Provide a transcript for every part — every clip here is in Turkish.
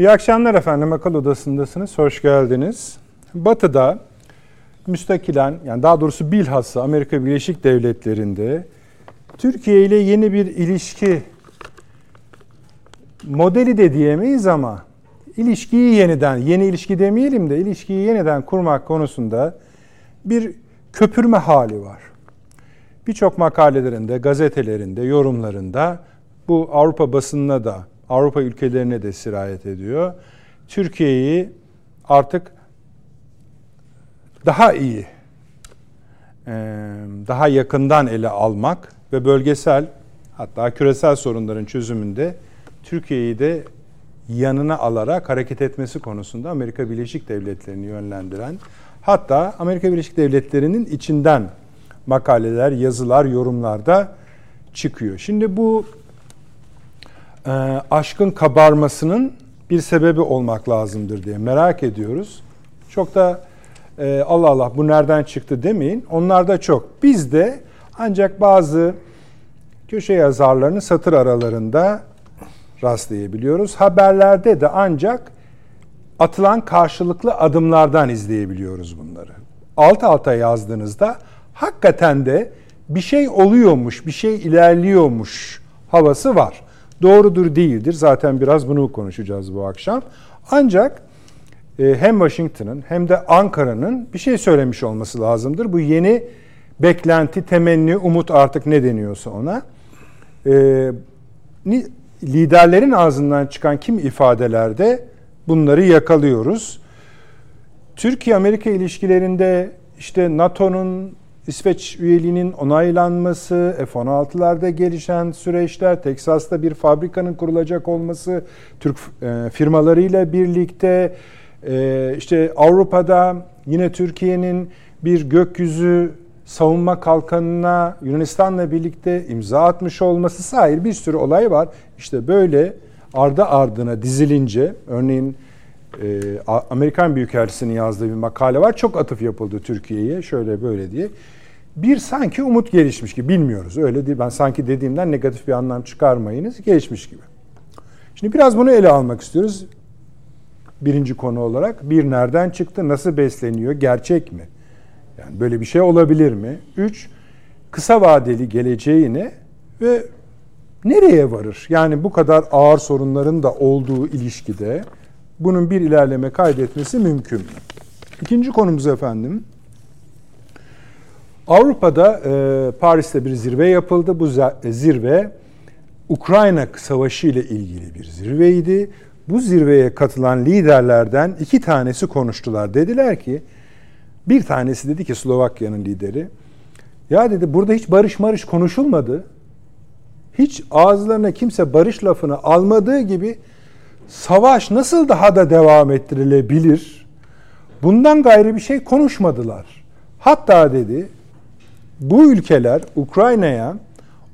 İyi akşamlar efendim. Akıl Odası'ndasınız. Hoş geldiniz. Batı'da müstakilen, yani daha doğrusu bilhassa Amerika Birleşik Devletleri'nde Türkiye ile yeni bir ilişki modeli de diyemeyiz ama ilişkiyi yeniden, yeni ilişki demeyelim de ilişkiyi yeniden kurmak konusunda bir köpürme hali var. Birçok makalelerinde, gazetelerinde, yorumlarında bu Avrupa basınına da, Avrupa ülkelerine de sirayet ediyor. Türkiye'yi artık daha iyi, daha yakından ele almak ve bölgesel hatta küresel sorunların çözümünde Türkiye'yi de yanına alarak hareket etmesi konusunda Amerika Birleşik Devletleri'ni yönlendiren hatta Amerika Birleşik Devletleri'nin içinden makaleler, yazılar, yorumlar da çıkıyor. Şimdi bu e, aşkın kabarmasının bir sebebi olmak lazımdır diye merak ediyoruz. Çok da e, Allah Allah bu nereden çıktı demeyin. Onlar da çok. Biz de ancak bazı köşe yazarlarının satır aralarında rastlayabiliyoruz. Haberlerde de ancak atılan karşılıklı adımlardan izleyebiliyoruz bunları. Alt alta yazdığınızda hakikaten de bir şey oluyormuş, bir şey ilerliyormuş havası var. Doğrudur değildir. Zaten biraz bunu konuşacağız bu akşam. Ancak e, hem Washington'ın hem de Ankara'nın bir şey söylemiş olması lazımdır. Bu yeni beklenti, temenni, umut artık ne deniyorsa ona. E, liderlerin ağzından çıkan kim ifadelerde bunları yakalıyoruz. Türkiye-Amerika ilişkilerinde işte NATO'nun İsveç üyeliğinin onaylanması, F-16'larda gelişen süreçler, Teksas'ta bir fabrikanın kurulacak olması, Türk e, firmalarıyla birlikte e, işte Avrupa'da yine Türkiye'nin bir gökyüzü savunma kalkanına Yunanistan'la birlikte imza atmış olması sahil bir sürü olay var. İşte böyle ardı ardına dizilince örneğin e, Amerikan Büyükelçisi'nin yazdığı bir makale var. Çok atıf yapıldı Türkiye'ye şöyle böyle diye. Bir sanki umut gelişmiş gibi bilmiyoruz. Öyle değil. Ben sanki dediğimden negatif bir anlam çıkarmayınız. Gelişmiş gibi. Şimdi biraz bunu ele almak istiyoruz. Birinci konu olarak bir nereden çıktı, nasıl besleniyor, gerçek mi? Yani böyle bir şey olabilir mi? Üç, kısa vadeli geleceğine ve nereye varır? Yani bu kadar ağır sorunların da olduğu ilişkide bunun bir ilerleme kaydetmesi mümkün mü? İkinci konumuz efendim. Avrupa'da e, Paris'te bir zirve yapıldı. Bu zirve Ukrayna Savaşı ile ilgili bir zirveydi. Bu zirveye katılan liderlerden iki tanesi konuştular. Dediler ki bir tanesi dedi ki Slovakya'nın lideri ya dedi burada hiç barış marış konuşulmadı. Hiç ağızlarına kimse barış lafını almadığı gibi savaş nasıl daha da devam ettirilebilir? Bundan gayrı bir şey konuşmadılar. Hatta dedi bu ülkeler Ukrayna'ya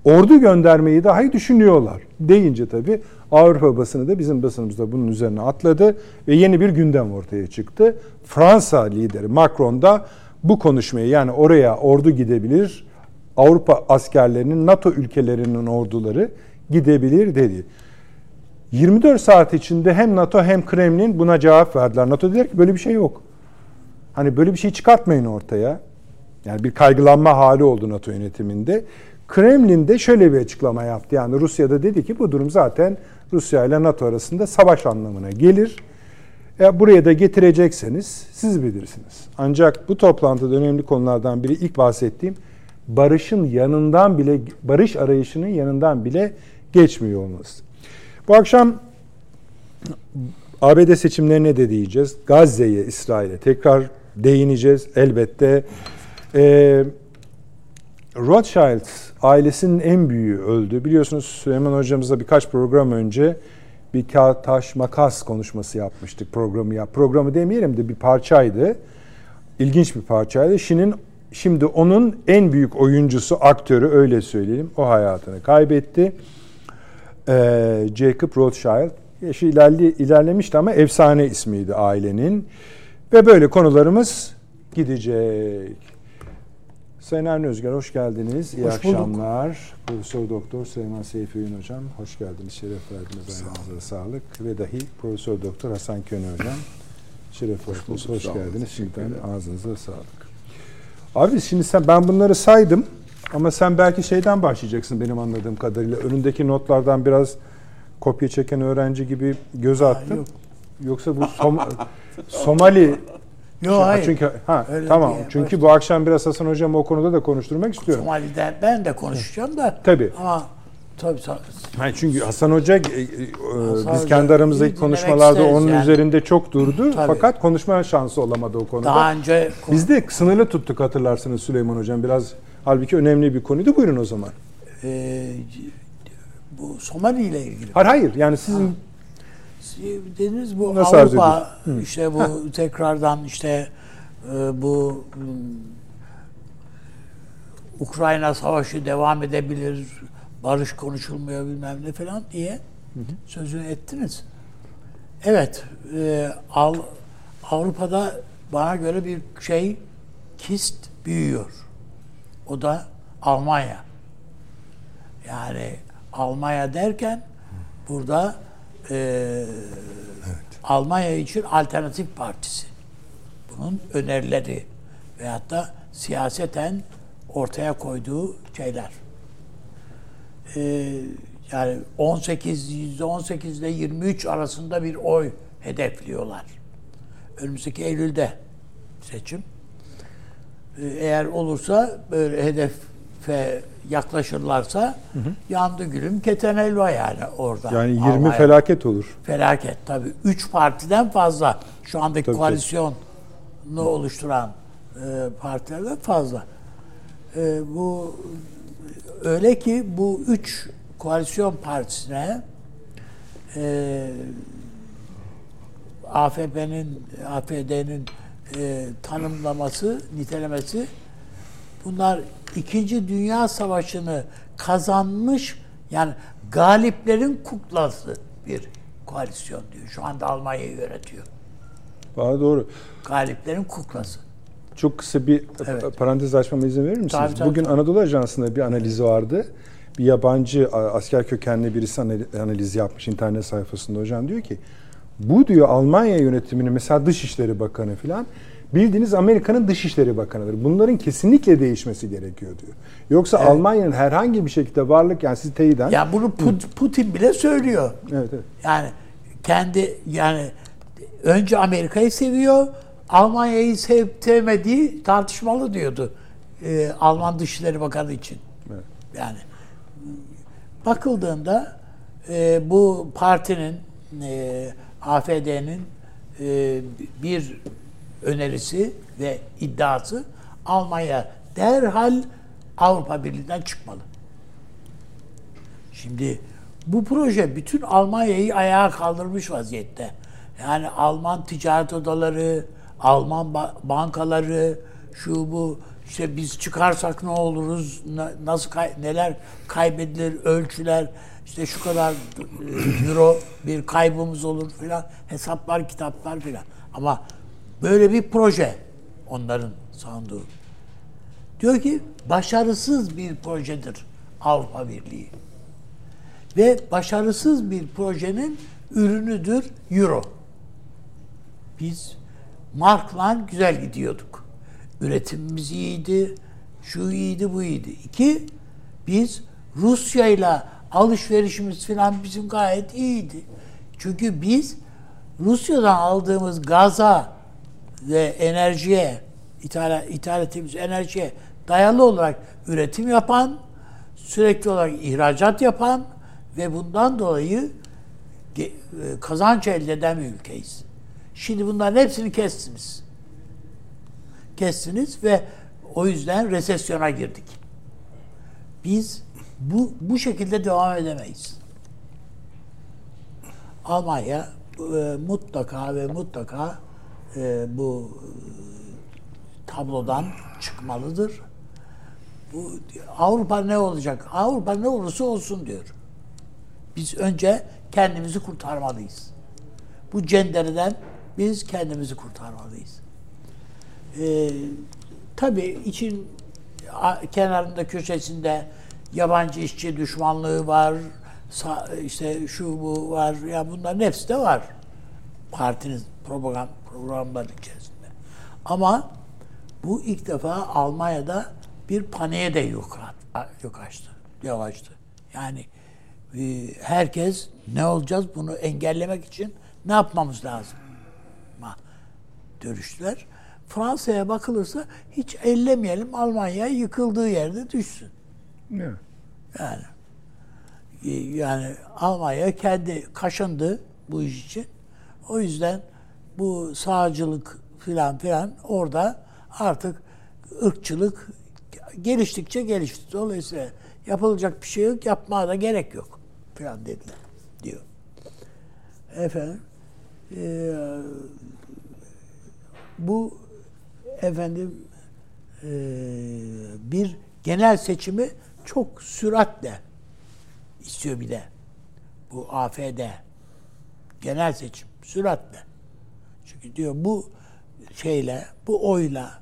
ordu göndermeyi dahi düşünüyorlar. Deyince tabii Avrupa basını da bizim basınımız da bunun üzerine atladı ve yeni bir gündem ortaya çıktı. Fransa lideri Macron da bu konuşmayı yani oraya ordu gidebilir, Avrupa askerlerinin NATO ülkelerinin orduları gidebilir dedi. 24 saat içinde hem NATO hem Kremlin buna cevap verdiler. NATO dediler ki böyle bir şey yok. Hani böyle bir şey çıkartmayın ortaya. Yani bir kaygılanma hali oldu NATO yönetiminde. Kremlin de şöyle bir açıklama yaptı. Yani Rusya'da dedi ki bu durum zaten Rusya ile NATO arasında savaş anlamına gelir. E, buraya da getirecekseniz siz bilirsiniz. Ancak bu toplantıda önemli konulardan biri ilk bahsettiğim barışın yanından bile barış arayışının yanından bile geçmiyor olması. Bu akşam ABD seçimlerine de diyeceğiz. Gazze'ye, İsrail'e tekrar değineceğiz. Elbette e, Rothschild ailesinin en büyüğü öldü. Biliyorsunuz Süleyman hocamızla birkaç program önce bir kağıt taş makas konuşması yapmıştık programı ya. Programı demeyelim de bir parçaydı. İlginç bir parçaydı. Şimdi şimdi onun en büyük oyuncusu, aktörü öyle söyleyelim. O hayatını kaybetti. Ee, Jacob Rothschild. Yaşı ilerli, ilerlemişti ama efsane ismiydi ailenin. Ve böyle konularımız gidecek. Sayın Avni Özger hoş geldiniz. İyi hoş akşamlar. Bulduk. Profesör Doktor Süleyman Seyfi Ün hocam hoş geldiniz. Şeref verdiniz. Ayağınıza sağlık. Ve dahi Profesör Doktor Hasan Köne hocam. Şeref hoş verdiniz. Hoş geldiniz. Şimdiden ağzınıza sağlık. Abi şimdi sen ben bunları saydım ama sen belki şeyden başlayacaksın benim anladığım kadarıyla. Önündeki notlardan biraz kopya çeken öğrenci gibi göz attın. Yok. Yoksa bu Som Somali Yok hayır. Çünkü ha Öyle tamam. Çünkü başladım. bu akşam biraz Hasan hocam o konuda da konuşturmak istiyorum. Somali'de ben de konuşacağım da. Tabii. Ama tabii. Yani çünkü Hasan Hoca e, e, Hasan biz kendi aramızdaki konuşmalarda onun yani. üzerinde çok durdu. Tabii. Fakat konuşma şansı olamadı o konuda. Daha önce biz de sınırlı tuttuk hatırlarsınız Süleyman hocam. Biraz halbuki önemli bir konuydu. Buyurun o zaman. Ee, bu Somali ile ilgili. Hayır hayır. Yani sizin ha dediniz bu Nasıl Avrupa işte bu ha. tekrardan işte e, bu ıı, Ukrayna savaşı devam edebilir, barış konuşulmuyor bilmem ne falan diye hı hı. sözünü ettiniz. Evet, e, Avrupa'da bana göre bir şey kist büyüyor. O da Almanya. Yani Almanya derken burada e, evet. Almanya için Alternatif Partisi. Bunun önerileri veyahut da siyaseten ortaya koyduğu şeyler. Ee, yani 18 %18 ile 23 arasında bir oy hedefliyorlar. Önümüzdeki Eylül'de seçim. Ee, eğer olursa böyle hedefe yaklaşırlarsa hı hı. yandı gülüm keten elva yani orada. Yani 20 Almanya. felaket olur. Felaket tabii. Üç partiden fazla şu andaki tabii, koalisyonu tabii. oluşturan e, partilerden fazla. E, bu öyle ki bu üç koalisyon partisine e, AFP'nin AFD'nin e, tanımlaması, nitelemesi bunlar İkinci Dünya Savaşı'nı kazanmış yani galiplerin kuklası bir koalisyon diyor. Şu anda Almanya'yı yönetiyor. Bana doğru. Galiplerin kuklası. Çok kısa bir evet. parantez açmama izin verir misiniz? Tabii, tabii, Bugün tabii. Anadolu Ajansı'nda bir analiz vardı. Bir yabancı asker kökenli birisi analiz yapmış internet sayfasında hocam diyor ki bu diyor Almanya yönetiminin mesela Dışişleri Bakanı falan bildiğiniz Amerika'nın Dışişleri Bakanı'dır. Bunların kesinlikle değişmesi gerekiyor diyor. Yoksa evet. Almanya'nın herhangi bir şekilde varlık yani siz teyiden... Ya bunu Put, Putin bile söylüyor. Evet, evet. Yani kendi yani önce Amerika'yı seviyor, Almanya'yı sev, sevmediği tartışmalı diyordu. Ee, Alman Dışişleri Bakanı için. Evet. Yani bakıldığında e, bu partinin e, AFD'nin e, bir önerisi ve iddiası Almanya derhal Avrupa Birliği'nden çıkmalı. Şimdi bu proje bütün Almanya'yı ayağa kaldırmış vaziyette. Yani Alman ticaret odaları, Alman bankaları, şu bu işte biz çıkarsak ne oluruz, nasıl kay, neler kaybedilir, ölçüler, işte şu kadar e, euro bir kaybımız olur filan, hesaplar, kitaplar filan. Ama Böyle bir proje onların sandığı. Diyor ki başarısız bir projedir Avrupa Birliği. Ve başarısız bir projenin ürünüdür Euro. Biz Mark'la güzel gidiyorduk. Üretimimiz iyiydi, şu iyiydi, bu iyiydi. İki, biz Rusya ile alışverişimiz falan bizim gayet iyiydi. Çünkü biz Rusya'dan aldığımız gaza ve enerjiye, ithal, ettiğimiz enerjiye dayalı olarak üretim yapan, sürekli olarak ihracat yapan ve bundan dolayı e, kazanç elde eden bir ülkeyiz. Şimdi bunların hepsini kestiniz. Kestiniz ve o yüzden resesyona girdik. Biz bu bu şekilde devam edemeyiz. Almanya e, mutlaka ve mutlaka e, bu e, tablodan çıkmalıdır. Bu Avrupa ne olacak? Avrupa ne olursa olsun diyor. Biz önce kendimizi kurtarmalıyız. Bu cendereden biz kendimizi kurtarmalıyız. Ee, tabii için kenarında köşesinde yabancı işçi düşmanlığı var. işte şu bu var. Ya bunların hepsi de var. Partinin program programları içerisinde. Ama bu ilk defa Almanya'da bir paniğe de yok, yok açtı. Yol açtı. Yani e, herkes ne olacağız bunu engellemek için ne yapmamız lazım? Ma dönüştüler. Fransa'ya bakılırsa hiç ellemeyelim Almanya yıkıldığı yerde düşsün. Ne? Yani e, yani Almanya kendi kaşındı bu iş için. O yüzden bu sağcılık filan filan orada artık ırkçılık geliştikçe gelişti. Dolayısıyla yapılacak bir şey yok, yapmaya da gerek yok filan dediler diyor. Efendim e, bu efendim e, bir genel seçimi çok süratle istiyor bir de. Bu AFD genel seçim süratle. Çünkü diyor bu şeyle, bu oyla,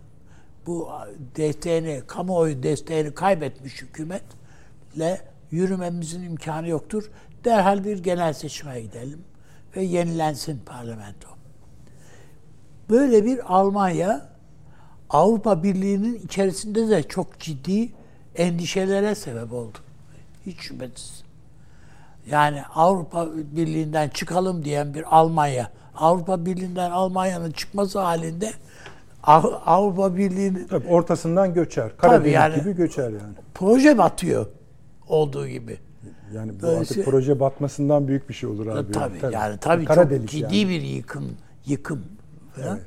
bu desteğini, kamuoyu desteğini kaybetmiş hükümetle yürümemizin imkanı yoktur. Derhal bir genel seçime gidelim ve yenilensin parlamento. Böyle bir Almanya Avrupa Birliği'nin içerisinde de çok ciddi endişelere sebep oldu. Hiç şüphesiz. Yani Avrupa Birliği'nden çıkalım diyen bir Almanya, Avrupa Birliği'nden Almanya'nın çıkması halinde Av- Avrupa Birliği'nin Tabii ortasından göçer. Karadeniz yani- gibi göçer yani. proje batıyor olduğu gibi. Yani bu artık proje batmasından büyük bir şey olur abi. tabii, yani tabii Kara çok ciddi yani. bir yıkım yıkım falan.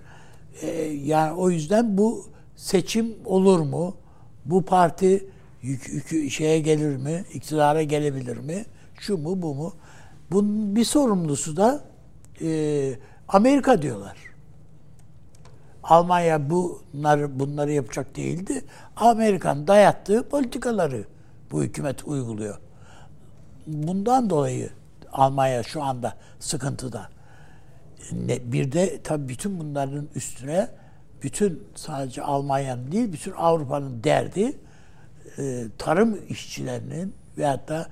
Ee, yani o yüzden bu seçim olur mu? Bu parti yük, yük- şeye gelir mi? İktidara gelebilir mi? Şu mu bu mu? Bunun bir sorumlusu da e, Amerika diyorlar. Almanya bunları bunları yapacak değildi. Amerikan dayattığı politikaları bu hükümet uyguluyor. Bundan dolayı Almanya şu anda sıkıntıda. Bir de tabii bütün bunların üstüne bütün sadece Almanya'nın değil bütün Avrupa'nın derdi e, tarım işçilerinin veyahut da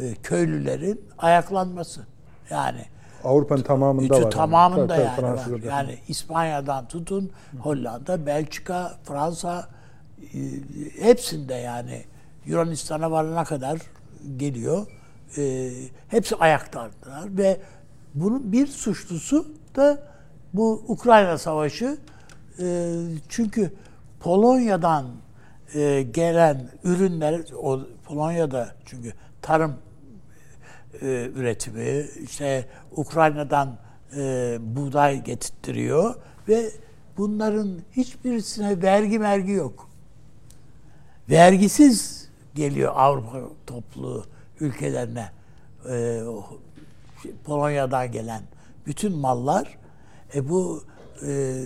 e, köylülerin ayaklanması. Yani Avrupa'nın tamamında var. yani. tamamında Tabii, tabii, yani var. Yani İspanya'dan tutun Hollanda, Belçika, Fransa e, hepsinde yani Yunanistan'a varana kadar geliyor. E, hepsi ayaktalar ve bunun bir suçlusu da bu Ukrayna Savaşı. E, çünkü Polonya'dan e, gelen ürünler, o Polonya'da çünkü tarım e, üretimi, işte Ukrayna'dan e, buğday getirtiyor ve bunların hiçbirisine vergi mergi yok. Vergisiz geliyor Avrupa topluluğu ülkelerine e, Polonya'dan gelen bütün mallar e, bu e,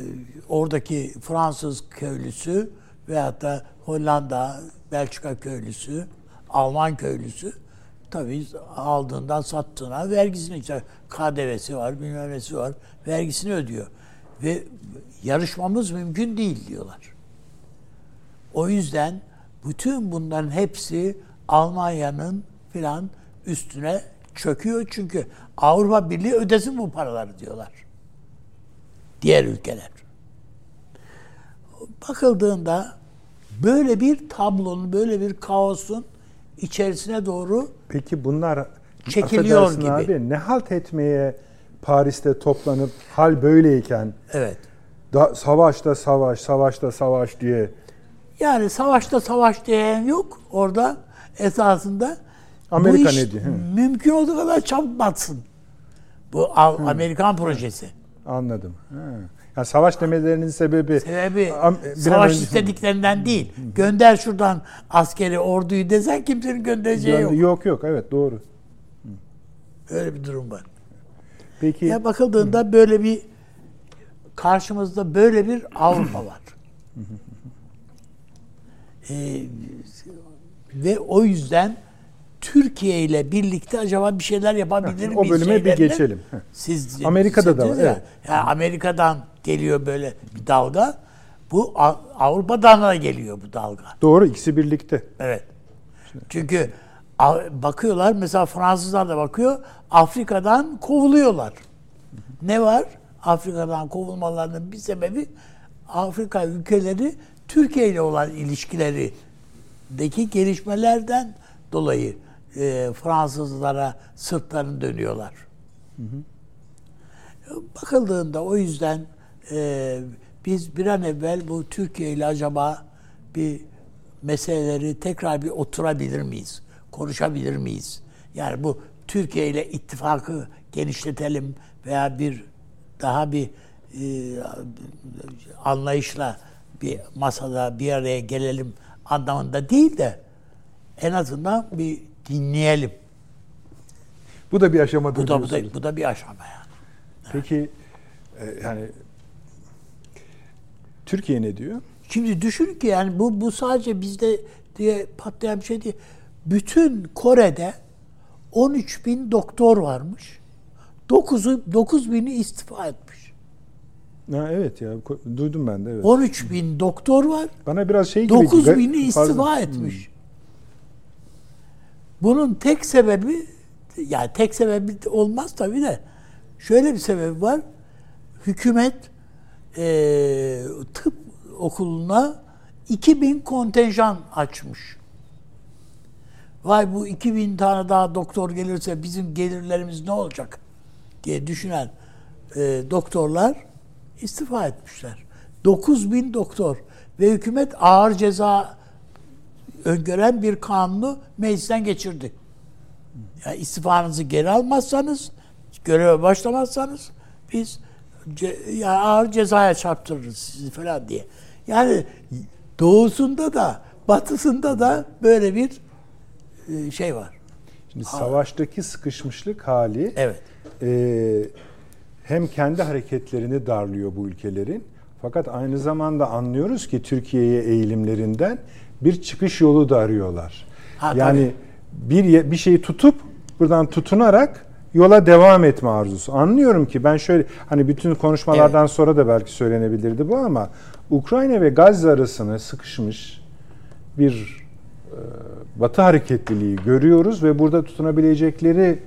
oradaki Fransız köylüsü veyahut da Hollanda, Belçika köylüsü, Alman köylüsü tabii aldığından sattığına vergisini işte KDV'si var, bilmem var, vergisini ödüyor. Ve yarışmamız mümkün değil diyorlar. O yüzden bütün bunların hepsi Almanya'nın filan üstüne çöküyor çünkü Avrupa Birliği ödesin bu paraları diyorlar. Diğer ülkeler. Bakıldığında böyle bir tablonun, böyle bir kaosun içerisine doğru Peki bunlar Çekiliyor gibi. Abi, ne halt etmeye Paris'te toplanıp hal böyleyken evet. da, savaşta savaş, savaşta savaş diye Yani savaşta savaş diyen yok orada esasında. Amerika bu iş ne diyor? Mümkün olduğu kadar çabuk batsın. Bu Av- Amerikan projesi. anladım. Ha. Yani savaş demelerinin sebebi Sebebi savaş önce- istediklerinden değil. Gönder şuradan askeri orduyu desen kimsenin göndereceği yok. yok yok evet doğru. Öyle bir durum var. Peki Ya bakıldığında böyle bir karşımızda böyle bir Avrupa var. Ee, ve o yüzden Türkiye ile birlikte acaba bir şeyler yapabilir miyiz? o bölüme bir geçelim. Siz Amerika'da da var, ya. evet. Yani Amerika'dan geliyor böyle bir dalga. Bu Avrupa'dan da geliyor bu dalga. Doğru ikisi birlikte. Evet. Çünkü bakıyorlar mesela Fransızlar da bakıyor Afrika'dan kovuluyorlar. Ne var? Afrika'dan kovulmalarının bir sebebi Afrika ülkeleri Türkiye ile olan ilişkilerindeki gelişmelerden dolayı e, Fransızlara sırtlarını dönüyorlar. Bakıldığında o yüzden e, biz bir an evvel bu Türkiye ile acaba bir meseleleri tekrar bir oturabilir miyiz? Konuşabilir miyiz? Yani bu Türkiye ile ittifakı genişletelim veya bir daha bir e, anlayışla bir masada bir araya gelelim anlamında değil de en azından bir dinleyelim. Bu da bir aşamadır Bu da, bu da, bu da bir aşama yani. Peki e, yani Türkiye ne diyor? Şimdi düşün ki yani bu bu sadece bizde diye patlayan bir şey değil. Bütün Kore'de 13 bin doktor varmış. 9'u 9 bini istifa etmiş. Ha, evet ya duydum ben de evet. 13 bin doktor var. Bana biraz şey gibi 9 gar- bini istifa pardon. etmiş. Bunun tek sebebi yani tek sebebi olmaz tabii de şöyle bir sebebi var. Hükümet eee, tıp okuluna 2000 kontenjan açmış. Vay bu 2000 tane daha doktor gelirse bizim gelirlerimiz ne olacak diye düşünen eee, doktorlar istifa etmişler. 9000 doktor ve hükümet ağır ceza öngören bir kanunu meclisten geçirdi. Yani istifanızı geri almazsanız, göreve başlamazsanız biz ce, yani ağır cezaya çarptırırız sizi falan diye. Yani doğusunda da batısında da böyle bir e, şey var. Şimdi savaştaki sıkışmışlık hali Evet. e, hem kendi hareketlerini darlıyor bu ülkelerin fakat aynı zamanda anlıyoruz ki Türkiye'ye eğilimlerinden bir çıkış yolu da arıyorlar. Ha, yani bir ye- bir şeyi tutup buradan tutunarak yola devam etme arzusu. Anlıyorum ki ben şöyle hani bütün konuşmalardan sonra da belki söylenebilirdi bu ama Ukrayna ve Gazze arasına sıkışmış bir e, Batı hareketliliği görüyoruz ve burada tutunabilecekleri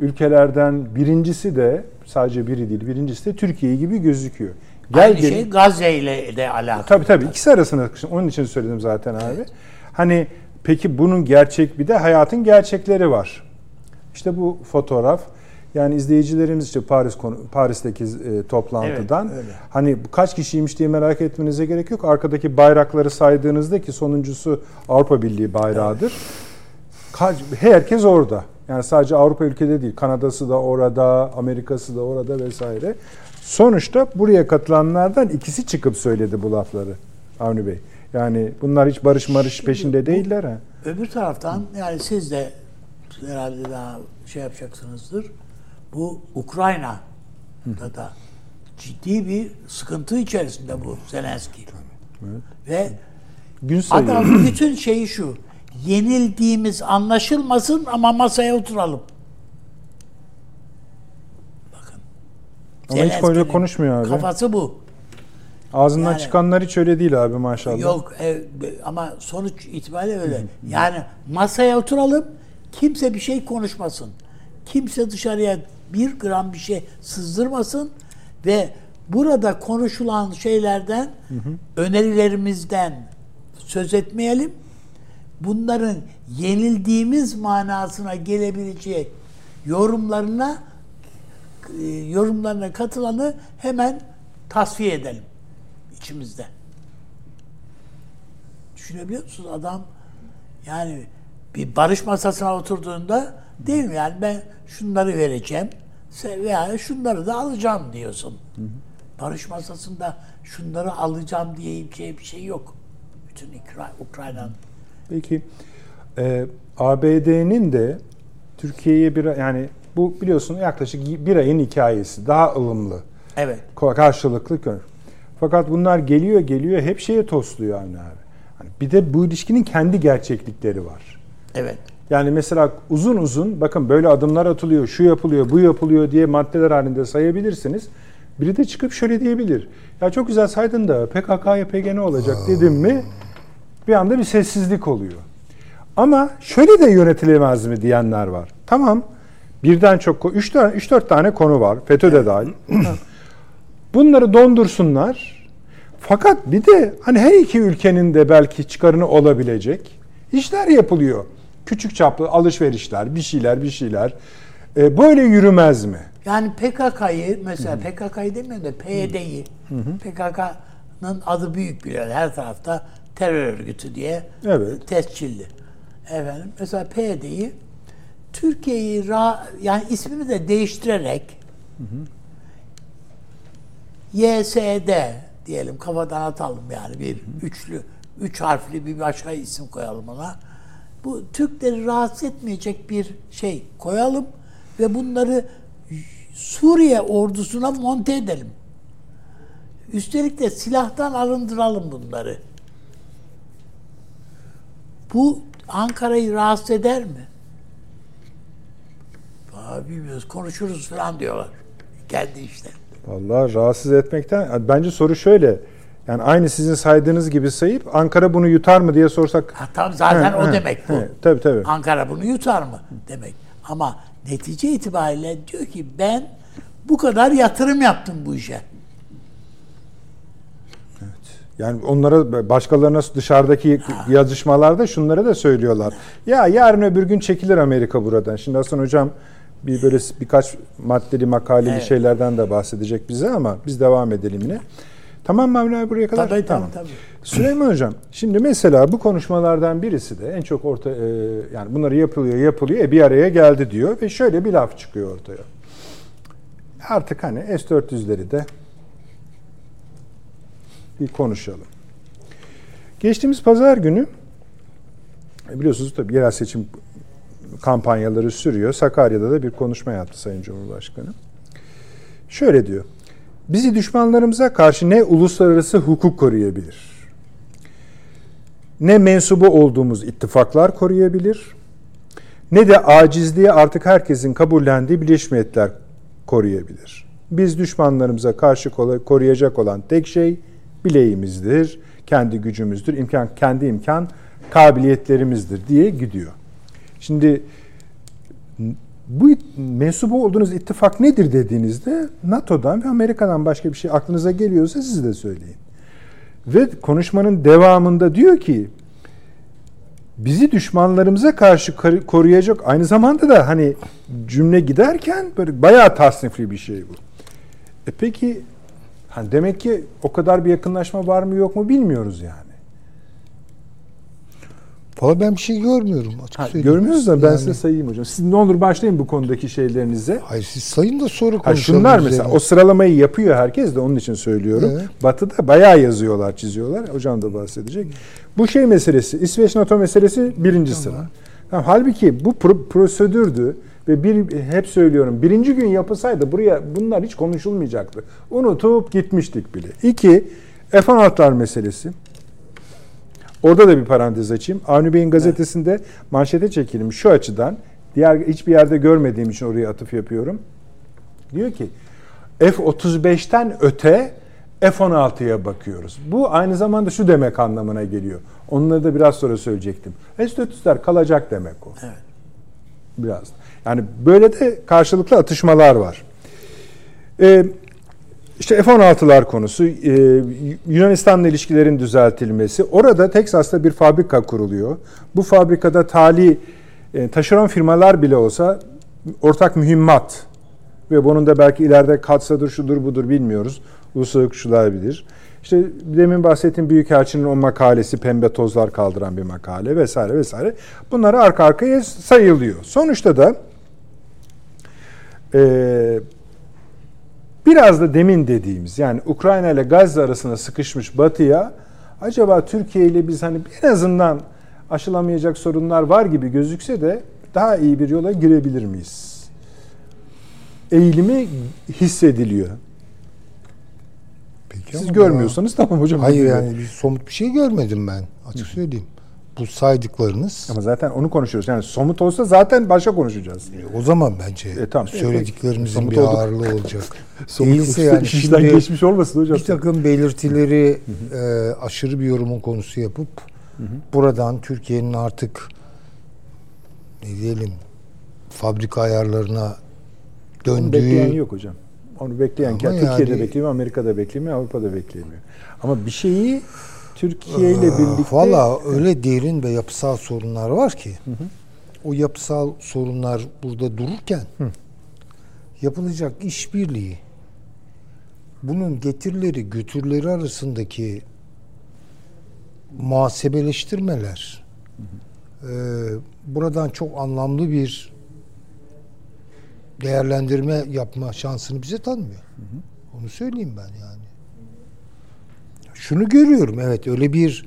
ülkelerden birincisi de sadece biri değil birincisi de Türkiye gibi gözüküyor. Gel Aynı gelin- şey Gazze ile de alakalı. Tabii tabii ikisi arasında sıkıştım. Onun için söyledim zaten abi. Hani peki bunun gerçek bir de hayatın gerçekleri var. İşte bu fotoğraf yani izleyicilerimiz işte Paris konu- Paris'teki e, toplantıdan Evet, öyle. hani kaç kişiymiş diye merak etmenize gerek yok. Arkadaki bayrakları saydığınızda ki sonuncusu Avrupa Birliği bayrağıdır. Kaç, herkes orada. Yani sadece Avrupa ülkede değil. Kanada'sı da orada, Amerika'sı da orada vesaire. Sonuçta buraya katılanlardan ikisi çıkıp söyledi bu lafları Avni Bey. Yani bunlar hiç barış marış peşinde değiller ha. Öbür taraftan yani siz de herhalde daha şey yapacaksınızdır. Bu Ukrayna'da da ciddi bir sıkıntı içerisinde bu Zelenski. Ve Gün sayıyor. adam bütün şeyi şu. Yenildiğimiz anlaşılmasın ama masaya oturalım. Bakın. Ama hiç böyle konuşmuyor abi. Kafası bu. Ağzından Yani- çıkanlar hiç öyle değil abi maşallah. Yok e, ama sonuç itibariyle öyle. Yani masaya oturalım, kimse bir şey konuşmasın. Kimse dışarıya bir gram bir şey sızdırmasın ve burada konuşulan şeylerden, önerilerimizden söz etmeyelim. Bunların yenildiğimiz manasına gelebileceği yorumlarına e, yorumlarına katılanı hemen tasfiye edelim içimizde. Düşünebiliyor musunuz? Adam yani bir barış masasına oturduğunda değil mi? Yani ben şunları vereceğim veya şunları da alacağım diyorsun. Barış masasında şunları alacağım diye bir şey, şey yok. Bütün Ukra- Ukrayna'nın. Peki e, ABD'nin de Türkiye'ye bir yani bu biliyorsun yaklaşık bir ayın hikayesi. Daha ılımlı. Evet. Karşılıklı kör. Fakat bunlar geliyor geliyor hep şeye tosluyor Avni abi. Hani bir de bu ilişkinin kendi gerçeklikleri var. Evet. Yani mesela uzun uzun bakın böyle adımlar atılıyor, şu yapılıyor, bu yapılıyor diye maddeler halinde sayabilirsiniz. Biri de çıkıp şöyle diyebilir. Ya çok güzel saydın da PKK YPG ne olacak dedim mi bir anda bir sessizlik oluyor. Ama şöyle de yönetilemez mi diyenler var. Tamam birden çok, 3-4 tane konu var. FETÖ de dahil. Bunları dondursunlar. Fakat bir de hani her iki ülkenin de belki çıkarını olabilecek işler yapılıyor. Küçük çaplı alışverişler, bir şeyler, bir şeyler. E, böyle yürümez mi? Yani PKK'yı mesela PKK'yı demiyorum da PYD'yi PKK'nın adı büyük biliyor. Her tarafta terör örgütü diye evet. tescilli. Efendim mesela PYD'yi Türkiye'yi yani ismini de değiştirerek hı hı. YSD diyelim kafadan atalım yani bir üçlü, üç harfli bir başka isim koyalım ona. Bu Türkleri rahatsız etmeyecek bir şey koyalım ve bunları Suriye ordusuna monte edelim. Üstelik de silahtan arındıralım bunları. Bu Ankara'yı rahatsız eder mi? Abi bilmiyoruz, konuşuruz falan diyorlar. Geldi işte. Vallahi rahatsız etmekten bence soru şöyle. Yani aynı sizin saydığınız gibi sayıp Ankara bunu yutar mı diye sorsak. Ha, tam zaten he, o he, demek bu. He, tabii tabii. Ankara bunu yutar mı demek. Ama netice itibariyle diyor ki ben bu kadar yatırım yaptım bu işe. Evet. Yani onlara başkalarına dışarıdaki ha. yazışmalarda şunları da söylüyorlar. Ya yarın öbür gün çekilir Amerika buradan. Şimdi Hasan hocam bir böyle birkaç maddeli makaleli evet. şeylerden de bahsedecek bize ama biz devam edelim yine. Tamam mı Avni buraya kadar? Tabii tamam. tabii. Süleyman Hocam şimdi mesela bu konuşmalardan birisi de en çok orta e, yani bunları yapılıyor yapılıyor e, bir araya geldi diyor ve şöyle bir laf çıkıyor ortaya. Artık hani S-400'leri de bir konuşalım. Geçtiğimiz pazar günü e, biliyorsunuz tabii yerel seçim kampanyaları sürüyor. Sakarya'da da bir konuşma yaptı Sayın Cumhurbaşkanı. Şöyle diyor. Bizi düşmanlarımıza karşı ne uluslararası hukuk koruyabilir, ne mensubu olduğumuz ittifaklar koruyabilir, ne de acizliği artık herkesin kabullendiği Birleşmiş Milletler koruyabilir. Biz düşmanlarımıza karşı koruyacak olan tek şey bileğimizdir, kendi gücümüzdür, imkan kendi imkan kabiliyetlerimizdir diye gidiyor. Şimdi bu mensubu olduğunuz ittifak nedir dediğinizde NATO'dan ve Amerika'dan başka bir şey aklınıza geliyorsa siz de söyleyin. Ve konuşmanın devamında diyor ki bizi düşmanlarımıza karşı koruyacak aynı zamanda da hani cümle giderken böyle bayağı tasnifli bir şey bu. E peki hani demek ki o kadar bir yakınlaşma var mı yok mu bilmiyoruz yani. Valla ben bir şey görmüyorum açık ha, Görmüyoruz da ben yani. size sayayım hocam. Siz ne olur başlayın bu konudaki şeylerinize. Hayır siz sayın da sonra konuşalım. şunlar mesela üzerine. o sıralamayı yapıyor herkes de onun için söylüyorum. Evet. Batı'da bayağı yazıyorlar, çiziyorlar. Hocam da bahsedecek. Bu şey meselesi, İsveç NATO meselesi birinci tamam. sıra. Tamam, halbuki bu pro- prosedürdü ve bir hep söylüyorum birinci gün yapılsaydı buraya bunlar hiç konuşulmayacaktı. Unutup gitmiştik bile. İki, F-16'lar meselesi. Orada da bir parantez açayım. Avni Bey'in gazetesinde evet. manşete çekilmiş şu açıdan. Diğer hiçbir yerde görmediğim için oraya atıf yapıyorum. Diyor ki F-35'ten öte F-16'ya bakıyoruz. Bu aynı zamanda şu demek anlamına geliyor. Onları da biraz sonra söyleyecektim. S-400'ler kalacak demek o. Evet. Biraz. Yani böyle de karşılıklı atışmalar var. Ee, işte F-16'lar konusu, e, Yunanistan'la ilişkilerin düzeltilmesi. Orada Teksas'ta bir fabrika kuruluyor. Bu fabrikada tali e, taşeron firmalar bile olsa ortak mühimmat ve bunun da belki ileride katsadır, şudur budur bilmiyoruz. Uluslararası kuşular bilir. İşte demin bahsettiğim Büyükelçinin o makalesi pembe tozlar kaldıran bir makale vesaire vesaire. Bunları arka arkaya sayılıyor. Sonuçta da e, Biraz da demin dediğimiz yani Ukrayna ile Gazze arasında sıkışmış Batı'ya acaba Türkiye ile biz hani en azından aşılamayacak sorunlar var gibi gözükse de daha iyi bir yola girebilir miyiz? Eğilimi hissediliyor. Peki Siz görmüyorsanız ya. tamam hocam. Hayır yani bir somut bir şey görmedim ben açık söyleyeyim. Bu saydıklarınız Ama zaten onu konuşuyoruz. Yani somut olsa zaten başka konuşacağız. o zaman bence E, tamam. söylediklerimizin Somut bir olduk. ağırlığı olacak. Somut Değilse yani iş işten şimdi geçmiş olmasın hocam. bir takım belirtileri e, aşırı bir yorumun konusu yapıp buradan Türkiye'nin artık ne diyelim fabrika ayarlarına Onu bekleyen döndüğü yok hocam. Onu bekleyen Ama Türkiye'de yani- beklemiyor, Amerika'da beklemiyor, Avrupa'da beklemiyor. Ama bir şeyi Türkiye ile birlikte Valla öyle derin ve yapısal sorunlar var ki o yapısal sorunlar burada dururken yapılacak işbirliği bunun getirileri götürleri arasındaki muhasebeleştirmeler e, buradan çok anlamlı bir değerlendirme yapma şansını bize tanımıyor. Onu söyleyeyim ben yani. Şunu görüyorum evet öyle bir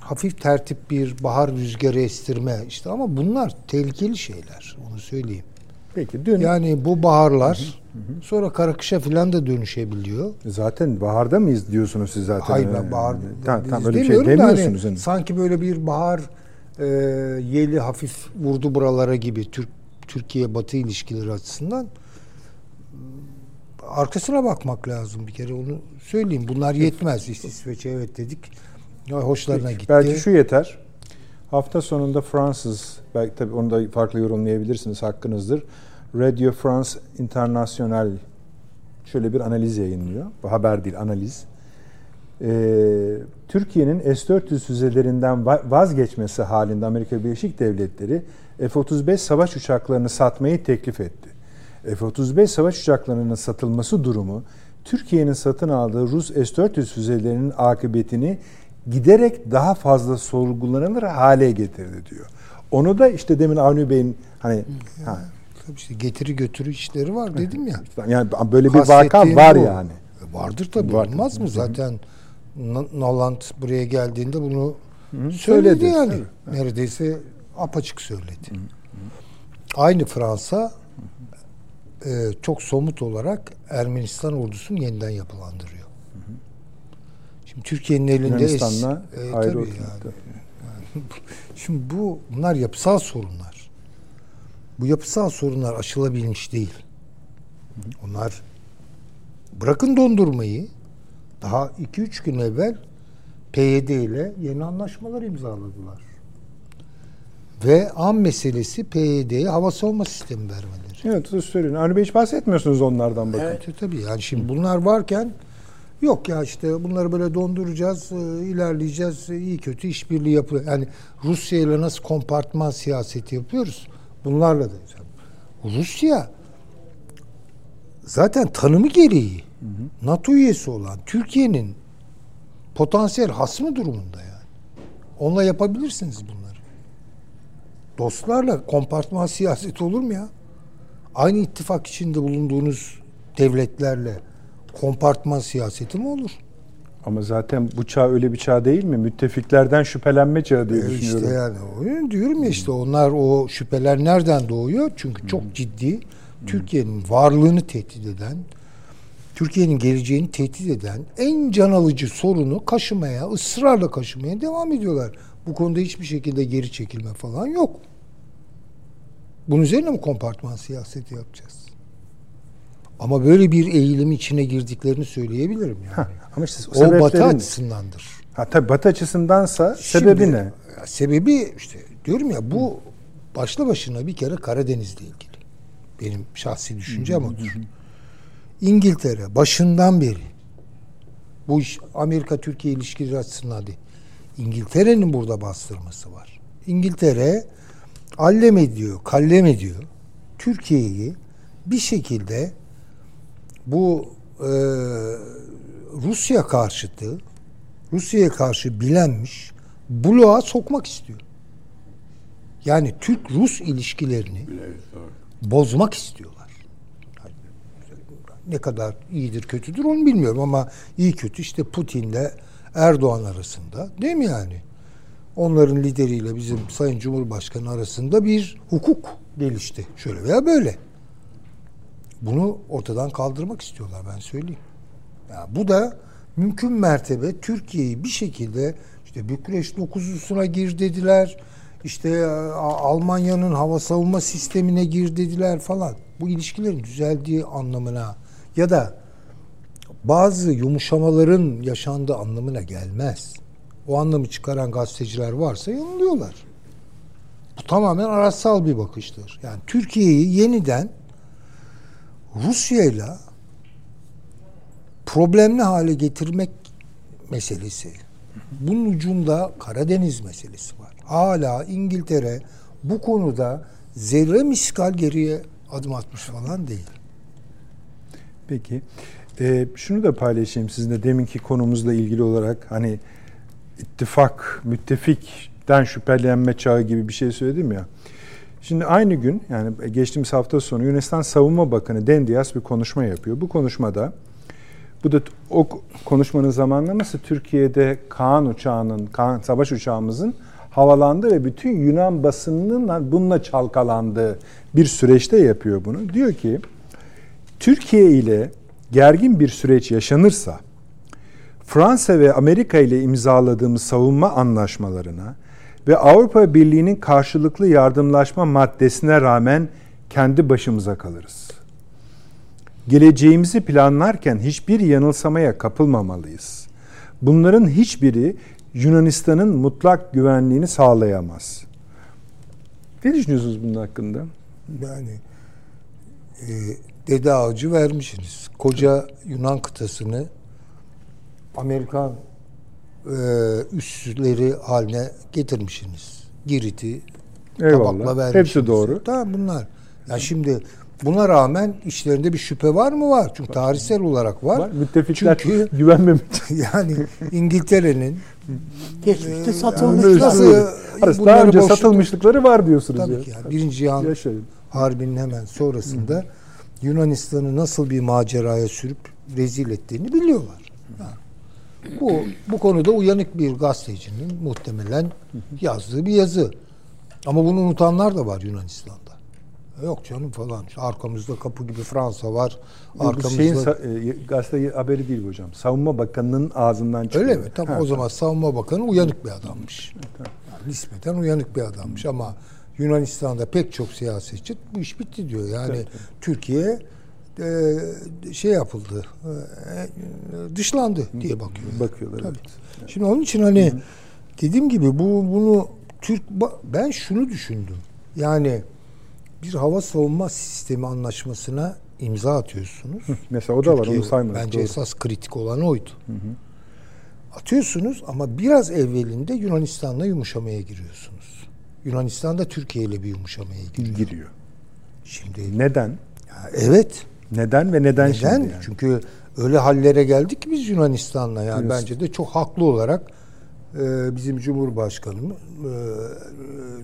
hafif tertip bir bahar rüzgarı estirme işte ama bunlar tehlikeli şeyler onu söyleyeyim. Peki dün Yani bu baharlar sonra karakışa falan da dönüşebiliyor. zaten baharda mıyız diyorsunuz siz zaten? Hayır ben bahar Tamam, tamam biz öyle bir şey demiyorum da hani demiyorsunuz. hani. sanki böyle bir bahar e, yeli hafif vurdu buralara gibi Türk Türkiye Batı ilişkileri açısından arkasına bakmak lazım bir kere onu söyleyeyim. Bunlar yetmez. İsveç'e evet dedik. Hoşlarına gitti. Belki şu yeter. Hafta sonunda Fransız, belki tabii onu da farklı yorumlayabilirsiniz, hakkınızdır. Radio France International şöyle bir analiz yayınlıyor. Bu haber değil, analiz. Ee, Türkiye'nin S-400 füzelerinden va- vazgeçmesi halinde Amerika Birleşik Devletleri F-35 savaş uçaklarını satmayı teklif etti. F-35 savaş uçaklarının satılması durumu Türkiye'nin satın aldığı Rus S-400 füzelerinin akıbetini giderek daha fazla sorgulanır hale getirdi diyor. Onu da işte demin Avni Bey'in hani ha, Tabii işte getiri götürü işleri var dedim ya. yani böyle bir vaka var bu. yani. E, Vardır tabii Var. olmaz mı? Zaten Noland buraya geldiğinde bunu söyledi. söyledi yani. Tabii. Neredeyse apaçık söyledi. Aynı Fransa e, çok somut olarak Ermenistan ordusunu yeniden yapılandırıyor. Şimdi Türkiye'nin elinde Yunanistan'la es- e, ayrı tabii oturdu. yani. Şimdi bu bunlar yapısal sorunlar. Bu yapısal sorunlar aşılabilmiş değil. Onlar bırakın dondurmayı daha 2-3 gün evvel PYD ile yeni anlaşmalar imzaladılar. Ve an meselesi PYD'ye hava savunma sistemi vermeleri. Evet, söyleyin. Avni Bey hiç bahsetmiyorsunuz onlardan bakın. Evet. Tabii yani şimdi bunlar varken yok ya işte bunları böyle donduracağız, e, ilerleyeceğiz, e, iyi kötü işbirliği yapıyor. Yani Rusya ile nasıl kompartman siyaseti yapıyoruz? Bunlarla da. Rusya zaten tanımı gereği NATO üyesi olan Türkiye'nin potansiyel hasmı durumunda yani. Onunla yapabilirsiniz bunları. Dostlarla kompartman siyaseti olur mu ya? Aynı ittifak içinde bulunduğunuz devletlerle kompartman siyaseti mi olur? Ama zaten bu çağ öyle bir çağ değil mi? Müttefiklerden şüphelenme çağı diye E düşünüyorum. işte yani o diyorum ya işte onlar o şüpheler nereden doğuyor? Çünkü çok ciddi Türkiye'nin varlığını tehdit eden, Türkiye'nin geleceğini tehdit eden en can alıcı sorunu kaşımaya, ısrarla kaşımaya devam ediyorlar. Bu konuda hiçbir şekilde geri çekilme falan yok. Bunun üzerine mi kompartman siyaseti yapacağız? Ama böyle bir eğilim içine girdiklerini söyleyebilirim yani. Ha, ama işte o batı sebeplerin- açısındandır. Ha tabii Batı açısındansa Şimdi, sebebi ne? Sebebi işte diyorum ya bu başlı başına bir kere Karadeniz'le ilgili. Benim şahsi düşüncem odur. İngiltere başından beri bu iş Amerika-Türkiye ilişkileri açısından değil. İngiltere'nin burada bastırması var. İngiltere allem ediyor, kallem ediyor. Türkiye'yi bir şekilde bu e, Rusya karşıtı Rusya'ya karşı bilenmiş bloğa sokmak istiyor. Yani Türk-Rus ilişkilerini bozmak istiyorlar. Ne kadar iyidir kötüdür onu bilmiyorum ama iyi kötü işte Putin'le Erdoğan arasında değil mi yani? Onların lideriyle bizim Sayın Cumhurbaşkanı arasında bir hukuk gelişti. Şöyle veya böyle. Bunu ortadan kaldırmak istiyorlar ben söyleyeyim. Ya bu da mümkün mertebe Türkiye'yi bir şekilde işte Bükreş dokuzlusuna gir dediler. İşte e, Almanya'nın hava savunma sistemine gir dediler falan. Bu ilişkilerin düzeldiği anlamına ya da bazı yumuşamaların yaşandığı anlamına gelmez. O anlamı çıkaran gazeteciler varsa yanılıyorlar. Bu tamamen araçsal bir bakıştır. Yani Türkiye'yi yeniden Rusya'yla problemli hale getirmek meselesi. Bunun ucunda Karadeniz meselesi var. Hala İngiltere bu konuda zerre miskal geriye adım atmış falan değil. Peki. Ee, şunu da paylaşayım sizinle deminki konumuzla ilgili olarak hani ittifak, müttefikten şüphelenme çağı gibi bir şey söyledim ya. Şimdi aynı gün yani geçtiğimiz hafta sonu Yunanistan Savunma Bakanı Dendias bir konuşma yapıyor. Bu konuşmada bu da o konuşmanın zamanlaması Türkiye'de Kaan uçağının, Kaan savaş uçağımızın havalandı ve bütün Yunan basınının bununla çalkalandığı bir süreçte yapıyor bunu. Diyor ki Türkiye ile gergin bir süreç yaşanırsa Fransa ve Amerika ile imzaladığımız savunma anlaşmalarına ve Avrupa Birliği'nin karşılıklı yardımlaşma maddesine rağmen kendi başımıza kalırız. Geleceğimizi planlarken hiçbir yanılsamaya kapılmamalıyız. Bunların hiçbiri Yunanistan'ın mutlak güvenliğini sağlayamaz. Ne düşünüyorsunuz bunun hakkında? Yani e, dede ağacı vermişsiniz. Koca Yunan kıtasını Amerikan e, üsleri haline getirmişsiniz. Girit'i tabakla vermişsiniz. Hepsi doğru. Tamam bunlar. Ya şimdi buna rağmen işlerinde bir şüphe var mı? Var. Çünkü tarihsel olarak var. var. Müttefikler Çünkü, güvenmemiş. yani İngiltere'nin geçmişte e, satılmış. Nasıl, daha önce boşluk, satılmışlıkları var diyorsunuz. Tabii ya. ki. Yani. Birinci Cihan Yaşayın. Harbi'nin hemen sonrasında. Yunanistan'ı nasıl bir maceraya sürüp rezil ettiğini biliyorlar. Yani bu bu konuda uyanık bir gazetecinin muhtemelen yazdığı bir yazı. Ama bunu unutanlar da var Yunanistan'da. Yok canım falan. arkamızda kapı gibi Fransa var. Arkamızda... Şeyin, e, gazete haberi değil hocam. Savunma Bakanı'nın ağzından çıkıyor. Öyle mi? Tamam ha, o zaman Savunma Bakanı uyanık bir adammış. Yani nispeten uyanık bir adammış ama Yunanistan'da pek çok siyasetçi bu iş bitti diyor. Yani evet. Türkiye e, şey yapıldı, e, dışlandı diye bakıyor. Bakıyorlar. Tabii. Evet. Şimdi onun için hani Hı. dediğim gibi bu bunu Türk ben şunu düşündüm. Yani bir hava savunma sistemi anlaşmasına imza atıyorsunuz. Hı. Mesela o da Türkiye, var onu saymadık. Bence doğru. esas kritik olan oydu. Hı hı. Atıyorsunuz ama biraz evvelinde Yunanistan'la yumuşamaya giriyorsunuz. Yunanistan da Türkiye ile bir yumuşamaya giriyor. Giriyor. Şimdi neden? Ya evet. Neden ve neden, neden? şimdi? Yani? Çünkü öyle hallere geldik ki biz Yunanistan'la yani Yunanistan. bence de çok haklı olarak e, bizim Cumhurbaşkanımız e,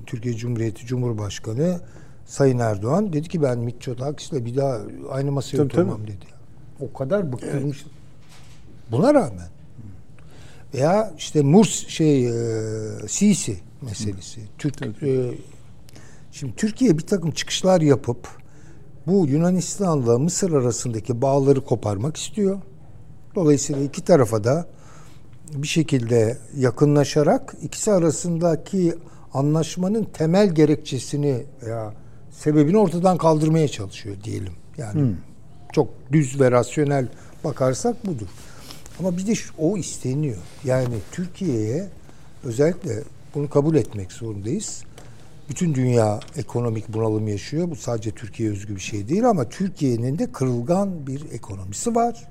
Türkiye Cumhuriyeti Cumhurbaşkanı Sayın Erdoğan dedi ki ben Mitsotakis'le bir daha aynı masaya tabii, oturmam tabii. dedi. O kadar bıktırmış. Evet. Buna rağmen veya işte Murs şey e, Sisi meselesi. Türk e, şimdi Türkiye bir takım çıkışlar yapıp bu Yunanistan'la Mısır arasındaki bağları koparmak istiyor. Dolayısıyla iki tarafa da bir şekilde yakınlaşarak ikisi arasındaki anlaşmanın temel gerekçesini veya sebebini ortadan kaldırmaya çalışıyor diyelim. Yani hmm. çok düz ve rasyonel bakarsak budur. Ama bir de şu, o isteniyor. Yani Türkiye'ye özellikle bunu kabul etmek zorundayız. Bütün dünya ekonomik bunalım yaşıyor. Bu sadece Türkiye özgü bir şey değil ama Türkiye'nin de kırılgan bir ekonomisi var.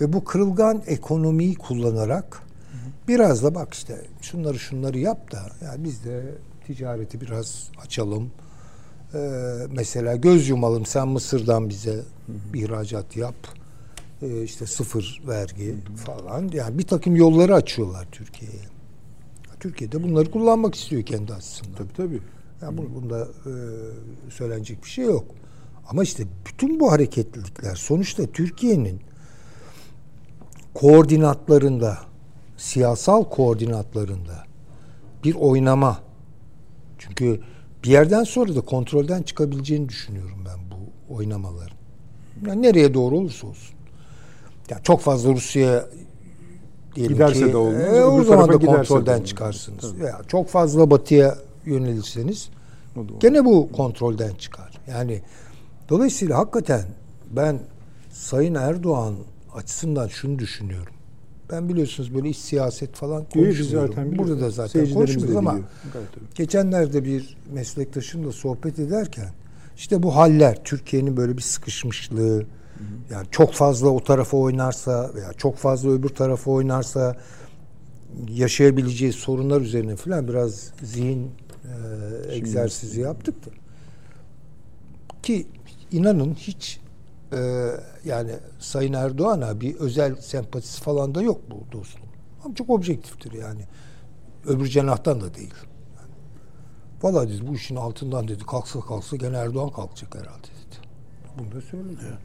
Ve bu kırılgan ekonomiyi kullanarak biraz da bak işte şunları şunları yap da yani biz de ticareti biraz açalım. Ee, mesela göz yumalım sen Mısır'dan bize bir ihracat yap. Ee, işte sıfır vergi falan. Yani bir takım yolları açıyorlar Türkiye'ye. Türkiye'de bunları kullanmak istiyor kendi açısından. Tabii tabii. Yani bu, bunda e, söylenecek bir şey yok. Ama işte bütün bu hareketlilikler sonuçta Türkiye'nin koordinatlarında, siyasal koordinatlarında bir oynama. Çünkü bir yerden sonra da kontrolden çıkabileceğini düşünüyorum ben bu oynamaların. Yani nereye doğru olursa olsun. Yani çok fazla Rusya diyelim Giderse ki, de olmaz, e, o zaman da de kontrolden çıkarsınız. Tabii. Veya çok fazla batıya yönelirseniz gene bu kontrolden çıkar. Yani dolayısıyla hakikaten ben Sayın Erdoğan açısından şunu düşünüyorum. Ben biliyorsunuz böyle iç siyaset falan konuşmuyorum. zaten Burada da zaten konuşmuyoruz ama geçenlerde bir meslektaşımla sohbet ederken işte bu haller Türkiye'nin böyle bir sıkışmışlığı yani çok fazla o tarafa oynarsa veya çok fazla öbür tarafa oynarsa yaşayabileceği sorunlar üzerine falan biraz zihin e, egzersizi yaptık da ki inanın hiç e, yani Sayın Erdoğan'a bir özel sempatisi falan da yok bu dostum. Ama çok objektiftir yani. Öbür cenahtan da değil. Yani, Valla dedi bu işin altından dedi kalksa kalksa gene Erdoğan kalkacak herhalde dedi. Bunu da söyledi.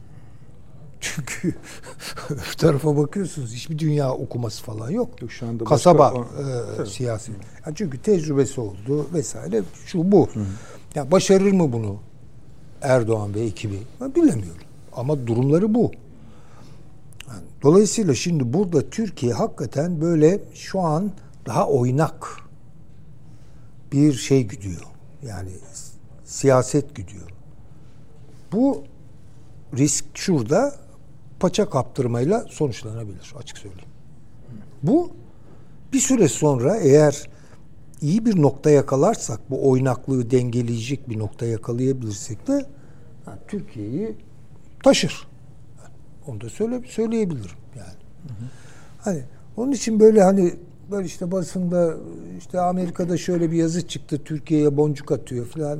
Çünkü öbür tarafa bakıyorsunuz hiçbir dünya okuması falan yok. Yok, şu anda Kasaba başka- e, siyasi. Yani çünkü tecrübesi oldu vesaire şu bu. Ya başarır mı bunu Erdoğan ve ekibi? Ben bilemiyorum. Ama durumları bu. Yani dolayısıyla şimdi burada Türkiye hakikaten böyle şu an daha oynak bir şey gidiyor. Yani siyaset gidiyor. Bu risk şurada paça kaptırmayla sonuçlanabilir açık söyleyeyim. Bu bir süre sonra eğer iyi bir nokta yakalarsak bu oynaklığı dengeleyecek bir nokta yakalayabilirsek de Türkiye'yi taşır. Onu da söyle, söyleyebilirim yani. Hani onun için böyle hani böyle işte basında işte Amerika'da şöyle bir yazı çıktı Türkiye'ye boncuk atıyor falan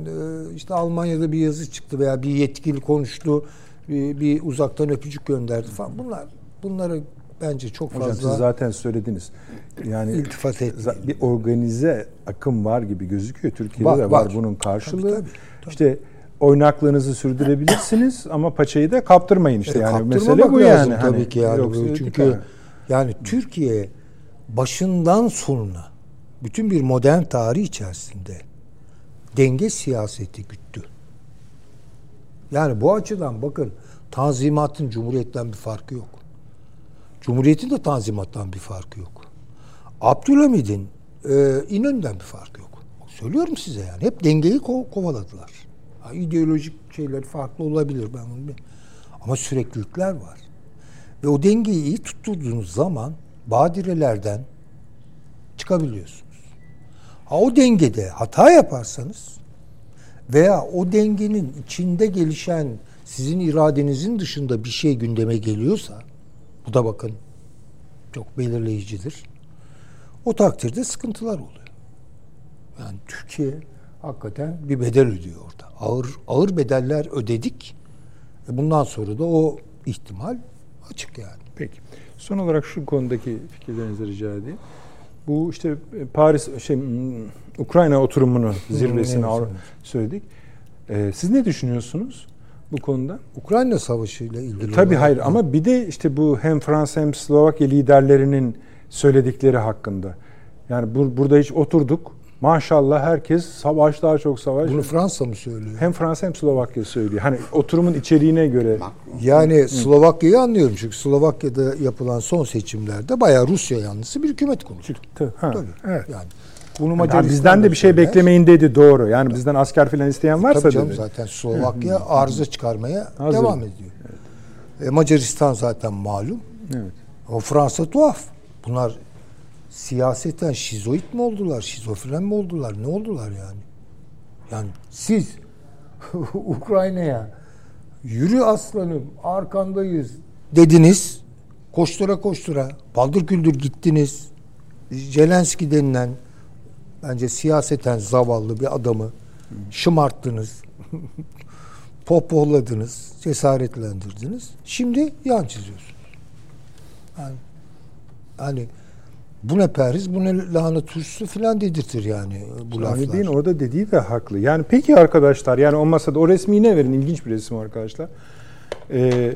işte Almanya'da bir yazı çıktı veya bir yetkili konuştu bir, bir uzaktan öpücük gönderdi falan bunlar bunlara bence çok Hocam fazla siz zaten söylediniz. Yani İltifat etmeyin. bir organize akım var gibi gözüküyor. Türkiye'de Var, de var, var. bunun karşılığı. Tabii, tabii, tabii. İşte oynaklığınızı sürdürebilirsiniz ama paçayı da kaptırmayın işte E, yani mesele bu yani. tabii Hani ki yani yoksa çünkü tıkar. yani Türkiye başından sonuna bütün bir modern tarih içerisinde denge siyaseti. Yani bu açıdan bakın Tanzimat'ın Cumhuriyet'ten bir farkı yok. Cumhuriyet'in de Tanzimat'tan bir farkı yok. Abdülhamid'in e, İnönü'nden bir farkı yok. Söylüyorum size yani. Hep dengeyi ko- kovaladılar. Ha, ideolojik şeyler farklı olabilir ben bunu. Ama süreklilikler var. Ve o dengeyi iyi tutturduğunuz zaman badirelerden çıkabiliyorsunuz. Ha, o dengede hata yaparsanız veya o dengenin içinde gelişen sizin iradenizin dışında bir şey gündeme geliyorsa bu da bakın çok belirleyicidir. O takdirde sıkıntılar oluyor. Yani Türkiye hakikaten bir bedel ödüyor orada. Ağır ağır bedeller ödedik. E bundan sonra da o ihtimal açık yani. Peki. Son olarak şu konudaki fikirlerinizi rica edeyim. Bu işte e, Paris şey hmm, Ukrayna oturumunu zirvesini Avru- evet. söyledik. Ee, siz ne düşünüyorsunuz bu konuda? Ukrayna Savaşı ile ilgili. Tabii olarak- hayır ama bir de işte bu hem Fransa hem Slovakya liderlerinin söyledikleri hakkında. Yani bu, burada hiç oturduk. Maşallah herkes savaş daha çok savaş. Bunu Fransa mı söylüyor? hem Fransa hem Slovakya söylüyor. Hani oturumun içeriğine göre. Yani Slovakya'yı anlıyorum çünkü Slovakya'da yapılan son seçimlerde bayağı Rusya yanlısı bir hükümet kuruldu. Tı- Ha, Tabii. evet. Yani bunu Yani Macaristan bizden da de bir şey söyler. beklemeyin dedi doğru. Yani bizden asker falan isteyen varsa Tabii canım dedi. zaten Slovakya arıza çıkarmaya Hazır. devam ediyor. E, Macaristan zaten malum. Evet. O Fransa tuhaf. Bunlar siyaseten şizoid mi oldular, şizofren mi oldular, ne oldular yani? Yani siz Ukrayna'ya yürü aslanım arkandayız dediniz. Koştura koştura paldır küldür gittiniz. Zelenski denilen bence siyaseten zavallı bir adamı şımarttınız. Pohpohladınız, cesaretlendirdiniz. Şimdi yan çiziyorsunuz. Yani, hani bu ne perhiz, bu ne lahana turşusu filan dedirtir yani bu laflar. Ali Bey'in orada dediği de haklı. Yani peki arkadaşlar yani o masada o resmi ne verin? İlginç bir resim arkadaşlar. Ee,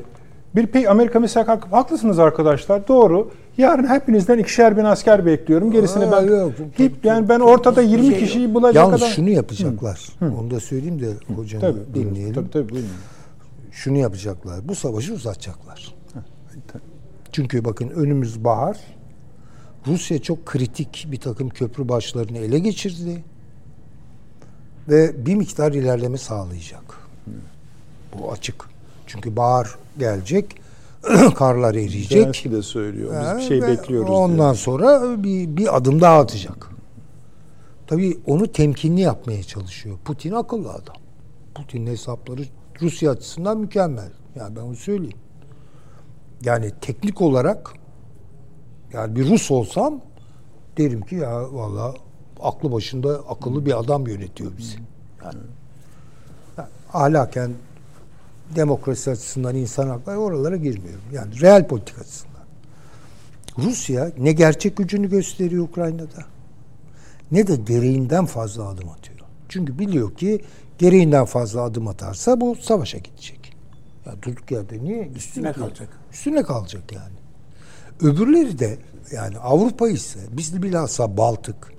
bir pek Amerika mesela hak- haklısınız arkadaşlar doğru. Yarın hepinizden ikişer bin asker bekliyorum. Gerisini Aa, ben yok, Hep- yani ben ortada 20 şey yok. kişiyi bulacak Yalnız kadar. şunu yapacaklar. Onu da söyleyeyim de hocam dinleyelim. Tabii tabii buyurun. Şunu yapacaklar. Bu savaşı uzatacaklar. Çünkü bakın önümüz bahar. Rusya çok kritik bir takım köprü başlarını ele geçirdi ve bir miktar ilerleme sağlayacak. Bu açık. Çünkü bahar gelecek, karlar eriyecek. Zelenski de söylüyor. Biz bir şey bekliyoruz. Ondan diyor. sonra bir, bir adım daha atacak. Tabii onu temkinli yapmaya çalışıyor. Putin akıllı adam. Putin'in hesapları Rusya açısından mükemmel. Yani ben onu söyleyeyim. Yani teknik olarak yani bir Rus olsam derim ki ya valla aklı başında akıllı bir adam yönetiyor bizi. Yani, yani ahlaken demokrasi açısından insan hakları oralara girmiyorum. Yani real politik açısından. Rusya ne gerçek gücünü gösteriyor Ukrayna'da ne de gereğinden fazla adım atıyor. Çünkü biliyor ki gereğinden fazla adım atarsa bu savaşa gidecek. Ya durduk yerde niye? Üstüne kalacak. Üstüne kalacak yani. Öbürleri de yani Avrupa ise biz bilhassa Baltık,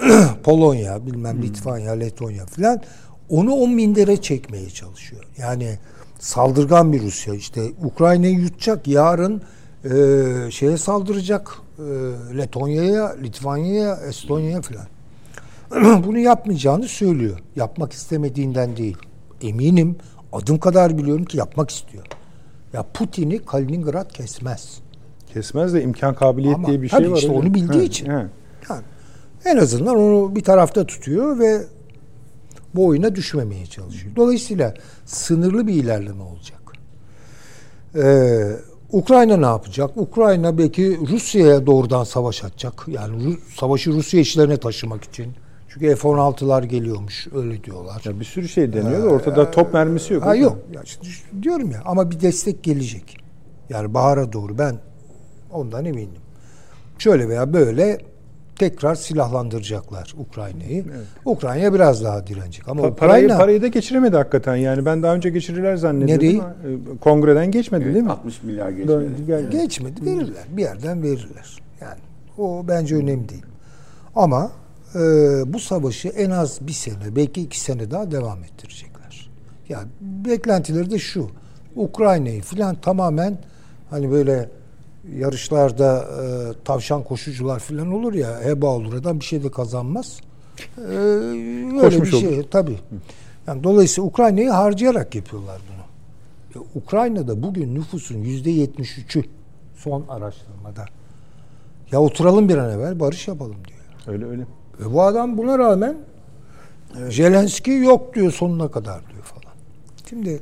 Polonya, bilmem Litvanya, Letonya filan onu on mindere çekmeye çalışıyor. Yani saldırgan bir Rusya işte Ukrayna'yı yutacak yarın e, şeye saldıracak e, Letonya'ya, Litvanya'ya, Estonya'ya filan. Bunu yapmayacağını söylüyor. Yapmak istemediğinden değil. Eminim adım kadar biliyorum ki yapmak istiyor. Ya Putin'i Kaliningrad kesmez. Kesmez de imkan kabiliyet Ama diye bir tabii şey var. işte öyle. onu bildiği için. ha. Yani en azından onu bir tarafta tutuyor ve bu oyuna düşmemeye çalışıyor. Dolayısıyla sınırlı bir ilerleme olacak. Ee, Ukrayna ne yapacak? Ukrayna belki Rusya'ya doğrudan savaş açacak. Yani Ru- savaşı Rusya işlerine taşımak için. Çünkü F-16'lar geliyormuş öyle diyorlar. Ya bir sürü şey deniyor da ortada top mermisi yok. Ha yok. Ya diyorum ya ama bir destek gelecek. Yani bahara doğru ben ondan eminim. Şöyle veya böyle tekrar silahlandıracaklar Ukrayna'yı. Ukrayna biraz daha direnecek ama Pa- parayı, Ukrayna parayı da geçiremedi hakikaten. Yani ben daha önce geçirirler zannediyordum Nereyi? ama e, kongreden geçmedi değil mi? 60 milyar Dön- geçmedi. gel- geçmedi verirler. Bir yerden verirler. Yani o bence önemli değil. Ama e, bu savaşı en az bir sene belki iki sene daha devam ettirecekler. Yani beklentileri de şu. Ukrayna'yı filan tamamen hani böyle yarışlarda e, tavşan koşucular filan olur ya heba olur adam bir şey de kazanmaz. E, öyle bir şey tabii. Yani dolayısıyla Ukrayna'yı harcayarak yapıyorlar bunu. Ya Ukrayna'da bugün nüfusun yüzde yetmiş üçü son araştırmada. Ya oturalım bir an evvel barış yapalım diyor. Öyle öyle. Ve bu adam buna rağmen Zelenski yok diyor sonuna kadar diyor falan. Şimdi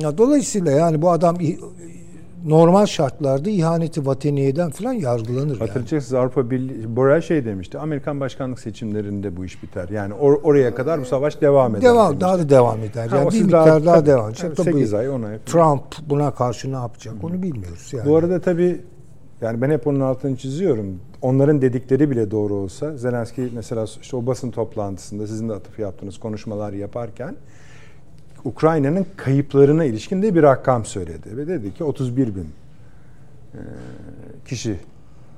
ya dolayısıyla yani bu adam normal şartlarda ihaneti vataniyeden falan yargılanır. Yani. Hatırlayacaksınız Avrupa Birliği, Borrell şey demişti. Amerikan başkanlık seçimlerinde bu iş biter. Yani or- oraya kadar bu savaş devam eder. Devam, demişti. daha da devam eder. Ha, Yani bir miktar daha- daha, tabii, devam edecek. Tabii sekiz ay, on ay. Trump buna karşı ne yapacak onu bilmiyoruz. Yani. Bu arada tabii yani ben hep onun altını çiziyorum. Onların dedikleri bile doğru olsa Zelenski mesela işte o basın toplantısında sizin de atıf yaptığınız konuşmalar yaparken Ukrayna'nın kayıplarına ilişkin de bir rakam söyledi. Ve dedi ki 31 bin e, kişi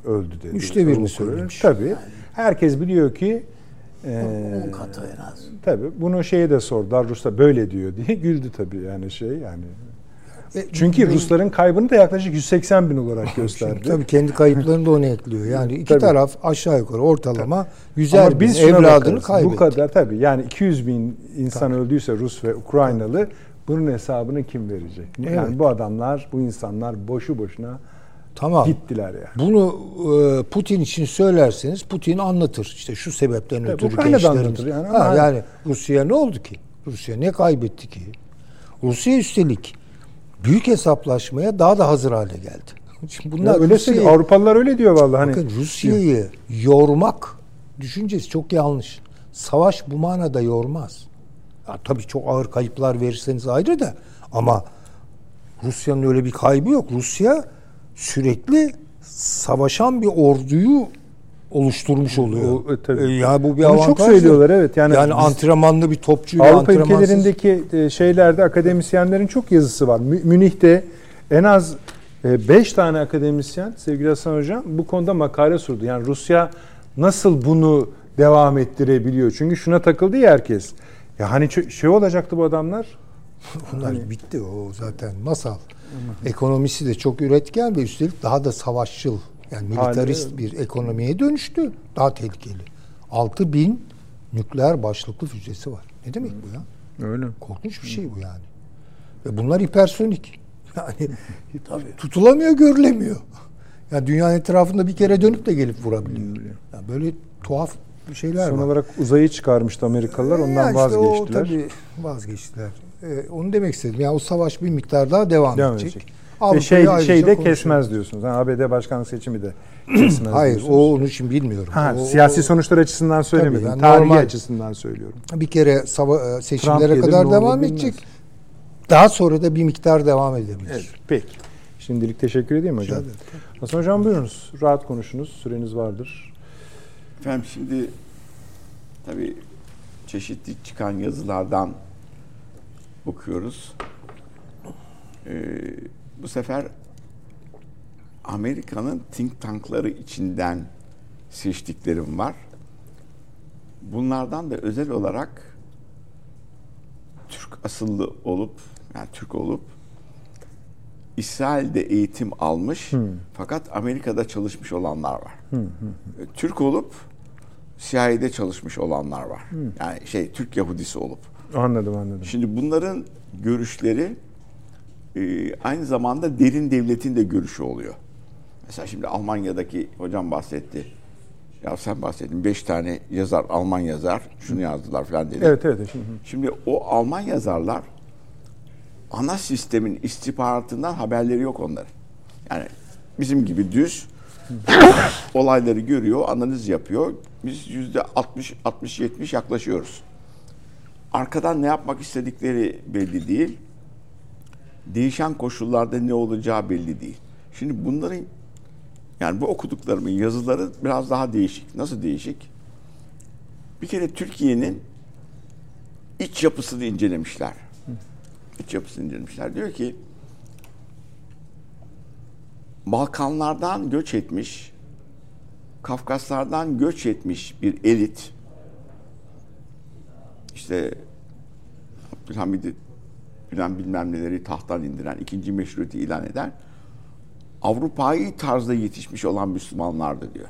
öldü dedi. Üçte birini söylemiş. Tabii. Herkes biliyor ki e, 10 katı en az. tabii bunu şeye de sordular Ruslar böyle diyor diye güldü tabii yani şey yani. E, Çünkü Rusların kaybını da yaklaşık 180 bin olarak gösterdi. Tabii kendi kayıplarını da onu ekliyor. Yani iki Tabii. taraf aşağı yukarı ortalama bin biz şuna evladını kaybetti. Bu kadar tabii. Yani 200 bin insan öldüyse Rus ve Ukraynalı bunun hesabını kim verecek? Yani Evet. bu adamlar, bu insanlar boşu boşuna Tamam. gittiler yani. Bunu e, Putin için söylerseniz Putin anlatır. İşte şu sebepten Tabii, ötürü gençlerimiz. anlatır yani Ha, yani Rusya ne oldu ki? Rusya ne kaybetti ki? Rusya üstelik büyük hesaplaşmaya daha da hazır hale geldi. Şimdi Ya bunlar öyle Rusya'yı, söylüyor. Avrupalılar öyle diyor vallahi hani. bakın Rusya'yı yormak düşüncesi çok yanlış. Savaş bu manada yormaz. Ya, tabii çok ağır kayıplar verirseniz ayrı da ama Rusya'nın öyle bir kaybı yok. Rusya sürekli savaşan bir orduyu oluşturmuş oluyor. O- e, tabii. E, ya bu bir çok avantaj. söylüyorlar, evet. Yani Yani, biz- antrenmanlı bir topçuyla Avrupa antrenmansız- ülkelerindeki e, şeylerde akademisyenlerin çok yazısı var. Mü- Münih'te en az 5 tane akademisyen sevgili Hasan Hocam bu konuda makale sordu. Yani Rusya nasıl bunu devam ettirebiliyor? Çünkü şuna takıldı ya herkes. Ya hani şey olacaktı bu adamlar. Bunlar bitti o zaten masal. Ekonomisi de çok üretken ve üstelik daha da savaşçıl Yani militarist Hali- bir ekonomiye dönüştü. Daha tehlikeli. 6 bin nükleer başlıklı füzesi var. Ne demek bu ya? Öyle. Korkunç bir şey bu yani. Ve bunlar hipersonik. Yani Tabii. tutulamıyor, görülemiyor. Yani dünyanın etrafında bir kere dönüp de gelip vurabiliyor. Yani böyle tuhaf şeyler Son var. olarak uzayı çıkarmıştı Amerikalılar. Ya Ondan işte o vazgeçtiler. tabii vazgeçtiler. Ee, onu demek istedim. Yani o savaş bir miktar daha devam, Devam edecek. edecek. Ve Avrupa'yı şey, ayrıca şey de kesmez diyorsunuz. Yani ABD başkanlık seçimi de kesmez Hayır, diyorsunuz. o onun için bilmiyorum. Ha, O- siyasi o- sonuçlar açısından söylemedim. yani Tarihi normal. açısından söylüyorum. bir kere sava- e, seçimlere gelir, kadar devam olur edecek. bilmez. Daha sonra da bir miktar devam edebilir. Evet, peki. Şimdilik teşekkür edeyim hocam. Hasan hocam buyurunuz. Rahat konuşunuz. Süreniz vardır. Efendim şimdi tabii çeşitli çıkan yazılardan okuyoruz. Ee, bu sefer Amerika'nın think tankları içinden seçtiklerim var. Bunlardan da özel olarak Türk asıllı olup yani Türk olup İsrail'de eğitim almış fakat Amerika'da çalışmış olanlar var. Türk olup CIA'de çalışmış olanlar var. Yani şey Türk Yahudisi olup. Anladım anladım. Şimdi bunların görüşleri e, aynı zamanda derin devletin de görüşü oluyor. Mesela şimdi Almanya'daki hocam bahsetti. Ya sen bahsettin. Beş tane yazar, Alman yazar şunu yazdılar falan dedi. Evet evet. Şimdi, Şimdi o Alman yazarlar ana sistemin istihbaratından haberleri yok onların. Yani bizim gibi düz olayları görüyor, analiz yapıyor. Biz yüzde 60 60 70 yaklaşıyoruz. Arkadan ne yapmak istedikleri belli değil. Değişen koşullarda ne olacağı belli değil. Şimdi bunların yani bu okuduklarımın yazıları biraz daha değişik. Nasıl değişik? Bir kere Türkiye'nin iç yapısını incelemişler. İç yapısını incelemişler. Diyor ki Balkanlardan göç etmiş, Kafkaslardan göç etmiş bir elit işte Abdülhamid'i bilen bilmem neleri tahttan indiren, ikinci meşruiyeti ilan eden Avrupa'yı tarzda yetişmiş olan Müslümanlardı diyor.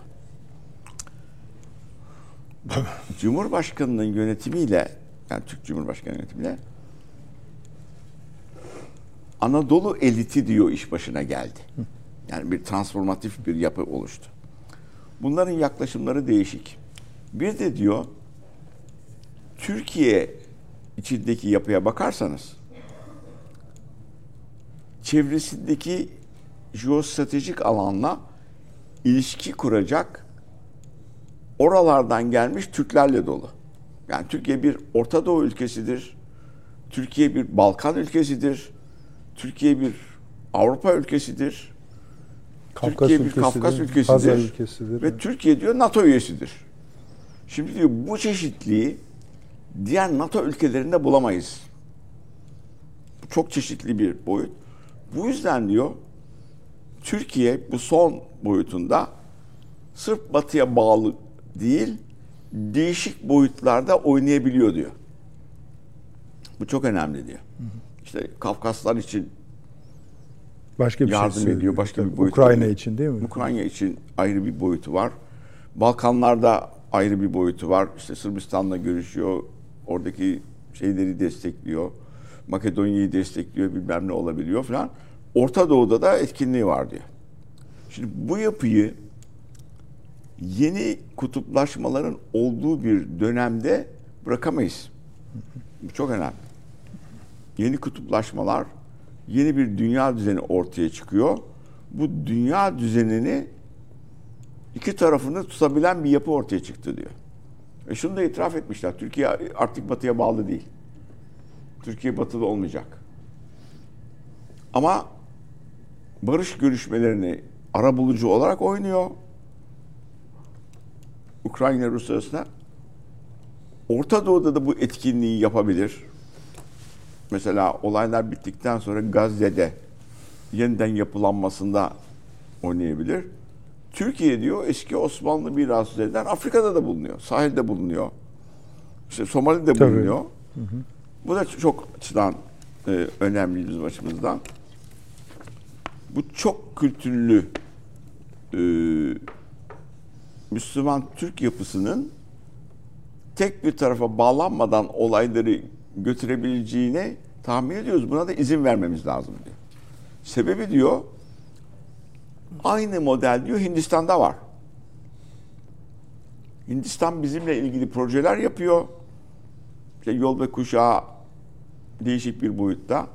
Cumhurbaşkanının yönetimiyle yani Türk Cumhurbaşkanı yönetimiyle Anadolu eliti diyor iş başına geldi. Yani bir transformatif bir yapı oluştu. Bunların yaklaşımları değişik. Bir de diyor Türkiye içindeki yapıya bakarsanız çevresindeki jeostratejik alanla ilişki kuracak oralardan gelmiş Türklerle dolu. Yani Türkiye bir Orta Doğu ülkesidir. Türkiye bir Balkan ülkesidir. Türkiye bir Avrupa ülkesidir. Kafkas Türkiye bir ülkesidir, Kafkas ülkesidir. Hazar ülkesidir. Ve Türkiye diyor NATO üyesidir. Şimdi diyor bu çeşitliği diğer NATO ülkelerinde bulamayız. Bu çok çeşitli bir boyut. Bu yüzden diyor Türkiye bu son boyutunda sırf batıya bağlı değil değişik boyutlarda oynayabiliyor diyor. Bu çok önemli diyor. İşte Kafkaslar için Başka bir yardım şey söylüyor. ediyor. Başka bir boyut. Ukrayna oluyor. için değil mi? Ukrayna için ayrı bir boyutu var. Balkanlarda ayrı bir boyutu var. İşte Sırbistan'la görüşüyor. Oradaki şeyleri destekliyor. Makedonya'yı destekliyor. Bilmem ne olabiliyor falan. Orta Doğu'da da etkinliği var diyor. Şimdi bu yapıyı yeni kutuplaşmaların olduğu bir dönemde bırakamayız. Bu çok önemli. Yeni kutuplaşmalar, yeni bir dünya düzeni ortaya çıkıyor. Bu dünya düzenini iki tarafını tutabilen bir yapı ortaya çıktı diyor. E şunu da itiraf etmişler. Türkiye artık batıya bağlı değil. Türkiye batılı olmayacak. Ama barış görüşmelerini arabulucu olarak oynuyor. Ukrayna Rusya arasında. Orta Doğu'da da bu etkinliği yapabilir. Mesela olaylar bittikten sonra Gazze'de yeniden yapılanmasında oynayabilir. Türkiye diyor eski Osmanlı mirası üzerinden Afrika'da da bulunuyor. Sahilde bulunuyor. İşte Somali'de Tabii. bulunuyor. Bu da çok açıdan e, önemli bizim açımızdan. Bu çok kültürlü e, Müslüman Türk yapısının tek bir tarafa bağlanmadan olayları götürebileceğine tahmin ediyoruz. Buna da izin vermemiz lazım diyor. Sebebi diyor aynı model diyor Hindistan'da var. Hindistan bizimle ilgili projeler yapıyor. İşte yol ve kuşağı değişik bir boyutta.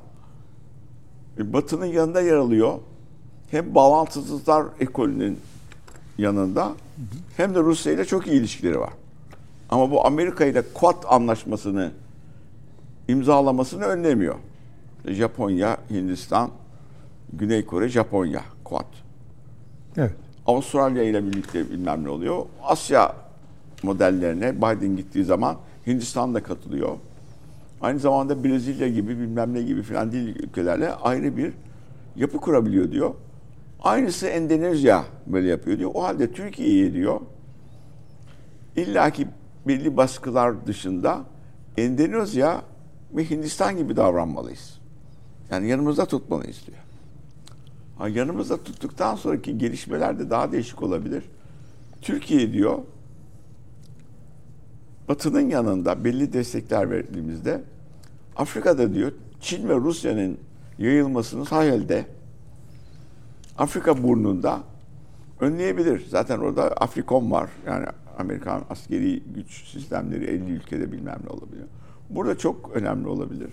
E, Batı'nın yanında yer alıyor. Hem bağlantısızlar ekolünün yanında hem de Rusya ile çok iyi ilişkileri var. Ama bu Amerika ile Quad anlaşmasını imzalamasını önlemiyor. İşte Japonya, Hindistan, Güney Kore, Japonya, Quad. Evet. Avustralya ile birlikte bilmem ne oluyor. Asya modellerine Biden gittiği zaman Hindistan da katılıyor. Aynı zamanda Brezilya gibi bilmem ne gibi filan değil ülkelerle ayrı bir yapı kurabiliyor diyor. Aynısı Endonezya böyle yapıyor diyor. O halde Türkiye'ye diyor illaki belli baskılar dışında Endonezya ve Hindistan gibi davranmalıyız. Yani yanımızda tutmalıyız diyor. Ha, yanımızda tuttuktan sonraki gelişmeler de daha değişik olabilir. Türkiye diyor Batı'nın yanında belli destekler verdiğimizde Afrika'da diyor Çin ve Rusya'nın yayılmasını sahilde Afrika burnunda önleyebilir. Zaten orada Afrikom var. Yani Amerikan askeri güç sistemleri 50 ülkede bilmem ne olabiliyor. Burada çok önemli olabilir.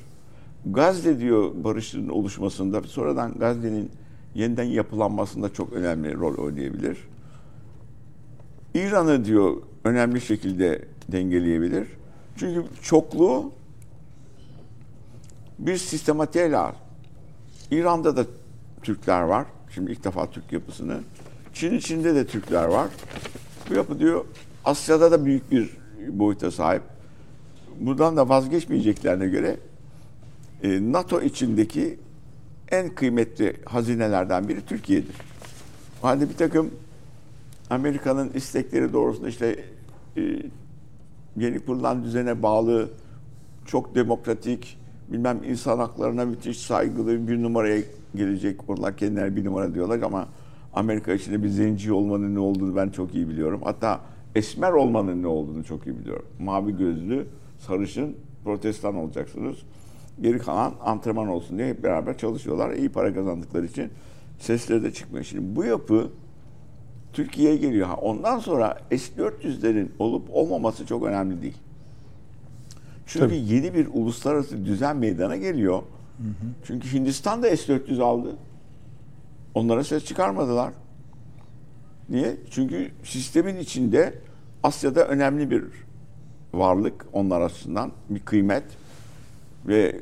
Gazze diyor barışın oluşmasında sonradan Gazze'nin yeniden yapılanmasında çok önemli rol oynayabilir. İran'ı diyor önemli şekilde dengeleyebilir. Çünkü çokluğu bir sistematiğe lazım. İran'da da Türkler var. Şimdi ilk defa Türk yapısını. Çin içinde de Türkler var. Bu yapı diyor Asya'da da büyük bir boyuta sahip. Buradan da vazgeçmeyeceklerine göre e, NATO içindeki en kıymetli hazinelerden biri Türkiye'dir. O halde bir takım Amerika'nın istekleri doğrusunda işte e, yeni kurulan düzene bağlı çok demokratik bilmem insan haklarına müthiş saygılı bir numaraya gelecek. Onlar kendileri bir numara diyorlar ama Amerika içinde bir zenci olmanın ne olduğunu ben çok iyi biliyorum. Hatta esmer olmanın ne olduğunu çok iyi biliyorum. Mavi gözlü, sarışın, protestan olacaksınız. Geri kalan antrenman olsun diye hep beraber çalışıyorlar. İyi para kazandıkları için sesleri de çıkmıyor. Şimdi bu yapı Türkiye'ye geliyor. Ondan sonra S-400'lerin olup olmaması çok önemli değil. Çünkü Tabii. yeni bir uluslararası düzen meydana geliyor. Çünkü Hindistan da S-400 aldı. Onlara ses çıkarmadılar. Niye? Çünkü sistemin içinde Asya'da önemli bir varlık onlar açısından bir kıymet ve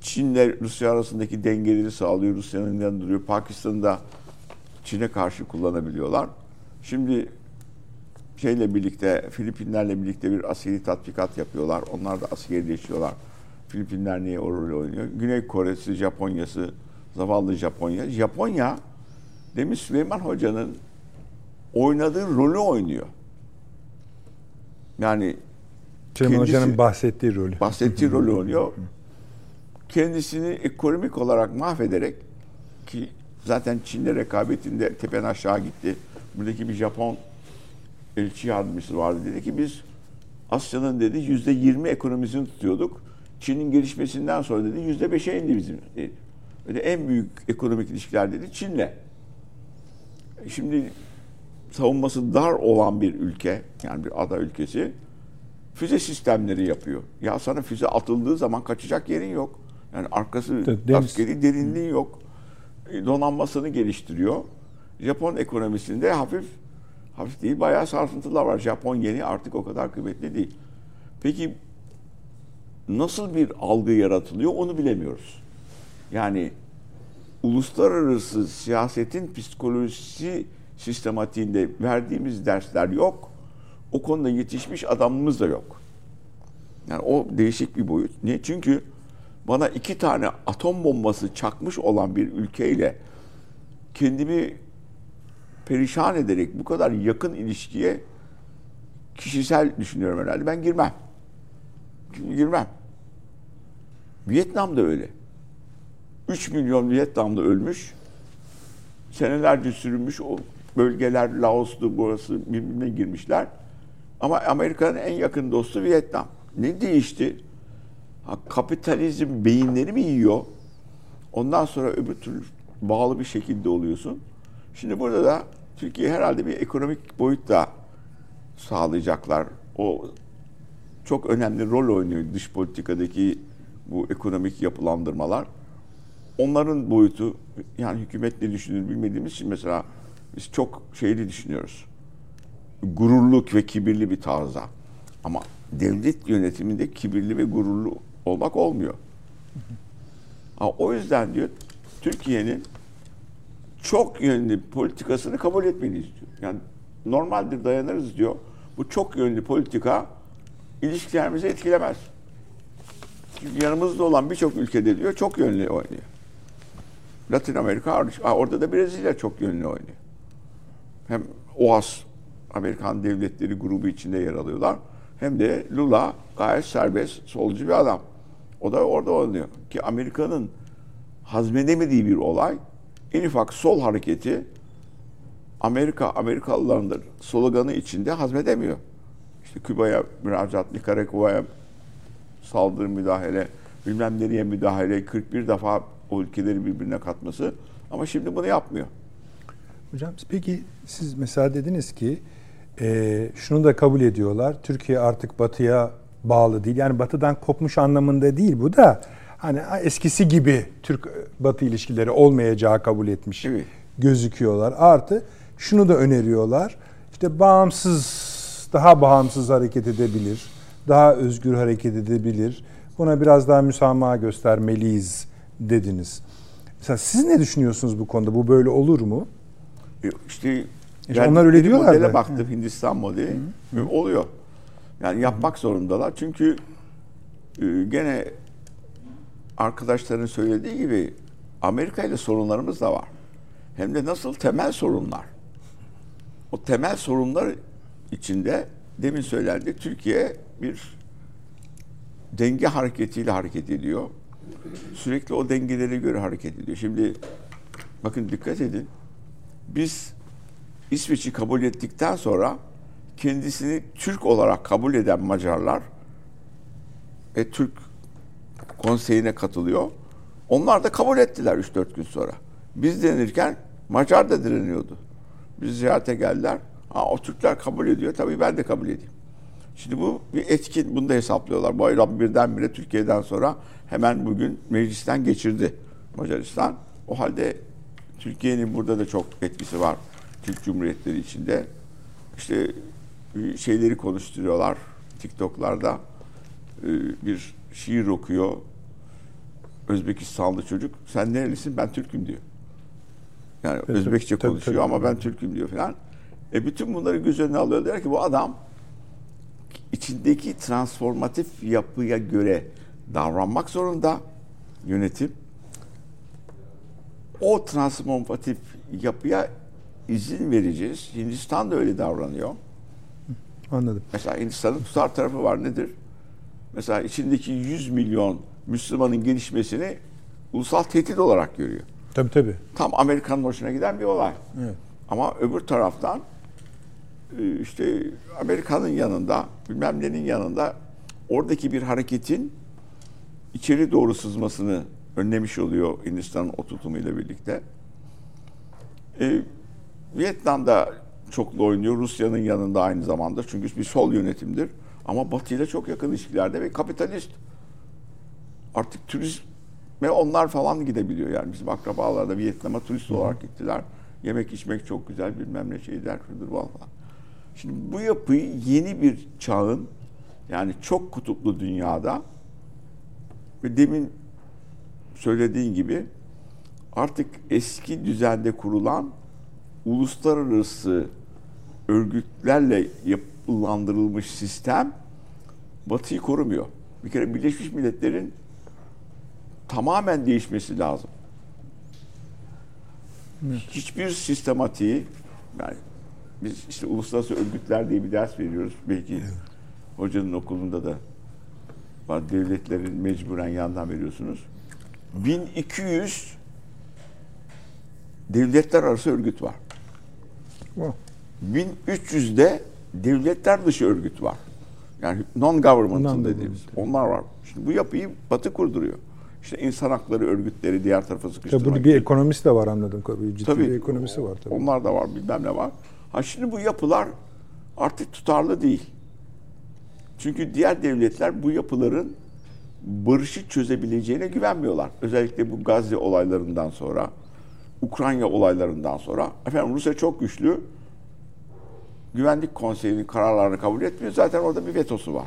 Çin'le Rusya arasındaki dengeleri sağlıyor. Rusya'nın yanında duruyor. Pakistan'da Çin'e karşı kullanabiliyorlar. Şimdi şeyle birlikte Filipinlerle birlikte bir askeri tatbikat yapıyorlar. Onlar da askerileşiyorlar. Filipinler niye o rolü oynuyor? Güney Kore'si, Japonya'sı, zavallı Japonya. Japonya demiş Süleyman Hoca'nın oynadığı rolü oynuyor. Yani Süleyman Kendisi- Hoca'nın bahsettiği rolü. bahsettiği rolü oynuyor. Kendisini ekonomik olarak mahvederek ki zaten Çin'le rekabetinde tepen aşağı gitti. Buradaki bir Japon elçi yardımcısı vardı. Dedi ki biz Asya'nın dedi yüzde yirmi ekonomisini tutuyorduk. Çin'in gelişmesinden sonra dedi yüzde beşe indi bizim. Ve de en büyük ekonomik ilişkiler dedi Çin'le. E Şimdi savunması dar olan bir ülke, yani bir ada ülkesi füze sistemleri yapıyor. Ya sana füze atıldığı zaman kaçacak yerin yok. Yani arkası deniz- askeri derinliği yok. E, Donanmasını geliştiriyor. Japon ekonomisinde hafif hafif değil bayağı sarsıntılar var. Japon yeni artık o kadar kıymetli değil. Peki nasıl bir algı yaratılıyor onu bilemiyoruz. Yani uluslararası siyasetin psikolojisi sistematiğinde verdiğimiz dersler yok. O konuda yetişmiş adamımız da yok. Yani o değişik bir boyut. Niye? Çünkü bana iki tane atom bombası çakmış olan bir ülkeyle kendimi perişan ederek bu kadar yakın ilişkiye kişisel düşünüyorum herhalde. Ben girmem. Girmem. Vietnam da öyle. 3 milyon Vietnam'da ölmüş. Senelerce sürünmüş. O bölgeler Laos'tu burası birbirine girmişler. Ama Amerika'nın en yakın dostu Vietnam. Ne değişti? Ha, kapitalizm beyinleri mi yiyor? Ondan sonra öbür türlü bağlı bir şekilde oluyorsun. Şimdi burada da Türkiye herhalde bir ekonomik boyut da sağlayacaklar. O çok önemli rol oynuyor dış politikadaki bu ekonomik yapılandırmalar. Onların boyutu yani hükümet ne düşünür bilmediğimiz için mesela biz çok şeyli düşünüyoruz. Gururluk ve kibirli bir tarzda. Ama devlet yönetiminde kibirli ve gururlu olmak olmuyor. Ha, o yüzden diyor Türkiye'nin çok yönlü politikasını kabul etmeliyiz diyor. Yani normaldir dayanırız diyor. Bu çok yönlü politika ilişkilerimizi etkilemez. Çünkü yanımızda olan birçok ülkede diyor çok yönlü oynuyor. Latin Amerika orada da Brezilya çok yönlü oynuyor. Hem OAS, Amerikan devletleri grubu içinde yer alıyorlar. Hem de Lula gayet serbest, solcu bir adam. O da orada oynuyor. Ki Amerika'nın hazmedemediği bir olay en ufak sol hareketi Amerika, Amerikalıların sloganı içinde hazmedemiyor. İşte Küba'ya müracaat, Nikaragua'ya saldırı müdahale, bilmem nereye müdahale, 41 defa o ülkeleri birbirine katması. Ama şimdi bunu yapmıyor. Hocam peki siz mesela dediniz ki e, şunu da kabul ediyorlar. Türkiye artık batıya bağlı değil. Yani batıdan kopmuş anlamında değil bu da hani eskisi gibi Türk-Batı ilişkileri olmayacağı kabul etmiş evet. gözüküyorlar. Artı şunu da öneriyorlar. İşte bağımsız, daha bağımsız hareket edebilir. Daha özgür hareket edebilir. Buna biraz daha müsamaha göstermeliyiz dediniz. Mesela siz ne düşünüyorsunuz bu konuda? Bu böyle olur mu? İşte yani onlar öyle diyorlar modele da. baktım Hindistan modeli. Hı. Oluyor. Yani yapmak zorundalar. Çünkü e, gene arkadaşların söylediği gibi Amerika ile sorunlarımız da var. Hem de nasıl temel sorunlar. O temel sorunlar içinde demin söylendi Türkiye bir denge hareketiyle hareket ediyor. Sürekli o dengelere göre hareket ediyor. Şimdi bakın dikkat edin. Biz İsveç'i kabul ettikten sonra kendisini Türk olarak kabul eden Macarlar ve Türk konseyine katılıyor. Onlar da kabul ettiler 3-4 gün sonra. Biz denirken Macar da direniyordu. Biz ziyarete geldiler. Ha, o Türkler kabul ediyor. Tabii ben de kabul edeyim. Şimdi bu bir etkin. Bunu da hesaplıyorlar. Bayram birdenbire Türkiye'den sonra hemen bugün meclisten geçirdi Macaristan. O halde Türkiye'nin burada da çok etkisi var. Türk Cumhuriyetleri içinde. İşte şeyleri konuşturuyorlar TikTok'larda. Ee, bir şiir okuyor. Özbekistanlı çocuk. Sen nerelisin? Ben Türk'üm diyor. Yani evet, Özbekçe tabii, konuşuyor tabii, ama ben Türk'üm diyor falan. E bütün bunları göz önüne alıyor. Der ki bu adam içindeki transformatif yapıya göre davranmak zorunda yönetim. O transformatif yapıya izin vereceğiz. Hindistan da öyle davranıyor. Anladım. Mesela Hindistan'ın tutar tarafı var nedir? Mesela içindeki 100 milyon Müslümanın gelişmesini ulusal tehdit olarak görüyor. Tabii tabii. Tam Amerika'nın hoşuna giden bir olay. Evet. Ama öbür taraftan e, işte Amerika'nın yanında, bilmem nenin yanında oradaki bir hareketin içeri doğru sızmasını önlemiş oluyor Hindistan'ın o tutumuyla birlikte. Ee, Vietnam'da çoklu oynuyor. Rusya'nın yanında aynı zamanda. Çünkü bir sol yönetimdir. Ama Batı ile çok yakın ilişkilerde ve kapitalist. Artık turizme onlar falan gidebiliyor yani. Bizim akrabalar da Vietnam'a turist olarak gittiler. Yemek içmek çok güzel bilmem ne şeyler şudur falan. Şimdi bu yapıyı yeni bir çağın yani çok kutuplu dünyada ve demin söylediğin gibi artık eski düzende kurulan uluslararası örgütlerle yapılandırılmış sistem Batı'yı korumuyor. Bir kere Birleşmiş Milletler'in tamamen değişmesi lazım. Evet. Hiçbir sistematiği yani biz işte uluslararası örgütler diye bir ders veriyoruz. Belki evet. hocanın okulunda da var. Devletlerin mecburen yandan veriyorsunuz. 1200 devletler arası örgüt var. Oh. 1300'de devletler dışı örgüt var. Yani non-governmental Non-governmental. dediğimiz. Onlar var. Şimdi bu yapıyı Batı kurduruyor. İşte insan hakları örgütleri diğer tarafa Tabii sıkıştırmak. bunun bir ekonomisi de var anladım. Ciddi Tabii. bir ekonomisi var tabii. Onlar da var bilmem ne var. Ha şimdi bu yapılar artık tutarlı değil. Çünkü diğer devletler bu yapıların barışı çözebileceğine güvenmiyorlar. Özellikle bu Gazze olaylarından sonra, Ukrayna olaylarından sonra. Efendim Rusya çok güçlü. Güvenlik Konseyi'nin kararlarını kabul etmiyor. Zaten orada bir vetosu var.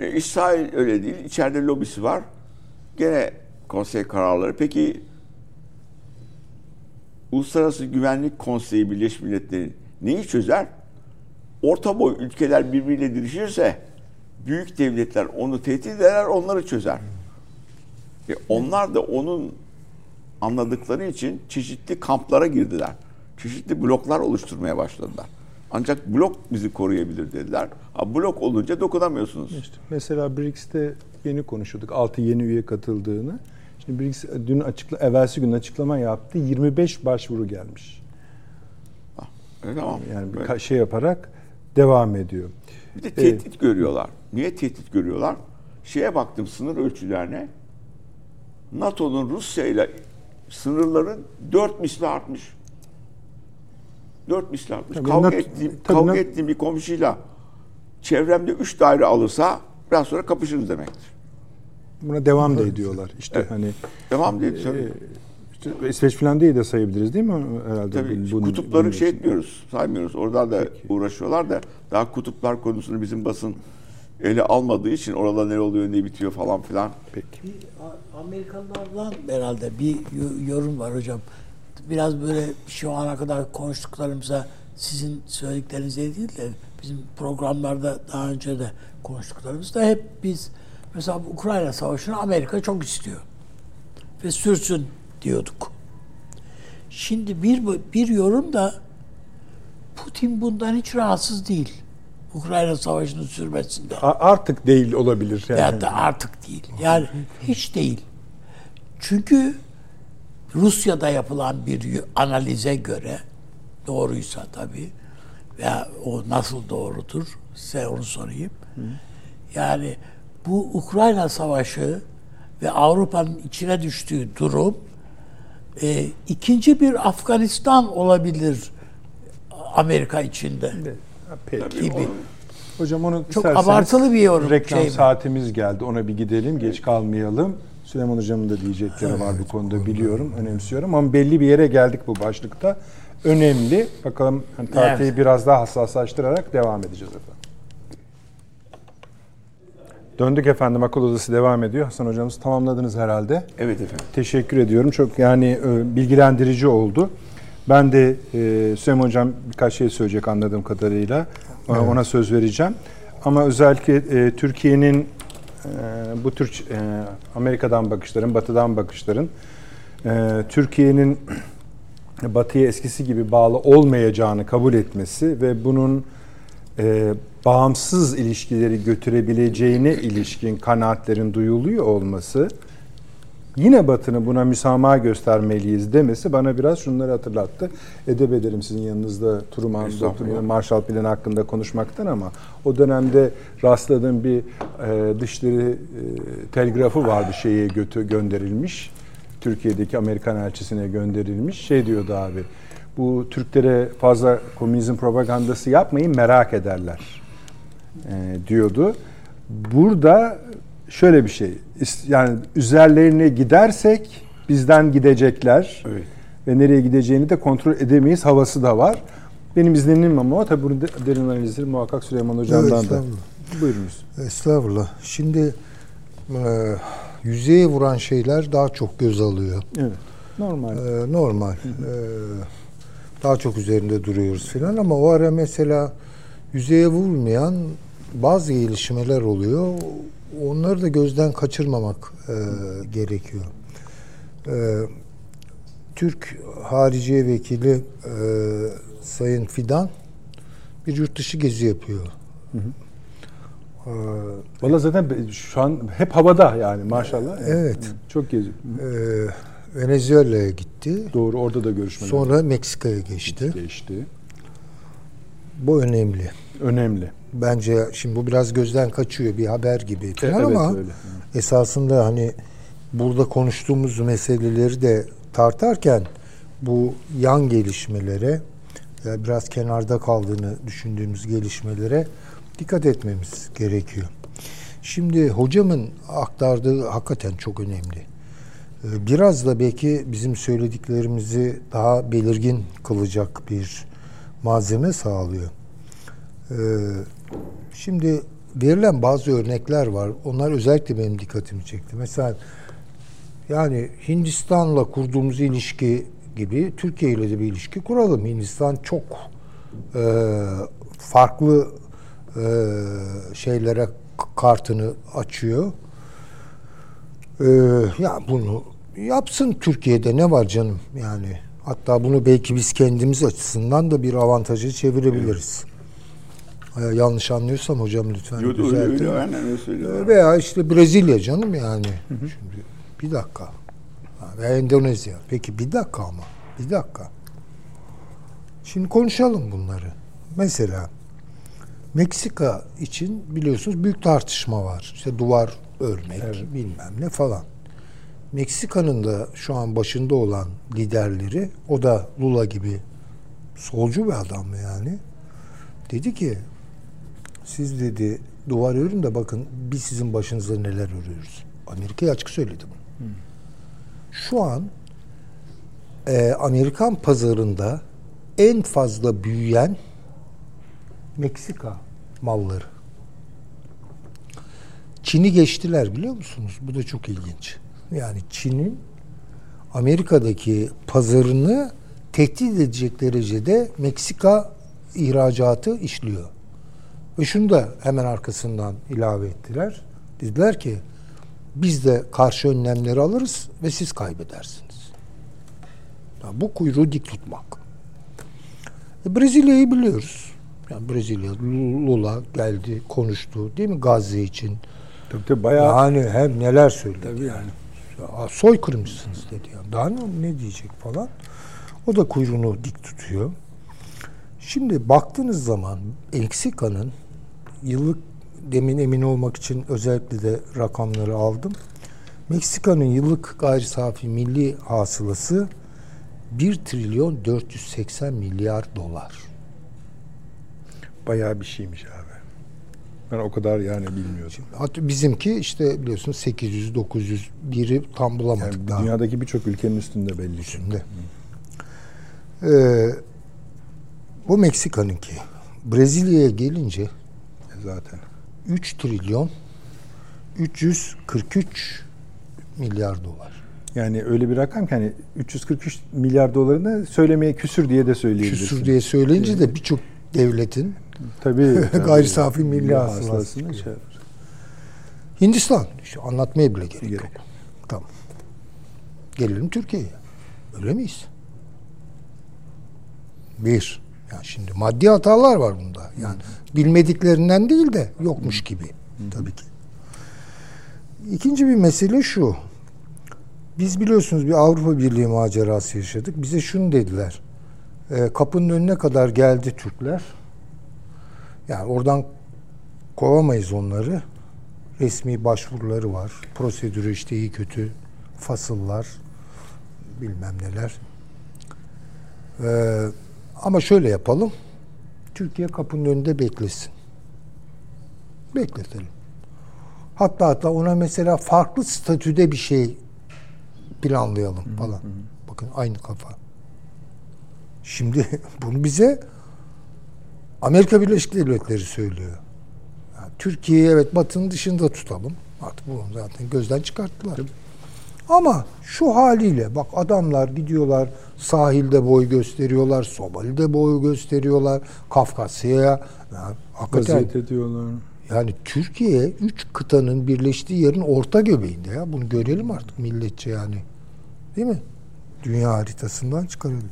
E, İsrail öyle değil. İçeride lobisi var. Gene konsey kararları. Peki Uluslararası Güvenlik Konseyi Birleşmiş Milletleri neyi çözer? Orta boy ülkeler birbiriyle dirişirse büyük devletler onu tehdit eder, onları çözer. E onlar da onun anladıkları için çeşitli kamplara girdiler. Çeşitli bloklar oluşturmaya başladılar. Ancak blok bizi koruyabilir dediler. Ha, blok olunca dokunamıyorsunuz. İşte mesela BRICS'te yeni konuşuyorduk. 6 yeni üye katıldığını. Şimdi BRICS dün açıkla, evvelsi gün açıklama yaptı. 25 başvuru gelmiş. E, tamam. Yani bir ka- şey yaparak devam ediyor. Bir de tehdit görüyorlar. Niye tehdit görüyorlar? Şeye baktım sınır ölçülerine. NATO'nun Rusya ile sınırların dört misli artmış. Dört. Tabii kavga NATO ettiğim, tabii kavga NATO ettiğim bir komşuyla çevremde üç daire alırsa biraz sonra kapışırız demektir. Buna devam da ediyorlar. İşte Evet. hani Devam değil. Tabii. işte İsveç falan diye de sayabiliriz değil mi herhalde? Tabii bunun- kutupları bunun şey için. etmiyoruz, saymıyoruz. Oradan da uğraşıyorlar da daha kutuplar konusunu bizim basın ele almadığı için orada ne oluyor ne bitiyor falan filan. Peki. Bir Amerikalılardan herhalde bir yo- yorum var hocam. Biraz böyle şu ana kadar konuştuklarımıza sizin söylediklerinize değil de bizim programlarda daha önce de konuştuklarımızda hep biz mesela Ukrayna Savaşı'nı Amerika çok istiyor. Ve sürsün diyorduk. Şimdi bir bir yorum da Putin bundan hiç rahatsız değil. Ukrayna Savaşı'nın sürmesinden. A- Artık değil olabilir yani. Veyahut da artık değil. Yani hiç değil. Çünkü Rusya'da yapılan bir analize göre doğruysa tabii veya o nasıl doğrudur size onu sorayım. Yani bu Ukrayna Savaşı ve Avrupa'nın içine düştüğü durum e, ikinci bir Afganistan olabilir Amerika içinde Peki. gibi. Hocam onu Çok abartılı bir yorum, Reklam şey mi? saatimiz geldi. Ona bir gidelim. Geç kalmayalım. Süleyman Hocam'ın da diyecekleri var bu konuda biliyorum. Önemsiyorum. Ama belli bir yere geldik bu başlıkta. Önemli. Bakalım hani tarihı Evet. biraz daha hassaslaştırarak devam edeceğiz efendim. Döndük efendim. Akıl odası devam ediyor. Hasan hocamız tamamladınız herhalde. Evet efendim. Teşekkür ediyorum. Çok yani e, bilgilendirici oldu. Ben de e, Süleyman Hocam birkaç şey söyleyecek anladığım kadarıyla. E, Ona söz vereceğim. Ama özellikle e, Türkiye'nin bu tür e, Amerika'dan bakışların, Batı'dan bakışların e, Türkiye'nin Batı'ya eskisi gibi bağlı olmayacağını kabul etmesi ve bunun e, bağımsız ilişkileri götürebileceğine ilişkin kanaatlerin duyuluyor olması yine Batı'nın buna müsamaha göstermeliyiz demesi bana biraz şunları hatırlattı. Edep ederim sizin yanınızda Truman. Doktor Marshall Plan hakkında konuşmaktan ama o dönemde rastladığım bir e, dışları e, telgrafı vardı şeye götü gönderilmiş. Türkiye'deki Amerikan elçisine gönderilmiş. Şey diyordu abi. Bu Türklere fazla komünizm propagandası yapmayın merak ederler e, diyordu. Burada şöyle bir şey. Yani üzerlerine gidersek bizden gidecekler. Evet. Ve nereye gideceğini de kontrol edemeyiz havası da var. Benim izlenimim ama tabii bunu de- derin analizleri muhakkak Süleyman Hocam'dan Evet, da. Buyurunuz. Estağfurullah. Şimdi e, yüzeye vuran şeyler daha çok göz alıyor. Evet. Normal. E, normal. E, daha çok üzerinde duruyoruz filan ama o ara mesela yüzeye vurmayan bazı gelişmeler oluyor. Onları da gözden kaçırmamak e, gerekiyor. E, Türk Hariciye Vekili e, Sayın Fidan bir yurt dışı gezi yapıyor. E, Valla zaten şu an hep havada yani maşallah. Evet. Çok geziyor. Ee, Venezuela'ya gitti. Doğru orada da görüşmeler Sonra Meksika'ya geçti. geçti. Bu önemli. Önemli. Bence şimdi bu biraz gözden kaçıyor bir haber gibi falan evet, ama öyle. esasında hani burada konuştuğumuz meseleleri de tartarken bu yan gelişmelere ya biraz kenarda kaldığını düşündüğümüz gelişmelere dikkat etmemiz gerekiyor. Şimdi hocamın aktardığı hakikaten çok önemli. Ee, Biraz da belki bizim söylediklerimizi daha belirgin kılacak bir malzeme sağlıyor. Şimdi verilen bazı örnekler var. Onlar özellikle benim dikkatimi çekti. Mesela yani Hindistan'la kurduğumuz ilişki gibi Türkiye ile de bir ilişki kuralım. Hindistan çok e, farklı e, şeylere kartını açıyor. E, ya bunu yapsın Türkiye'de ne var canım yani. Hatta bunu belki biz kendimiz açısından da bir avantajı çevirebiliriz. E, yanlış anlıyorsam hocam lütfen Öyle, öyle, düzeltin. öyle, aynen öyle söylüyor. Veya işte Brezilya canım yani. Şimdi bir dakika. Veya Endonezya. Peki bir dakika ama. Bir dakika. Şimdi konuşalım bunları. Mesela Meksika için biliyorsunuz büyük tartışma var. İşte duvar örmek bilmem ne falan. Meksika'nın da şu an başında olan liderleri o da Lula gibi solcu bir adam yani. Dedi ki siz dedi duvar örün de bakın biz sizin başınıza neler örüyoruz. Amerika'ya açık söyledi bunu. Şu an e, Amerikan pazarında en fazla büyüyen Meksika malları. Çin'i geçtiler biliyor musunuz? Bu da çok ilginç. Yani Çin'in Amerika'daki pazarını tehdit edecek derecede Meksika ihracatı işliyor. Ve şunu da hemen arkasından ilave ettiler. Dediler ki biz de karşı önlemleri alırız ve siz kaybedersiniz. Ya bu kuyruğu dik tutmak. E, Brezilya'yı biliyoruz. Yani Brezilya, Lula geldi, konuştu değil mi Gazze için? Tabii tabii bayağı Yani hem neler söyledi. tabii yani. Ya, soykırımcısınız dedi. Yani. Daha ne, ne diyecek falan. O da kuyruğunu dik tutuyor. Şimdi baktığınız zaman Meksika'nın yıllık demin emin olmak için özellikle de rakamları aldım. Meksika'nın yıllık gayri safi milli hasılası 1 trilyon 480 milyar dolar. Bayağı bir şeymiş abi. Ben o kadar yani bilmiyordum. Hatta bizimki işte biliyorsunuz 800 900 biri tam bulamadık Yani daha. dünyadaki birçok ülkenin üstünde belli. Şimdi. Ee, bu Meksika'nınki. Brezilya'ya gelince Zaten. 3 trilyon 343 milyar dolar. Yani öyle bir rakam ki hani 343 milyar dolarını söylemeye küsür diye de söyleyebilirsin. Küsür diye söyleyince de birçok devletin Tabii. tabii. Gayri safi milli hasılası hasılasını şey- Hindistan işte anlatmaya bile gerek, Gerek yok. Tamam. Gelelim Türkiye'ye. Öyle miyiz? Bir. Yani şimdi maddi hatalar var bunda. Yani bilmediklerinden değil de yokmuş gibi. Tabii ki. İkinci bir mesele şu. Biz biliyorsunuz bir Avrupa Birliği macerası yaşadık. Bize şunu dediler. E, kapının önüne kadar geldi Türkler. Yani oradan kovamayız onları. Resmi başvuruları var. Prosedürü işte iyi kötü fasıllar bilmem neler. Ee, ama şöyle yapalım. Türkiye kapının önünde beklesin. Bekletelim. Hatta hatta ona mesela farklı statüde bir şey planlayalım falan. Bakın aynı kafa. Şimdi bunu bize Amerika Birleşik Devletleri söylüyor. Yani Türkiye'yi evet Batı'nın dışında tutalım. Artık bunu zaten gözden çıkarttılar. Ama şu haliyle bak adamlar gidiyorlar sahilde boy gösteriyorlar, Somali'de boy gösteriyorlar, Kafkasya'ya. Yani Vaziyet ediyorlar. yani Türkiye üç kıtanın birleştiği yerin orta göbeğinde ya. Bunu görelim artık milletçe yani. Değil mi? Dünya haritasından çıkaralım.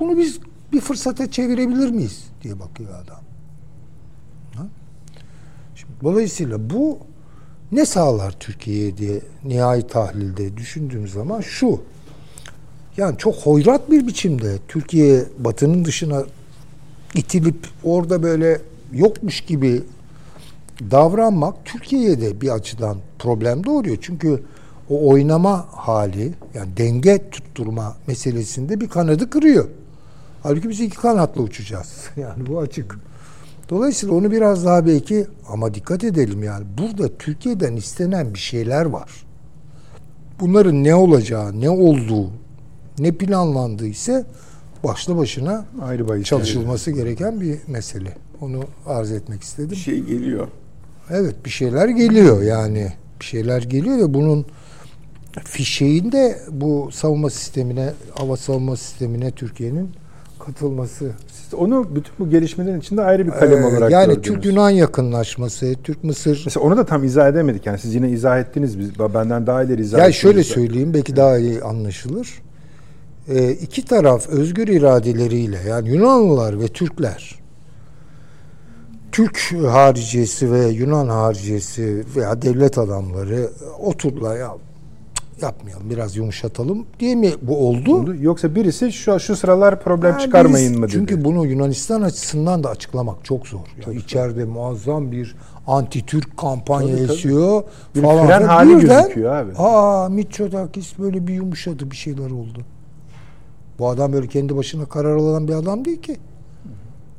Bunu biz bir fırsata çevirebilir miyiz diye bakıyor adam. Ha? Şimdi, dolayısıyla bu ne sağlar Türkiye'ye diye nihai tahlilde düşündüğüm zaman şu. yani çok hoyrat bir biçimde Türkiye batının dışına itilip orada böyle yokmuş gibi davranmak Türkiye'ye de bir açıdan problem doğuruyor. Çünkü o oynama hali yani denge tutturma meselesinde bir kanadı kırıyor. Halbuki biz iki kanatla uçacağız. Yani bu açık. Dolayısıyla onu biraz daha belki ama dikkat edelim yani burada Türkiye'den istenen bir şeyler var. Bunların ne olacağı, ne olduğu, ne planlandığı ise başlı başına Ayrı bahis. çalışılması gereken bir mesele. Onu arz etmek istedim. Bir şey geliyor. Evet bir şeyler geliyor yani. Bir şeyler geliyor ve bunun fişeğinde bu savunma sistemine, hava savunma sistemine Türkiye'nin katılması. Siz onu bütün bu gelişmelerin içinde ayrı bir kalem Ee, olarak yani gördünüz. Türk-Yunan yakınlaşması, Türk-Mısır Mesela onu da tam izah edemedik. Yani siz yine izah ettiniz. Biz, benden daha ileri izah Ya ettiniz. şöyle söyleyeyim belki daha iyi anlaşılır. Ee, iki taraf özgür iradeleriyle yani Yunanlılar ve Türkler Türk hariciyesi ve Yunan hariciyesi veya devlet adamları oturdular ya yapmayalım biraz yumuşatalım diye mi bu oldu? Yoksa birisi şu şu sıralar problem Yani çıkarmayın biz- mı dedi. Çünkü bunu Yunanistan açısından da açıklamak çok zor. Ya içeride muazzam bir anti-Türk kampanya Tabii, tabii. esiyor Bir falan. fren filan. hali Birden, gözüküyor abi. Aa Mitsotakis böyle bir yumuşadı bir şeyler oldu. Bu adam böyle kendi başına karar alan bir adam değil ki.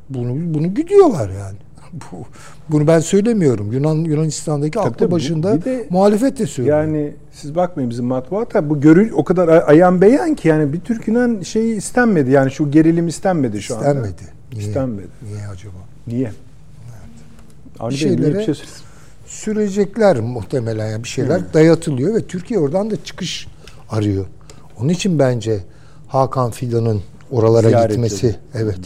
Bunu bunu güdüyorlar yani. Bu, bunu ben söylemiyorum. Yunan Yunanistan'daki aklı tabii, başında de- muhalefet de söylüyor. Yani siz bakmayın bizim matbuata bu görül o kadar ayan beyan ki yani bir Türk Yunan şeyi istenmedi. Yani şu gerilim istenmedi şu anda. İstenmedi. Niye? İstenmedi. Niye acaba? Niye? Avni Bir şeylere- bir şey sürecekler muhtemelen yani bir şeyler dayatılıyor ve Türkiye oradan da çıkış arıyor. Onun için bence Hakan Fidan'ın oralara Ziyaretleri. gitmesi evet.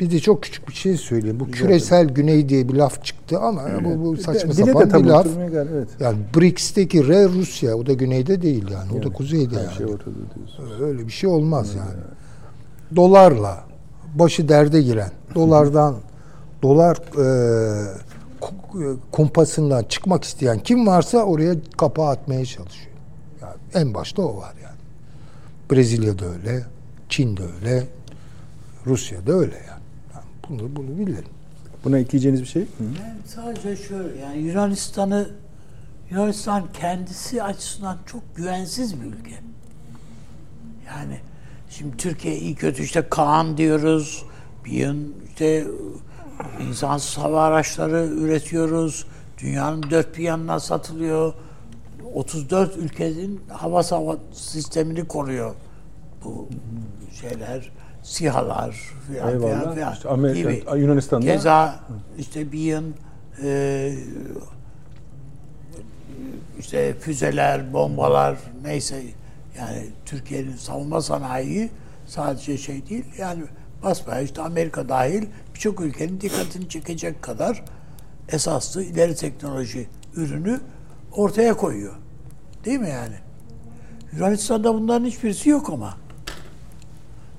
Bir de çok küçük bir şey söyleyeyim. Bu küresel güney diye bir laf çıktı ama bu, bu saçma Dile sapan bir laf. gel- Evet. Yani BRICS'teki R Rusya o da güneyde değil yani. O da kuzeyde Her yani. şey ortada diyorsun. Öyle bir şey olmaz yani. Dolarla başı derde giren, dolardan dolar e, e, kumpasından çıkmak isteyen kim varsa oraya kapağı atmaya çalışıyor. Yani en başta o var yani. Brezilya'da öyle, Çin'de öyle, Rusya'da öyle yani. Yani bunu bunu bilelim. Buna ekleyeceğiniz bir şey? Hı. Ben sadece şöyle yani Yunanistan'ı Yunanistan kendisi açısından çok güvensiz bir ülke. Yani şimdi Türkiye iyi kötü işte Kaan diyoruz. Bir yıl işte insansız hava araçları üretiyoruz. Dünyanın dört bir yanına satılıyor. 34 ülkenin hava sava sistemini koruyor bu şeyler, SİHA'lar filan filan filan İşte Amerika- gibi. Yunanistan'da- Keza işte bir yıl e, işte füzeler, bombalar neyse yani Türkiye'nin savunma sanayi sadece şey değil yani basbayağı işte Amerika dahil birçok ülkenin dikkatini çekecek kadar esaslı ileri teknoloji ürünü ortaya koyuyor. Değil mi yani? Yunanistan'da bunların hiçbirisi yok ama.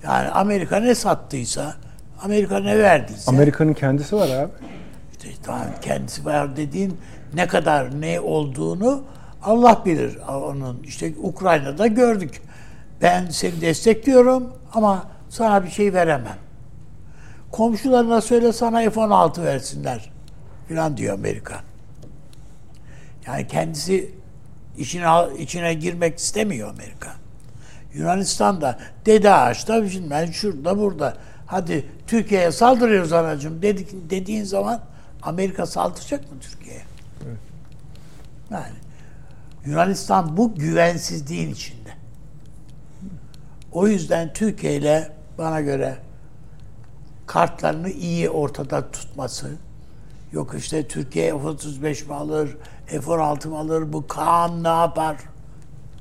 Yani Amerika ne sattıysa, Amerika ne verdiyse. Amerika'nın kendisi var abi. İşte tamam kendisi var dediğin ne kadar ne olduğunu Allah bilir onun. İşte Ukrayna'da gördük. Ben seni destekliyorum ama sana bir şey veremem. Komşularına söyle sana F-16 versinler filan diyor Amerika. Yani kendisi içine içine girmek istemiyor Amerika. Yunanistan'da Dede Ağaç'ta bilmem şurada burada. Hadi Türkiye'ye saldırıyoruz anacığım dedik, dediğin zaman Amerika saldıracak mı Türkiye'ye? Yani Yunanistan bu güvensizliğin içinde. O yüzden Türkiye ile bana göre kartlarını iyi ortada tutması, yok işte Türkiye F-35 mi alır, F-16 mı alır, bu Kaan ne yapar?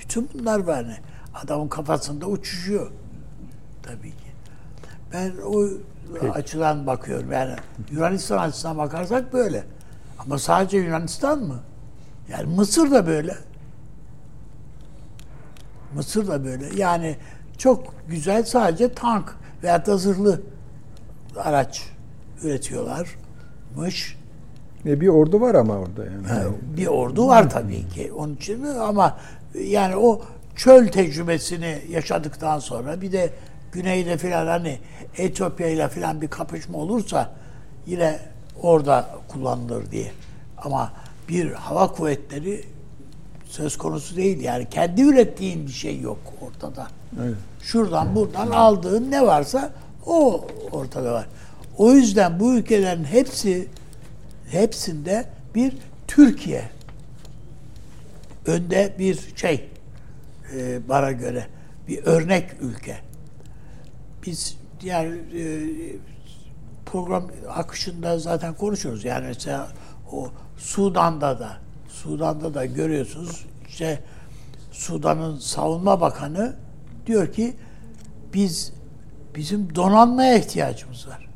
Bütün bunlar var ne? Adamın kafasında uçuşuyor. Tabii ki. Ben o açıdan bakıyorum. Yani Yunanistan açısından bakarsak böyle. Ama sadece Yunanistan mı? Yani Mısır da böyle. Mısır da böyle. Yani çok güzel sadece tank veya da zırhlı araç üretiyorlarmış. E, bir ordu var ama orada yani. Yani bir ordu var tabii ki. Onun için ama yani o çöl tecrübesini yaşadıktan sonra bir de güneyde filan hani Etiyopya ile filan bir kapışma olursa yine orada kullanılır diye. Ama bir hava kuvvetleri söz konusu değil. Yani kendi ürettiğin bir şey yok ortada. Evet. Şuradan buradan aldığın ne varsa o ortada var. O yüzden bu ülkelerin hepsi hepsinde bir Türkiye önde bir şey e, bana göre bir örnek ülke. Biz diğer e, program akışında zaten konuşuyoruz. Yani mesela o Sudan'da da Sudan'da da görüyorsunuz işte Sudan'ın savunma bakanı diyor ki biz bizim donanmaya ihtiyacımız var.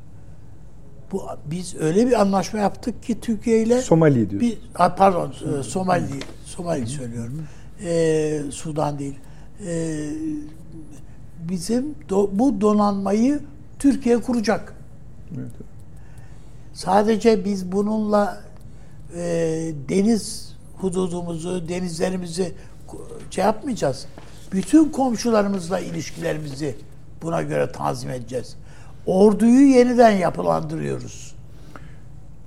Bu biz öyle bir anlaşma yaptık ki Türkiye ile Somali diyor. pardon e, Somali Somali söylüyorum. E, Sudan değil. E, bizim do- bu donanmayı Türkiye kuracak. Evet. Sadece biz bununla e, deniz hududumuzu, denizlerimizi şey yapmayacağız. Bütün komşularımızla ilişkilerimizi buna göre tanzim edeceğiz. Orduyu yeniden yapılandırıyoruz.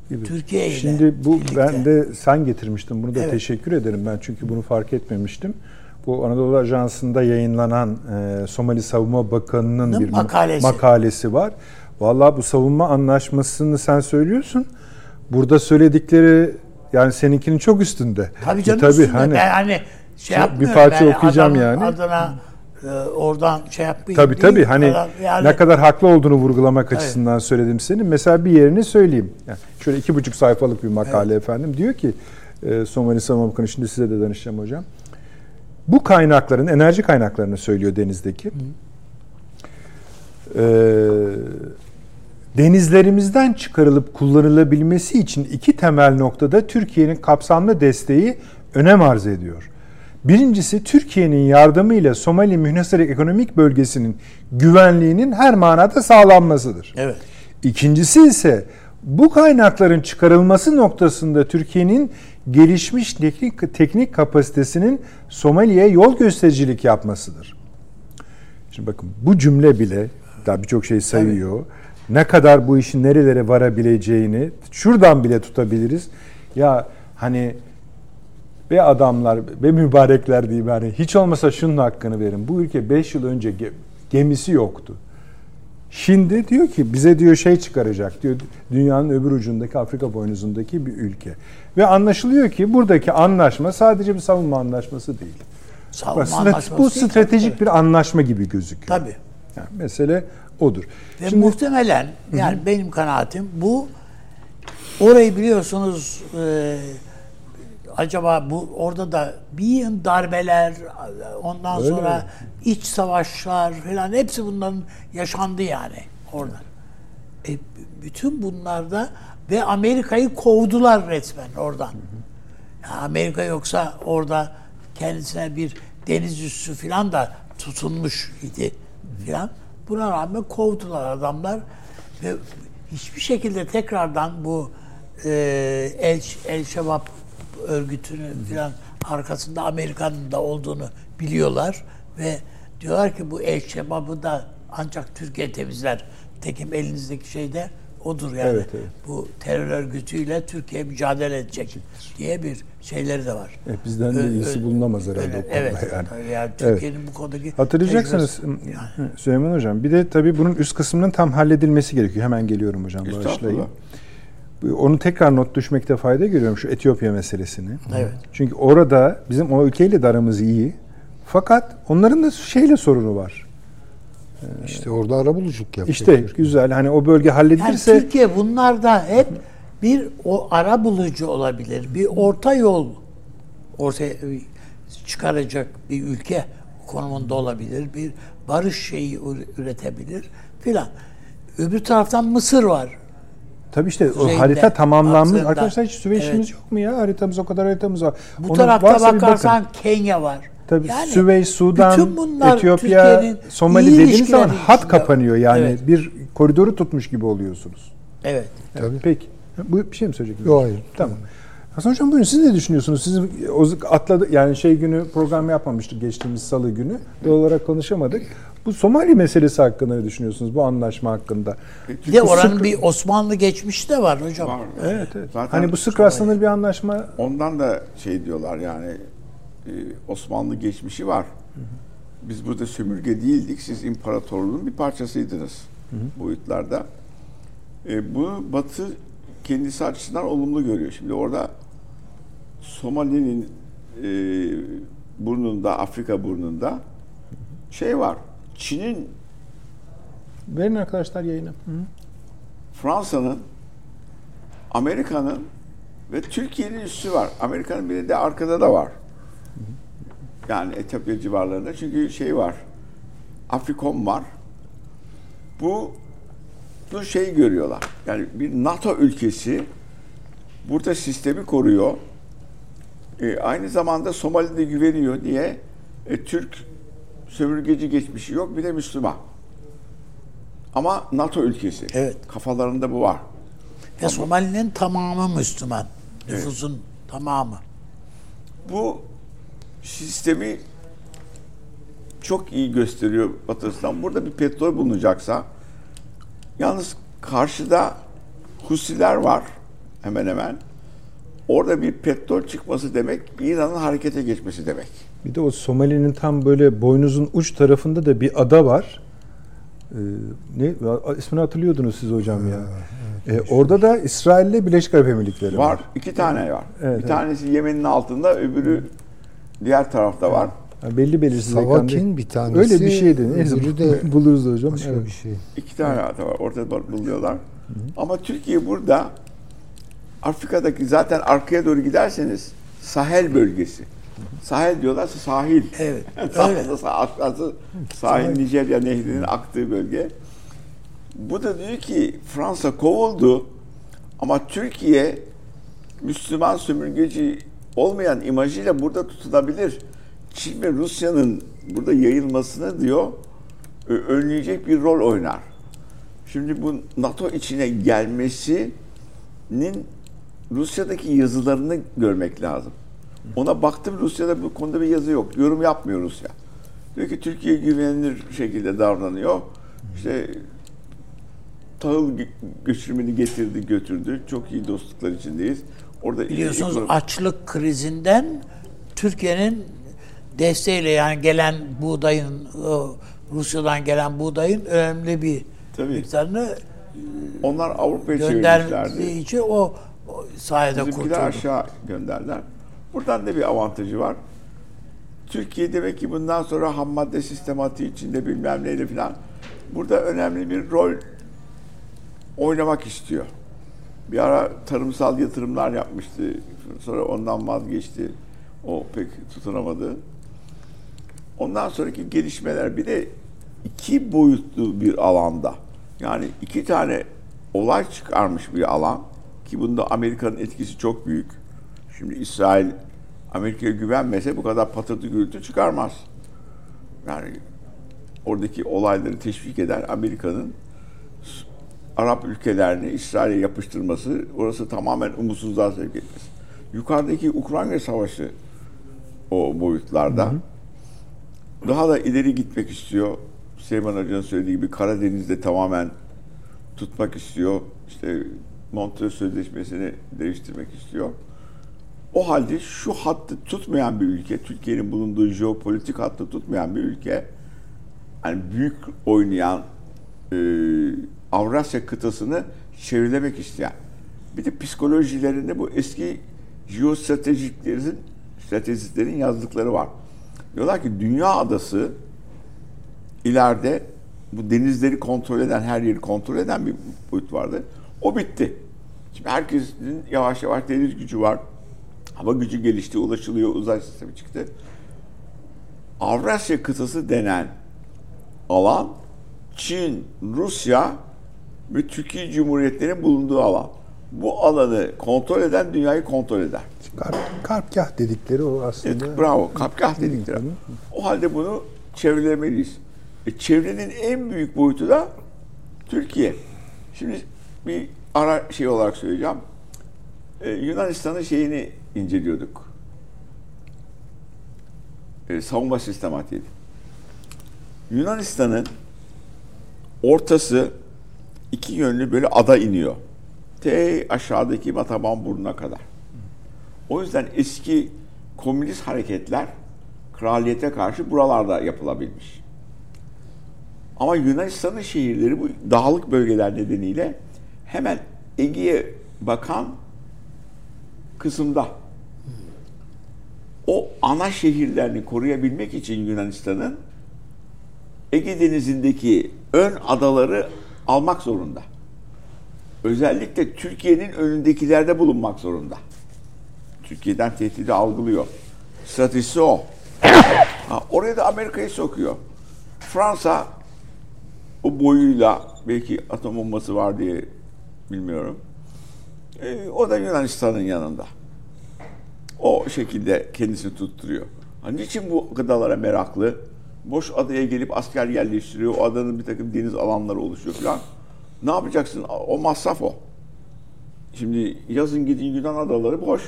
Gibi. Türkiye ile Şimdi bu birlikte. ben de sen getirmiştin. Bunu da Evet. teşekkür ederim ben çünkü bunu fark etmemiştim. Bu Anadolu Ajansı'nda yayınlanan e, Somali Savunma Bakanı'nın Nın bir makalesi. makalesi var. Vallahi bu savunma anlaşmasını sen söylüyorsun. Burada söyledikleri yani seninkinin çok üstünde. Tabii E, canım tabii üstünde. hani ben hani şey bir yapmıyorum. parça yani okuyacağım adamın yani. Adına e, oradan şey yapmayayım Tabii tabii hani yani ne kadar haklı olduğunu vurgulamak açısından söyledim senin. Mesela bir yerini söyleyeyim. Yani şöyle iki buçuk sayfalık bir makale efendim. Diyor ki e, Somali Savunma Bakanı şimdi size de danışacağım hocam. Bu kaynakların enerji kaynaklarını söylüyor denizdeki. E, denizlerimizden çıkarılıp kullanılabilmesi için iki temel noktada Türkiye'nin kapsamlı desteği önem arz ediyor. Birincisi Türkiye'nin yardımıyla Somali Münhasır Ekonomik Bölgesi'nin güvenliğinin her manada sağlanmasıdır. Evet. İkincisi ise bu kaynakların çıkarılması noktasında Türkiye'nin gelişmiş teknik, teknik kapasitesinin Somali'ye yol göstericilik yapmasıdır. Şimdi bakın bu cümle bile daha birçok şey sayıyor. Ne kadar bu işin nerelere varabileceğini şuradan bile tutabiliriz. Ya hani ve adamlar ve mübarekler diyeyim yani hiç olmasa şunun hakkını verin. Bu ülke 5 yıl önce ge- gemisi yoktu. Şimdi diyor ki bize diyor şey çıkaracak diyor dünyanın öbür ucundaki Afrika boynuzundaki bir ülke. Ve anlaşılıyor ki buradaki anlaşma sadece bir savunma anlaşması değil. Savunma Bak, anlaşması bu değil, stratejik tabii. bir anlaşma gibi gözüküyor. Tabii. Yani mesele odur. Ve Şimdi muhtemelen yani benim kanaatim bu orayı biliyorsunuz e, acaba bu orada da bir darbeler ondan Öyle sonra mi? iç savaşlar falan hepsi bunların yaşandı yani orada. E, bütün bunlarda ve Amerika'yı kovdular resmen oradan. Ya Amerika yoksa orada kendisine bir deniz üssü falan da tutunmuş idi filan. Buna rağmen kovdular adamlar ve hiçbir şekilde tekrardan bu e, El, El Şebab örgütünün filan arkasında Amerika'nın da olduğunu biliyorlar ve diyorlar ki bu El Şebab'ı da ancak Türkiye temizler. Tekim elinizdeki şey de odur yani. Evet, evet. Bu terör örgütüyle Türkiye mücadele edecek diye bir şeyleri de var. E, bizden de iyisi bulunamaz herhalde öyle, o konuda evet, yani. yani Evet. Türkiye'nin bu konudaki Hatırlayacaksınız yani. Süleyman Hocam. Bir de tabii bunun üst kısmının tam halledilmesi gerekiyor. Hemen geliyorum hocam bağışlayın. Onu tekrar not düşmekte fayda görüyorum şu Etiyopya meselesini. Evet. Çünkü orada bizim o ülkeyle de aramız iyi. Fakat onların da şeyle sorunu var. İşte orada arabuluculuk yapacak. İşte Türkiye. güzel hani o bölge Yani halledilirse Türkiye bunlarda hep bir o ara bulucu olabilir. Bir orta yol ortaya çıkaracak bir ülke konumunda olabilir. Bir barış şeyi ür- üretebilir filan. Öbür taraftan Mısır var. Tabii işte o harita tamamlanmış. baktığında, Arkadaşlar hiç Süveyş'imiz evet. yok mu ya? Haritamız o kadar haritamız var. Bu Onun tarafta varsa bir bakın. bakarsan Kenya var. Tabii Yani Süveyş, Sudan, Etiyopya, Somali dediğiniz zaman hat içinde. kapanıyor. Yani Evet. bir koridoru tutmuş gibi oluyorsunuz. Evet. Tabii. Peki. Bu bir şey mi söyleyecektin? Yok hayır. Tamam. Hasan Hocam buyurun siz ne düşünüyorsunuz? Siz o atladı yani şey günü program yapmamıştık geçtiğimiz salı günü. Doğal olarak konuşamadık. Bu Somali meselesi hakkında ne düşünüyorsunuz? Bu anlaşma hakkında. Bir de oranın sık- bir Osmanlı geçmişi de var hocam. Var. Evet, evet. Zaten hani bu sık rastlanır bir anlaşma. Ondan da şey diyorlar yani e, Osmanlı geçmişi var. Biz burada sömürge değildik. Siz imparatorluğun bir parçasıydınız boyutlarda. E, bunu Batı kendisi açısından olumlu görüyor. Şimdi orada Somali'nin e, burnunda, Afrika burnunda şey var. Çin'in, Verin arkadaşlar yayını. Fransa'nın, Amerika'nın ve Türkiye'nin üssü var. Amerika'nın biri de arkada da var. Yani Etiyopya civarlarında. Çünkü şey var. Afrikom var. Bu bu şey görüyorlar. Yani bir NATO ülkesi burada sistemi koruyor. E, aynı zamanda Somali'de güveniyor diye e, Türk sömürgeci geçmişi yok bir de Müslüman. Ama NATO ülkesi. Evet. Kafalarında bu var. Ve Somali'nin tamamı Müslüman. Nüfusun tamamı. Bu sistemi çok iyi gösteriyor Batısından. Burada bir petrol bulunacaksa yalnız karşıda Husiler var hemen hemen. Orada bir petrol çıkması demek İran'ın harekete geçmesi demek. Bir de o Somali'nin tam böyle boynuzun uç tarafında da bir ada var. Ee, ne ismini hatırlıyordunuz siz hocam ya. Ee, orada da İsrail ile Birleşik Arap Emirlikleri var. Var. iki tane var. Evet, bir evet. tanesi Yemen'in altında, öbürü diğer tarafta var. Yani belli belirsiz Savakin bir tanesi, Öyle bir şeydi. Neyse öbürü de buluruz hocam. başka Evet. bir şey. İki tane ada var. Ortada buluyorlar. Ama Türkiye burada Afrika'daki zaten arkaya doğru giderseniz Sahel bölgesi. Sahel diyorlarsa sahil. Evet, Sahilde öyle. sah- aşağısı sahil Nijerya nehrinin aktığı bölge. Bu da diyor ki Fransa kovuldu ama Türkiye Müslüman sömürgeci olmayan imajıyla burada tutunabilir. Çin ve Rusya'nın burada yayılmasını diyor önleyecek bir rol oynar. Şimdi bu NATO içine gelmesinin Rusya'daki yazılarını görmek lazım. Ona baktım Rusya'da bu konuda bir yazı yok. Yorum yapmıyor Rusya. Diyor ki Türkiye güvenilir şekilde davranıyor. İşte tahıl gö- göçürmeni getirdi götürdü. Çok iyi dostluklar içindeyiz. Orada Biliyorsunuz ekonomi- açlık krizinden Türkiye'nin desteğiyle yani gelen buğdayın Rusya'dan gelen buğdayın önemli bir Tabii. miktarını onlar Avrupa'ya çevirmişlerdi. için o sayede kurtuldu. aşağı gönderdiler. Buradan da bir avantajı var. Türkiye demek ki bundan sonra ham madde sistematiği içinde bilmem neyle falan burada önemli bir rol oynamak istiyor. Bir ara tarımsal yatırımlar yapmıştı. Sonra ondan vazgeçti. O pek tutunamadı. Ondan sonraki gelişmeler bir de iki boyutlu bir alanda. Yani iki tane olay çıkarmış bir alan ki bunda Amerika'nın etkisi çok büyük. Şimdi İsrail Amerika'ya güvenmese bu kadar patırtı gürültü çıkarmaz. Yani oradaki olayları teşvik eden Amerika'nın Arap ülkelerini İsrail'e yapıştırması, orası tamamen umutsuzluğa sevk etmesi. Yukarıdaki Ukrayna Savaşı o boyutlarda daha da ileri gitmek istiyor. Süleyman Hoca'nın söylediği gibi Karadeniz'de tamamen tutmak istiyor. İşte Montreux Sözleşmesi'ni değiştirmek istiyor. O halde şu hattı tutmayan bir ülke, Türkiye'nin bulunduğu jeopolitik hattı tutmayan bir ülke, yani büyük oynayan e, Avrasya kıtasını çevrilemek isteyen. Bir de psikolojilerinde bu eski jeostratejiklerin, stratejistlerin yazdıkları var. Diyorlar ki dünya adası ileride bu denizleri kontrol eden, her yeri kontrol eden bir boyut vardı. O bitti. Şimdi herkesin yavaş yavaş deniz gücü var. Hava gücü gelişti, ulaşılıyor, uzay sistemi çıktı. Avrasya kıtası denen alan Çin, Rusya ve Türkiye Cumhuriyetlerinin bulunduğu alan. Bu alanı kontrol eden dünyayı kontrol eder. Karp, karpgah dedikleri o aslında. Evet, bravo. Kapkah dedikleri. O halde bunu çevrilemeliyiz. E, çevrenin en büyük boyutu da Türkiye. Şimdi bir ara şey olarak söyleyeceğim. Ee, Yunanistan'ın şeyini inceliyorduk. Ee, savunma sistematiği. Yunanistan'ın ortası iki yönlü böyle ada iniyor. T aşağıdaki Mataban burnuna kadar. O yüzden eski komünist hareketler kraliyete karşı buralarda yapılabilmiş. Ama Yunanistan'ın şehirleri bu dağlık bölgeler nedeniyle hemen Ege'ye bakan kısımda. O ana şehirlerini koruyabilmek için Yunanistan'ın Ege Denizi'ndeki ön adaları almak zorunda. Özellikle Türkiye'nin önündekilerde bulunmak zorunda. Türkiye'den tehdidi algılıyor. Stratejisi o. Ha, oraya da Amerika'yı sokuyor. Fransa o boyuyla belki atom bombası var diye bilmiyorum. E, o da Yunanistan'ın yanında. O şekilde kendisini tutturuyor. Ha, niçin bu gıdalara meraklı? Boş adaya gelip asker yerleştiriyor. O adanın bir takım deniz alanları oluşuyor falan. Ne yapacaksın? O masraf o. Şimdi yazın gidin Yunan adaları boş.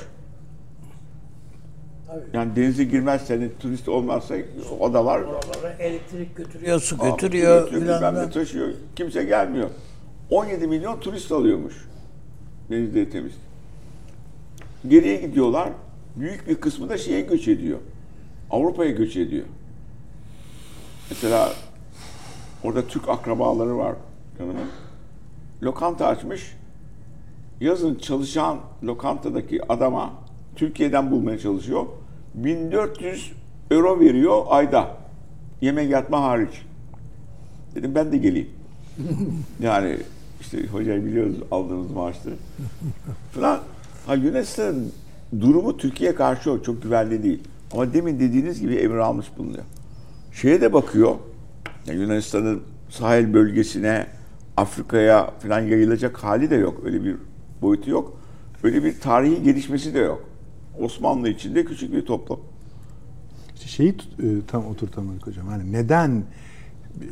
Yani denize girmezseniz, turist olmazsa o adalar Oralara elektrik götürüyor, su götürüyor. götürüyor, da. ne taşıyor. Kimse gelmiyor. 17 milyon turist alıyormuş. Denizleri temiz. Geriye gidiyorlar. Büyük bir kısmı da şeye göç ediyor. Avrupa'ya göç ediyor. Mesela orada Türk akrabaları var yanımın. Lokanta açmış. Yazın çalışan lokantadaki adama Türkiye'den bulmaya çalışıyor. 1400 euro veriyor ayda. Yemek yatma hariç. Dedim ben de geleyim. yani işte hocayı biliyoruz aldığımız maaşları. Falan. Ha Yunanistan'ın durumu Türkiye karşı o çok güvenli değil. Ama demin dediğiniz gibi emir almış bulunuyor. Şeye de bakıyor. Yani Yunanistan'ın sahil bölgesine, Afrika'ya falan yayılacak hali de yok. Öyle bir boyutu yok. Öyle bir tarihi gelişmesi de yok. Osmanlı içinde küçük bir toplum. İşte şeyi e, tam oturtamadık hocam. Hani neden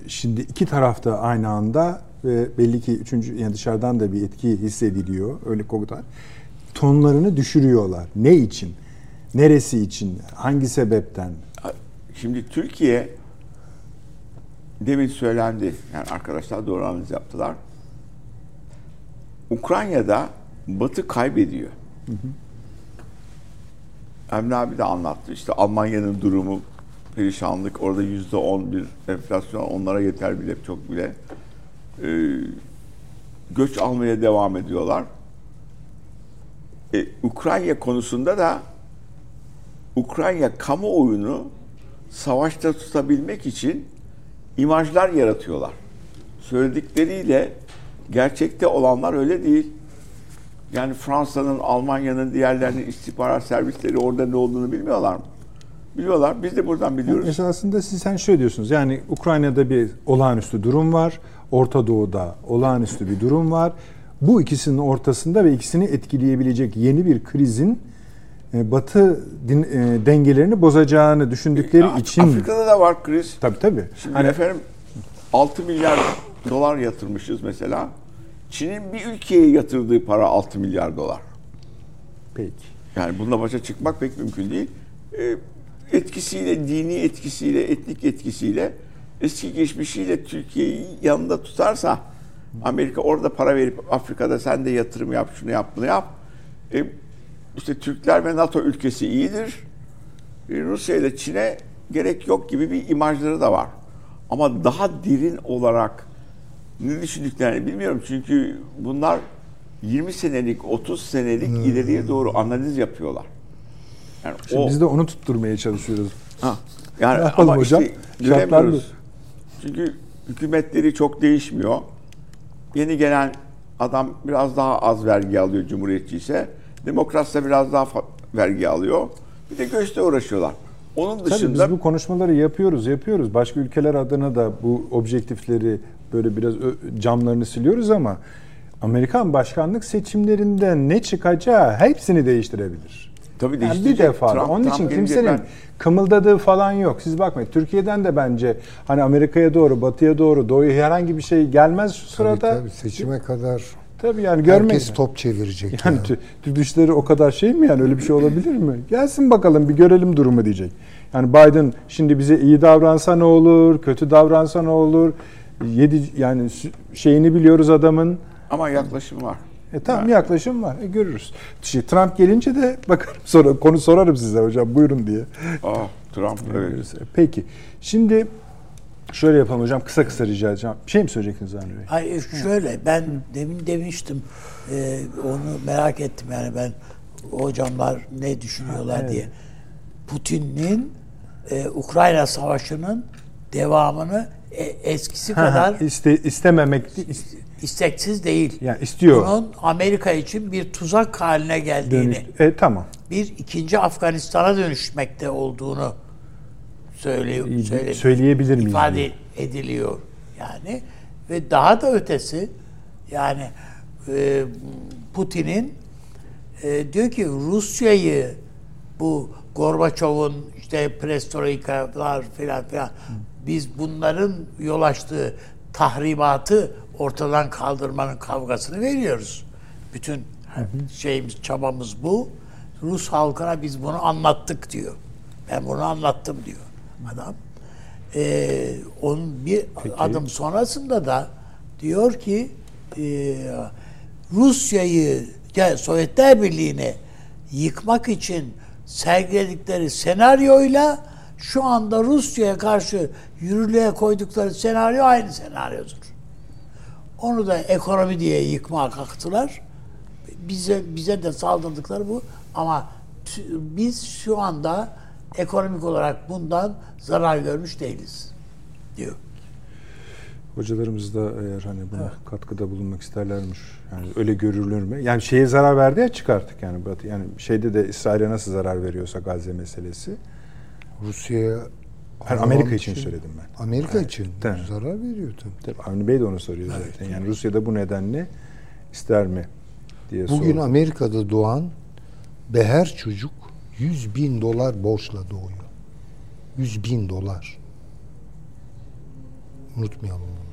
şimdi iki tarafta aynı anda ve belli ki üçüncü yani dışarıdan da bir etki hissediliyor öyle komutan. Tonlarını düşürüyorlar. Ne için? Neresi için? Hangi sebepten? Şimdi Türkiye demin söylendi. Yani arkadaşlar doğru analiz yaptılar. Ukrayna'da Batı kaybediyor. Emre abi de anlattı. İşte Almanya'nın durumu perişanlık. Orada yüzde on bir enflasyon onlara yeter bile çok bile. Ee, göç almaya devam ediyorlar. Ee, Ukrayna konusunda da Ukrayna kamuoyunu savaşta tutabilmek için imajlar yaratıyorlar. Söyledikleriyle gerçekte olanlar öyle değil. Yani Fransa'nın, Almanya'nın, diğerlerinin istihbarat servisleri orada ne olduğunu bilmiyorlar mı? Biliyorlar. Biz de buradan biliyoruz. Esasında siz sen şöyle diyorsunuz. Yani Ukrayna'da bir olağanüstü durum var. Orta Doğu'da olağanüstü bir durum var. Bu ikisinin ortasında ve ikisini etkileyebilecek yeni bir krizin e, Batı din- e, dengelerini bozacağını düşündükleri Ya, için Afrika'da da var kriz. tabii tabii. Şimdi Hani efendim 6 milyar dolar yatırmışız mesela. Çin'in bir ülkeye yatırdığı para 6 milyar dolar. peki. Yani bununla başa çıkmak pek mümkün değil. Ee, etkisiyle, dini etkisiyle, etnik etkisiyle, eski geçmişiyle Türkiye'yi yanında tutarsa Amerika orada para verip Afrika'da sen de yatırım yap, şunu yap, bunu yap. E, işte Türkler ve NATO ülkesi iyidir. E, Rusya ile Çin'e gerek yok gibi bir imajları da var. Ama daha derin olarak ne düşündüklerini bilmiyorum. Çünkü bunlar 20 senelik, 30 senelik ileriye doğru analiz yapıyorlar. Yani Şimdi o, biz de onu tutturmaya çalışıyoruz. ha, yani ama hocam? işte göremiyoruz. Çünkü hükümetleri çok değişmiyor. Yeni gelen adam biraz daha az vergi alıyor cumhuriyetçi ise. Demokratsa biraz daha vergi alıyor. Bir de göçle uğraşıyorlar. Onun Tabii dışında biz bu konuşmaları yapıyoruz, yapıyoruz. Başka ülkeler adına da bu objektifleri böyle biraz camlarını siliyoruz ama Amerikan başkanlık seçimlerinde ne çıkacağı hepsini değiştirebilir. Tabii Yani bir defa. Trump- Onun Trump için kimsenin Ben- kımıldadığı falan yok. Siz bakmayın. Türkiye'den de bence hani Amerika'ya doğru, batıya doğru, doğuya herhangi bir şey gelmez şu Tabii, sırada. tabii, seçime kadar Tabii yani görmeyiz. Herkes top çevirecek. Yani ya. Tü- Türk dışları o kadar şey mi yani öyle bir şey olabilir mi? Gelsin bakalım bir görelim durumu diyecek. Yani Biden şimdi bize iyi davransa ne olur, kötü davransa ne olur? Yedi yani şeyini biliyoruz adamın. Ama yaklaşım var. E tamam yaklaşım var. E, görürüz. Şey, Trump gelince de bakarım sonra konu sorarım size hocam buyurun diye. Aa, Trump evet. Görürüz. Peki. Şimdi şöyle yapalım hocam kısa kısa rica edeceğim. Bir şey mi söyleyecektiniz Avni Bey? Hayır şöyle ben demin demiştim e, onu merak ettim yani ben hocamlar ne düşünüyorlar evet. diye. Putin'in e, Ukrayna Savaşı'nın devamını e, eskisi kadar İste, istememek isteksiz değil. yani istiyor. Bunun Amerika için bir tuzak haline geldiğini, Dönüş, e, tamam. bir ikinci Afganistan'a dönüşmekte olduğunu söylüyor, İyi, söyle- söyleyebilir miyiz ifade diye. ediliyor yani ve daha da ötesi yani e, Putin'in e, diyor ki Rusya'yı bu Gorbaçov'un işte perestroikalar filan filan biz bunların yol açtığı tahribatı ortadan kaldırmanın kavgasını veriyoruz. Bütün şeyimiz çabamız bu. Rus halkına biz bunu anlattık diyor. Ben bunu anlattım diyor adam. Ee, onun bir adım sonrasında da diyor ki e, Rusya'yı ya Sovyetler Birliği'ni yıkmak için sergiledikleri senaryoyla şu anda Rusya'ya karşı yürürlüğe koydukları senaryo aynı senaryodur. Onu da ekonomi diye yıkmaya kalktılar. Bize bize de saldırdıkları bu ama biz şu anda ekonomik olarak bundan zarar görmüş değiliz diyor. Hocalarımız da eğer hani buna katkıda bulunmak isterlermiş. Yani öyle görülür mü? Yani şeye zarar verdi ya çıkarttık yani Batı. Yani şeyde de İsrail'e nasıl zarar veriyorsa Gazze meselesi. Rusya'ya Ben Alman Amerika için söyledim ben. Amerika için Tabii. zarar veriyor tabii. Tabii Avni Bey de onu soruyor zaten. Yani Rusya'da bu nedenle ister mi diye Bugün sordu. Amerika'da doğan beher çocuk 100 bin dolar borçla doğuyor. 100 bin dolar. Unutmayalım bunu.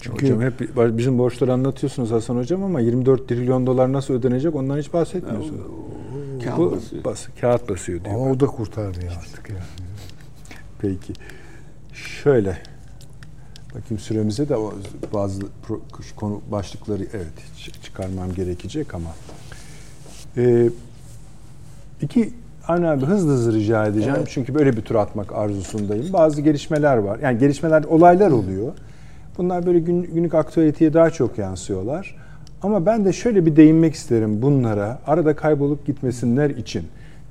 Çünkü Hocam hep bizim borçları anlatıyorsunuz Hasan Hocam ama 24 trilyon dolar nasıl ödenecek ondan hiç bahsetmiyorsunuz. Kağıt Bu basıyor. bas, kağıt basıyor diyor. ama o da kurtarmıyor artık yani. Peki. Şöyle. Bakayım süremize de bazı konu başlıkları evet çı- çıkarmam gerekecek ama. Ee, iki Avni abi hızlı hızlı rica edeceğim. Evet. Çünkü böyle bir tur atmak arzusundayım. Bazı gelişmeler var. Yani gelişmeler, olaylar oluyor. Bunlar böyle gün, günlük aktüeliteye daha çok yansıyorlar. Ama ben de şöyle bir değinmek isterim bunlara. Arada kaybolup gitmesinler için.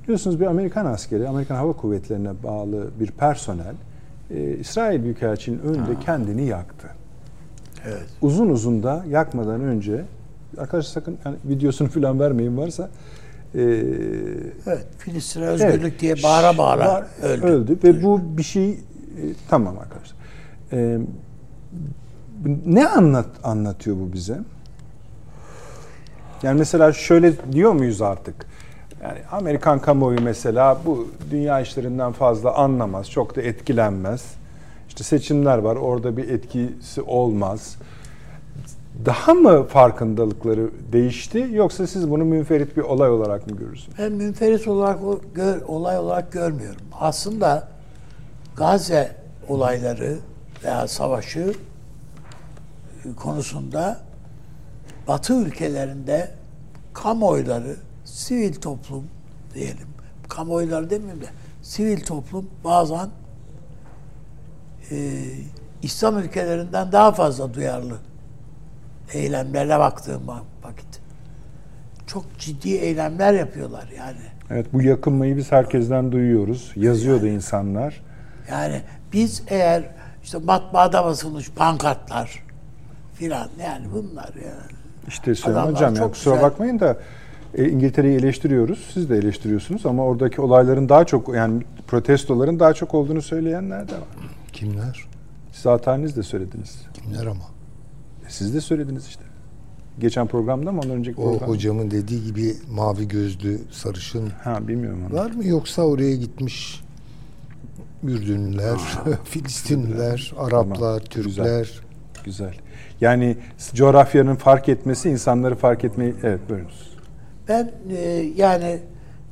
Biliyorsunuz bir Amerikan askeri, Amerikan Hava Kuvvetleri'ne bağlı bir personel e, İsrail Büyükelçiliğinin önünde kendini yaktı. Evet. Uzun uzun da yakmadan önce arkadaşlar sakın yani videosunu falan vermeyin varsa e, Evet. Filistin'e özgürlük Evet. diye bağıra bağıra Var- öldü. Ve bu bir şey e, tamam arkadaşlar. E, ne anlat anlatıyor bu bize? Yani mesela şöyle diyor muyuz artık? Yani Amerikan kamuoyu mesela bu dünya işlerinden fazla anlamaz, çok da etkilenmez. İşte seçimler var, orada bir etkisi olmaz. Daha mı farkındalıkları değişti yoksa siz bunu münferit bir olay olarak mı görürsünüz? Ben münferit olarak gör- olay olarak görmüyorum. Aslında Gazze olayları veya savaşı konusunda Batı ülkelerinde kamuoyları, sivil toplum diyelim, kamuoyları demeyeyim de sivil toplum bazen e, İslam ülkelerinden daha fazla duyarlı eylemlerine baktığım vakit. Çok ciddi eylemler yapıyorlar yani. Evet bu yakınmayı biz herkesten duyuyoruz. Yazıyordu insanlar. Yani biz eğer işte matbaada basılmış pankartlar filan yani bunlar yani. İşte Süleyman Hocam ya kusura güzel. bakmayın da e, İngiltere'yi eleştiriyoruz. Siz de eleştiriyorsunuz ama oradaki olayların daha çok yani protestoların daha çok olduğunu söyleyenler de var. Kimler? Siz de söylediniz. Kimler ama? E, Siz de söylediniz işte. Geçen programda mı ondan önceki O programda? hocamın dediği gibi mavi gözlü sarışın Ha bilmiyorum onu. var mı yoksa oraya gitmiş Ürdünlüler, Filistinliler, Araplar, Tamam, Türkler. Güzel. Yani coğrafyanın fark etmesi insanları fark etmeyi... Evet buyurunuz. Ben e, yani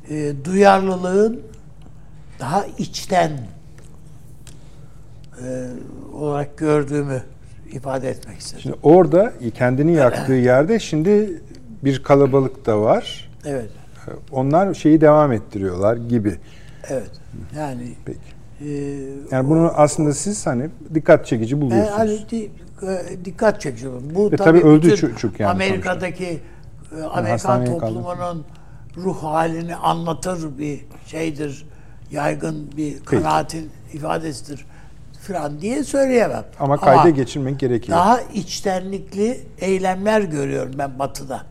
e, duyarlılığın daha içten e, olarak gördüğümü ifade etmek istedim. Şimdi orada kendini yaktığı yerde şimdi bir kalabalık da var. Evet. Onlar şeyi devam ettiriyorlar gibi. Evet. Yani Peki. e, Yani bunu aslında siz hani dikkat çekici buluyorsunuz. hani di- e, dikkat çekiyorum. Bu Ve tabii, tabii öldü çocuk yani Amerika'daki e, Amerikan hastaneye kaldı. toplumunun ruh halini anlatır bir şeydir. Yaygın bir kanaatin ifadesidir falan diye söyleyemem. Ama kayda geçirmek gerekiyor. Daha içtenlikli eylemler görüyorum ben Batı'da.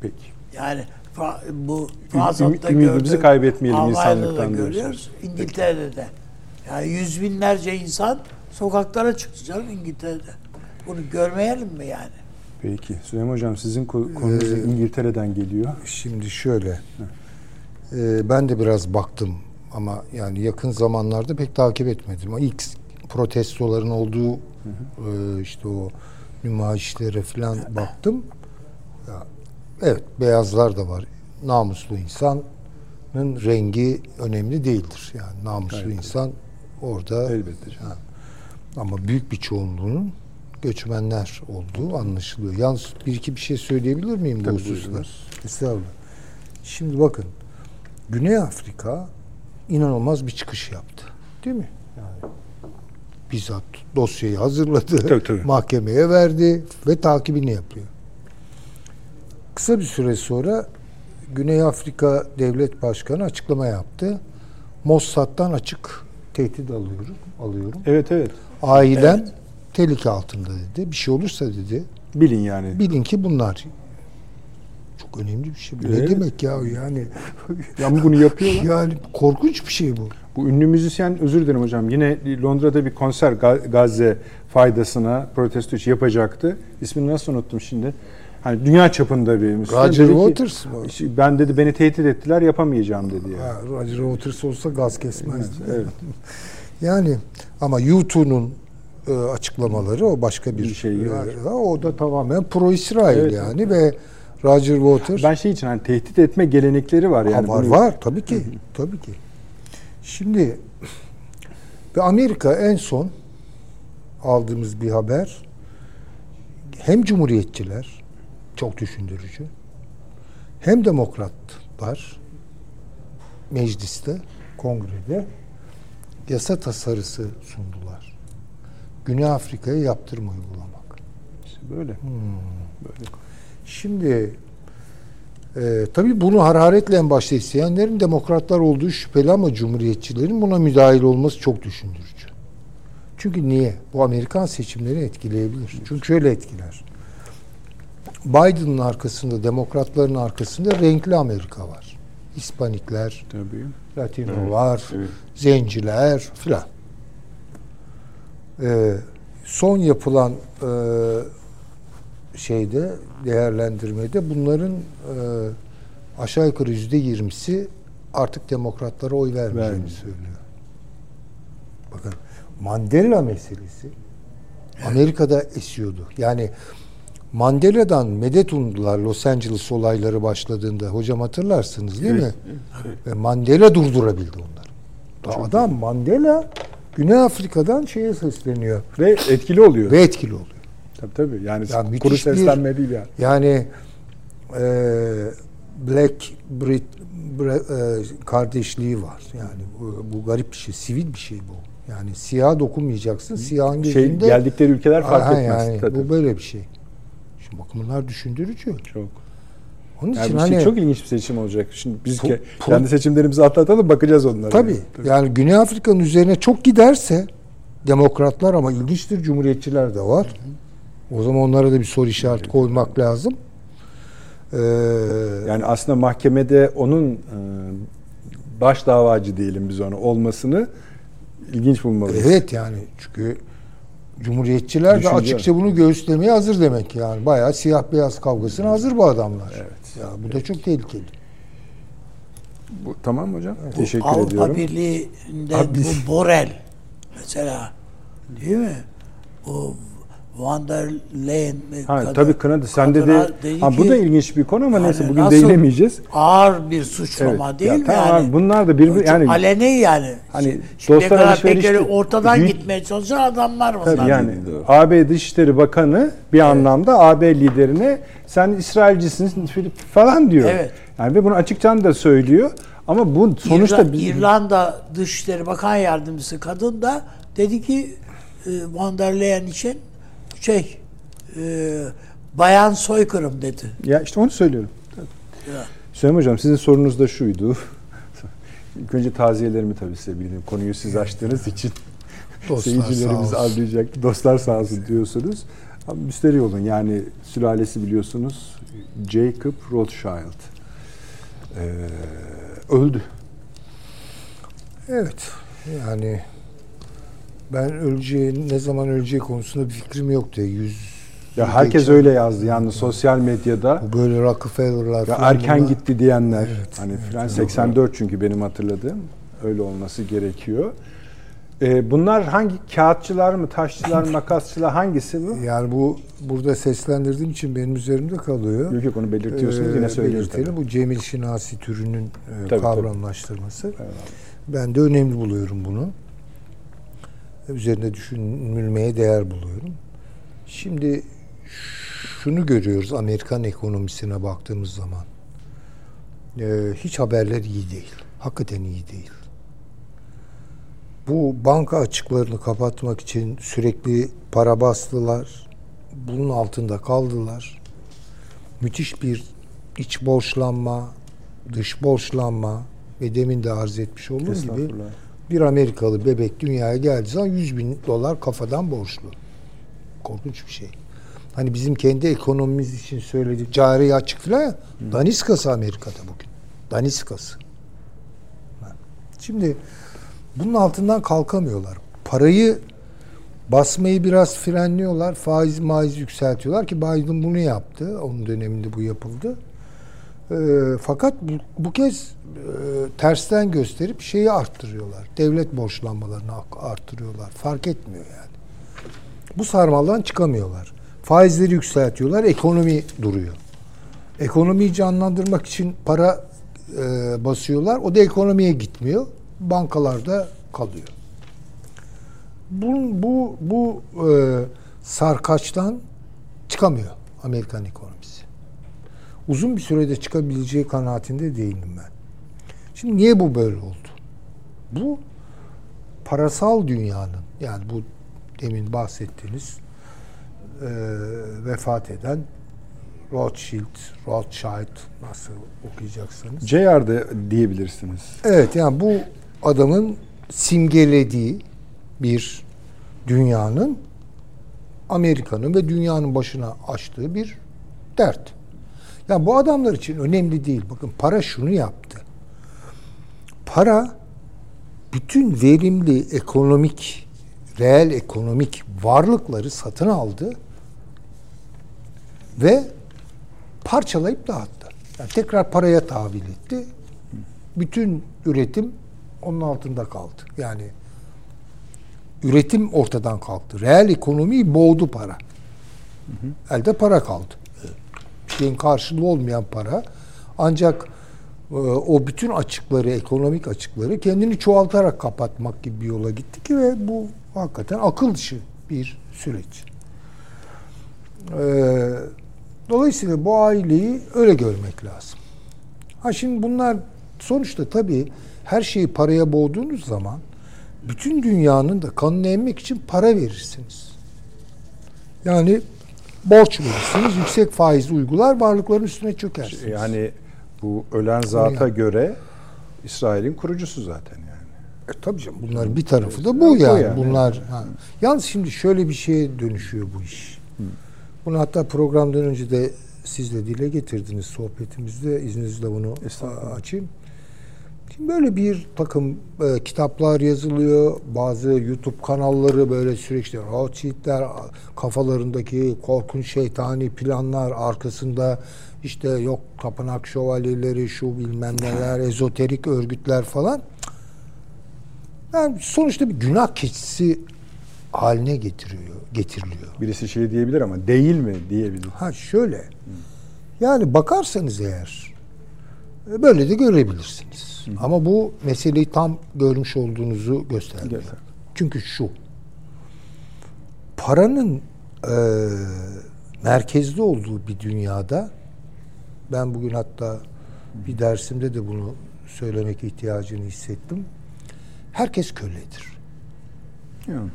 Peki. Yani bu Fransa'da ümidimizi kaybetmeyelim Almanya'da da insanlıktan görüyoruz. diyorsunuz. İngiltere'de de. Yani yüz binlerce insan sokaklara çıktı canım İngiltere'de. Bunu görmeyelim mi yani? Peki. Süleyman Hocam sizin ko- konunuz Ee, İngiltere'den geliyor. Şimdi şöyle. e, ben de biraz baktım ama yani yakın zamanlarda pek takip etmedim. Ama ilk protestoların olduğu e, işte o nümayişlere falan baktım. Ya, evet beyazlar da var. Namuslu insanın rengi önemli değildir. Yani namuslu Gayet insan orada Elbette. Ha. Ama büyük bir çoğunluğunun göçmenler olduğu anlaşılıyor. Yalnız bir iki bir şey söyleyebilir miyim bu Tabii, hususta? buyurunuz. Estağfurullah. Şimdi bakın Güney Afrika inanılmaz bir çıkış yaptı. Değil mi? Yani bizzat dosyayı hazırladı, Tabii, tabii. mahkemeye verdi ve takibini yapıyor. Kısa bir süre sonra Güney Afrika Devlet Başkanı açıklama yaptı. Mossad'dan açık tehdit alıyorum, alıyorum. Evet evet. Ailem tehlike altında dedi. Bir şey olursa dedi. Bilin yani. Bilin ki bunlar çok önemli bir şey. Bu Ne Evet. demek ya yani? Ama bunu yapıyorlar. Yani korkunç bir şey bu. Bu ünlü müzisyen özür dilerim hocam. Yine Londra'da bir konser Ga- Gazze faydasına protesto için yapacaktı. İsmini nasıl unuttum şimdi? Hani dünya çapında bir müzisyen. Roger Dedi Waters mı? "İşte Ben dedi beni tehdit ettiler yapamayacağım dedi yani. Ha, Roger Waters olsa gaz kesmezdi. Evet. Yani ama U2'nun e, açıklamaları o başka bir, Bir şey e, o da tamamen pro İsrail Evet. yani ve Roger Waters Ben şey için hani tehdit etme gelenekleri var yani. Ha, var bunu- var tabii ki. tabii ki. Şimdi ve Amerika en son aldığımız bir haber hem cumhuriyetçiler çok düşündürücü hem demokratlar mecliste, kongrede yasa tasarısı sundular. Güney Afrika'ya yaptırım uygulamak. İşte böyle. Böyle. Şimdi e, tabii bunu hararetle en başta isteyenlerin demokratlar olduğu şüpheli ama cumhuriyetçilerin buna müdahil olması çok düşündürücü. Çünkü niye? Bu Amerikan seçimleri etkileyebilir. Çünkü şöyle etkiler. Biden'ın arkasında, demokratların arkasında renkli Amerika var. Hispanikler, Tabii. Latinolar, evet. zenciler filan. Ee, son yapılan e, şeyde değerlendirmede bunların e, aşağı yukarı yüzde yirmisi artık demokratlara oy vermeyeceğini Vermiyor. söylüyor. Bakın Mandela meselesi Amerika'da esiyordu. Yani Mandela'dan medet umdular Los Angeles olayları başladığında. Hocam hatırlarsınız değil mi? Ve Mandela durdurabildi onları. Ya Adam Mandela Güney Afrika'dan şeye sesleniyor Ve etkili oluyor. ve etkili oluyor. Tabii tabii. Yani Ya kuru bir- seslenme değil yani. Yani e, Black Brit Bre- e, kardeşliği var. Yani bu, bu garip bir şey, sivil bir şey bu. Yani siyah dokunmayacaksın. Siyahın Şey, gözünde geldikleri ülkeler fark Aha, etmez. Yani, tabii. bu böyle bir şey. Şimdi bakın bunlar düşündürücü. Çok. Onun Yani için bu hani şey çok ilginç bir seçim olacak. Şimdi biz ke- pro- kendi seçimlerimizi atlatalım bakacağız onlara. tabii yani Güney Afrika'nın üzerine çok giderse demokratlar ama ilginçtir cumhuriyetçiler de var. O zaman onlara da bir soru işareti koymak lazım. Ee, Yani aslında mahkemede onun e, baş davacı diyelim biz ona olmasını ilginç bulmalıyız. Evet yani çünkü Cumhuriyetçiler de açıkça bunu göğüslemeye hazır demek yani. Bayağı siyah beyaz kavgasına hazır bu adamlar. Evet. Ya bu da çok tehlikeli. Bu, tamam mı hocam? Bu Teşekkür Avrupa ediyorum. Birliği'nde Abi bu Borel mesela değil mi? Bu Van der Leyen Ha, kadın- tabii kınadı. Sen de dedi ha, bu ki, da ilginç bir konu ama yani neyse bugün değinemeyeceğiz. Ağır bir suçlama Evet. değil Ya mi tamam yani? bunlar da birbiri- Çok yani- aleni yani. Hani kadar alışverişte- ortadan Büyük- gitmeye çalışan adamlar bunlar. Tabii yani Doğru. AB Dışişleri Bakanı bir anlamda AB liderine sen İsrailcisin falan diyor. Evet. Yani ve bunu açıkça da söylüyor. Ama bu sonuçta İrla- biz- İrlanda Dışişleri Bakan Yardımcısı kadın da dedi ki e, Van der Leyen için şey e, bayan soykırım dedi. Ya işte onu söylüyorum. Ya. Süleyman Hocam sizin sorunuz da şuydu. İlk önce taziyelerimi tabii size bildirim. Konuyu siz açtığınız için Dostlar seyircilerimiz anlayacak. Dostlar sağ olsun diyorsunuz. Ama müsteri olun. Yani sülalesi biliyorsunuz Jacob Rothschild. Ee, öldü. Evet. Yani ben öleceği, ne zaman öleceği konusunda bir fikrim yoktu. Yüz Ya herkes geçen- öyle yazdı. Yani sosyal medyada Bu böyle Rockefeller'lar ya erken bunlar- gitti diyenler. Evet, hani evet, filan evet. 84 çünkü benim hatırladığım. Öyle olması gerekiyor. Ee, bunlar hangi kağıtçılar mı, taşçılar, makasçılar hangisi bu? Yani bu burada seslendirdiğim için benim üzerimde kalıyor. Yok yok onu belirtiyorsunuz Ee, yine belirtelim. tabii. Bu Cemil Şinasi türünün e, tabii. kavramlaştırması. Ben de önemli buluyorum bunu. Üzerinde düşünülmeye değer buluyorum. Şimdi şunu görüyoruz Amerikan ekonomisine baktığımız zaman. Ee, hiç haberler iyi değil. Hakikaten iyi değil. Bu banka açıklarını kapatmak için sürekli para bastılar. Bunun altında kaldılar. Müthiş bir iç borçlanma, dış borçlanma ve demin de arz etmiş olduğum gibi. Bir Amerikalı bebek dünyaya geldiği zaman 100 bin dolar kafadan borçlu. Korkunç bir şey. Hani bizim kendi ekonomimiz için söyledik cari açık falan ya. Daniskası Amerika'da bugün. Daniskası. Şimdi bunun altından kalkamıyorlar. Parayı basmayı biraz frenliyorlar. Faiz maiz yükseltiyorlar ki Biden bunu yaptı. Onun döneminde bu yapıldı. Ee, fakat bu, bu kez e, tersten gösterip şeyi arttırıyorlar. Devlet borçlanmalarını arttırıyorlar. Fark etmiyor yani. Bu sarmaldan çıkamıyorlar. Faizleri yükseltiyorlar. Ekonomi duruyor. Ekonomiyi canlandırmak için para e, basıyorlar. O da ekonomiye gitmiyor. Bankalarda kalıyor. Bu bu bu e, sarkaçtan çıkamıyor Amerikan ekonomisi. Uzun bir sürede çıkabileceği kanaatinde değilim ben. Şimdi niye bu böyle oldu? Bu parasal dünyanın yani bu demin bahsettiğiniz e, vefat eden Rothschild, Rothschild nasıl okuyacaksınız? JR'de diyebilirsiniz. Evet yani bu adamın simgelediği bir dünyanın Amerika'nın ve dünyanın başına açtığı bir dert. Yani bu adamlar için önemli değil. Bakın para şunu yaptı. Para bütün verimli ekonomik, reel ekonomik varlıkları satın aldı ve parçalayıp dağıttı. Yani tekrar paraya tahvil etti. Bütün üretim onun altında kaldı. Yani üretim ortadan kalktı. Reel ekonomiyi boğdu para. Elde para kaldı. Şeyin karşılığı olmayan para. Ancak e, o bütün açıkları, ekonomik açıkları kendini çoğaltarak kapatmak gibi bir yola gitti ki ve bu hakikaten akıl dışı bir süreç. Ee, dolayısıyla bu aileyi öyle görmek lazım. Ha şimdi bunlar sonuçta tabii her şeyi paraya boğduğunuz zaman bütün dünyanın da kanını emmek için para verirsiniz. Yani borç verirsiniz, yüksek faiz uygular, varlıkların üstüne çökersiniz. Yani bu ölen zata göre İsrail'in kurucusu zaten yani. E, tabii canım bunların bir tarafı da bu Bu yani. yani. Bunlar ha. Yalnız şimdi şöyle bir şeye dönüşüyor bu iş. Bunu hatta programdan önce de siz de dile getirdiniz sohbetimizde. İzninizle bunu açayım. Şimdi böyle bir takım e, kitaplar yazılıyor. Bazı YouTube kanalları böyle sürekli Rothschild'ler kafalarındaki korkunç şeytani planlar arkasında işte yok tapınak şövalyeleri şu bilmem neler ezoterik örgütler falan. Yani sonuçta bir günah keçisi haline getiriyor, getiriliyor. Birisi şey diyebilir ama değil mi diyebilir. Ha şöyle. Yani bakarsanız eğer e, böyle de görebilirsiniz. Ama bu meseleyi tam görmüş olduğunuzu göstermiyor. Göster. Çünkü şu. Paranın e, merkezde olduğu bir dünyada ben bugün hatta bir dersimde de bunu söylemek ihtiyacını hissettim. Herkes köledir. Yani.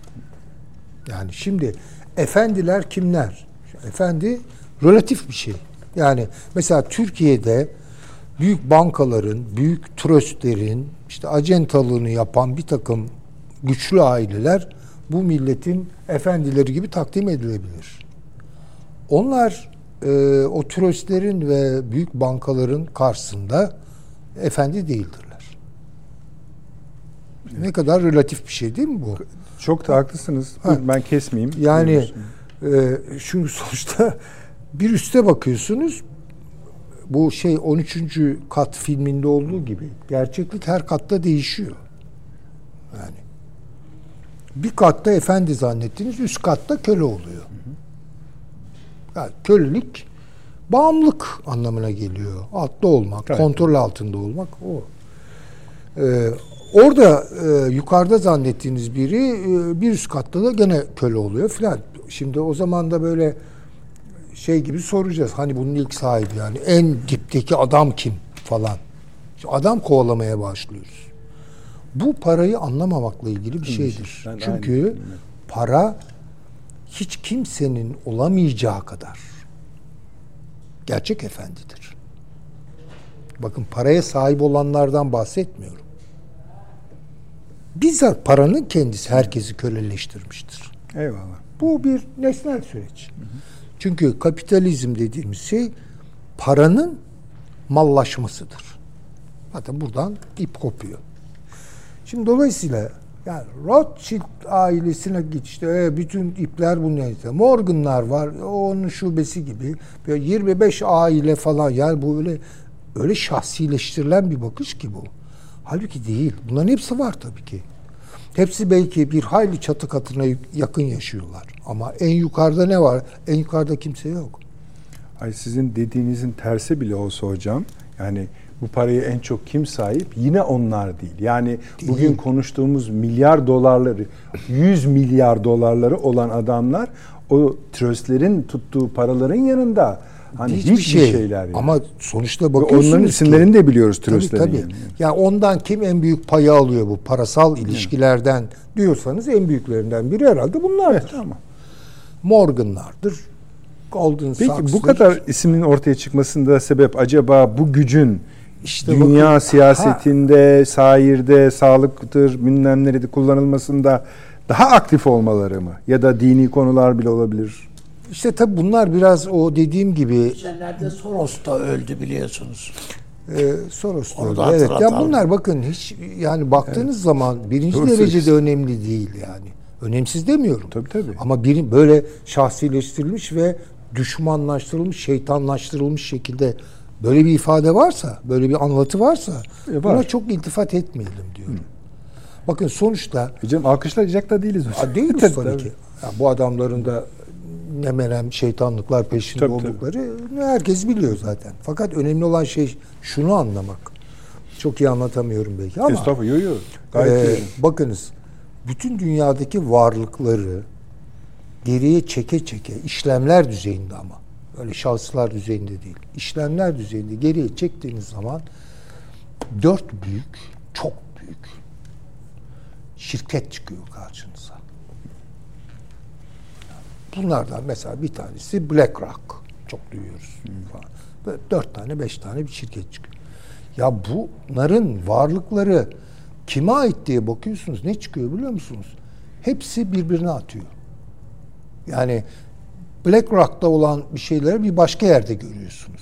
Yani şimdi efendiler kimler? Efendi relatif bir şey. Yani mesela Türkiye'de büyük bankaların, büyük tröstlerin işte acentalığını yapan bir takım güçlü aileler bu milletin efendileri gibi takdim edilebilir. Onlar e, o tröstlerin ve büyük bankaların karşısında efendi değildirler. Ne kadar relatif bir şey değil mi bu? Çok da haklısınız. Ben kesmeyeyim. Yani e, çünkü sonuçta bir üste bakıyorsunuz bu şey 13. kat filminde olduğu gibi gerçeklik her katta değişiyor. Yani bir katta efendi zannettiniz, üst katta köle oluyor. Yani kölelik bağımlılık anlamına geliyor. Altta olmak, Evet. kontrol altında olmak o. Ee, orada e, yukarıda zannettiğiniz biri e, bir üst katta da gene köle oluyor filan. Şimdi o zaman da böyle şey gibi soracağız. Hani bunun ilk sahibi yani en dipteki adam kim falan. Adam kovalamaya başlıyoruz. Bu parayı anlamamakla ilgili bir şeydir. Ben Çünkü aynı- para hiç kimsenin olamayacağı kadar gerçek efendidir. Bakın paraya sahip olanlardan bahsetmiyorum. Bizzat paranın kendisi herkesi köleleştirmiştir. Eyvallah. Bu bir nesnel süreç. Çünkü kapitalizm dediğimiz şey paranın mallaşmasıdır. Zaten buradan ip kopuyor. Şimdi dolayısıyla yani Rothschild ailesine işte e, bütün ipler bunun işte. Morgan'lar var onun şubesi gibi böyle 25 aile falan yani bu öyle öyle şahsileştirilen bir bakış ki bu. Halbuki değil. Bunların hepsi var tabii ki. Hepsi belki bir hayli çatı katına yakın yaşıyorlar. Ama en yukarıda ne var? En yukarıda kimse yok. Ay sizin dediğinizin tersi bile olsa hocam yani bu parayı en çok kim sahip? Yine onlar değil. Yani bugün konuştuğumuz milyar dolarları, 100 milyar dolarları olan adamlar o tröstlerin tuttuğu paraların yanında hani hiçbir, şeyler yani. Ama sonuçta Ve bakıyorsunuz onların ki- isimlerini de biliyoruz Tabii tröstlerin. tabii. yani. Yani ondan kim en büyük payı alıyor bu parasal ilişkilerden diyorsanız en büyüklerinden biri herhalde bunlardır. Tamam. Morgan'lardır. Golden Peki Sachs'dır. bu kadar ismin ortaya çıkmasında sebep acaba bu gücün İşte dünya bakın- siyasetinde, sahirde, sağlıktır, bilmem kullanılmasında daha aktif olmaları mı? Ya da dini konular bile olabilir. İşte tabii bunlar biraz o dediğim gibi Geçenlerde Soros da öldü biliyorsunuz. e, Soros da Onu da Evet. Ya bunlar bakın hiç yani baktığınız zaman birinci Doğru derecede söylüyorsun. önemli değil yani. Önemsiz demiyorum. Tabii, tabii. Ama biri böyle şahsileştirilmiş ve düşmanlaştırılmış, şeytanlaştırılmış şekilde böyle bir ifade varsa, böyle bir anlatı varsa E, var. buna çok iltifat etmeyelim diyorum. Bakın sonuçta Hocam alkışlayacak da değiliz hocam. Değiliz Tabii, ki. Ya bu adamların da ne şeytanlıklar peşinde Tabii, tabii. oldukları herkes biliyor zaten. Fakat önemli olan şey şunu anlamak. Çok iyi anlatamıyorum belki ama Estağfurullah, yo yo. Gayet e, iyi. bakınız bütün dünyadaki varlıkları geriye çeke çeke işlemler düzeyinde ama öyle şahıslar düzeyinde değil. işlemler düzeyinde geriye çektiğiniz zaman dört büyük, çok büyük şirket çıkıyor karşınıza. Bunlardan mesela bir tanesi BlackRock. Çok duyuyoruz falan. Böyle dört tane, beş tane bir şirket çıkıyor. Ya bunların varlıkları kime ait diye bakıyorsunuz. Ne çıkıyor biliyor musunuz? Hepsi birbirine atıyor. Yani BlackRock'ta olan bir şeyleri bir başka yerde görüyorsunuz.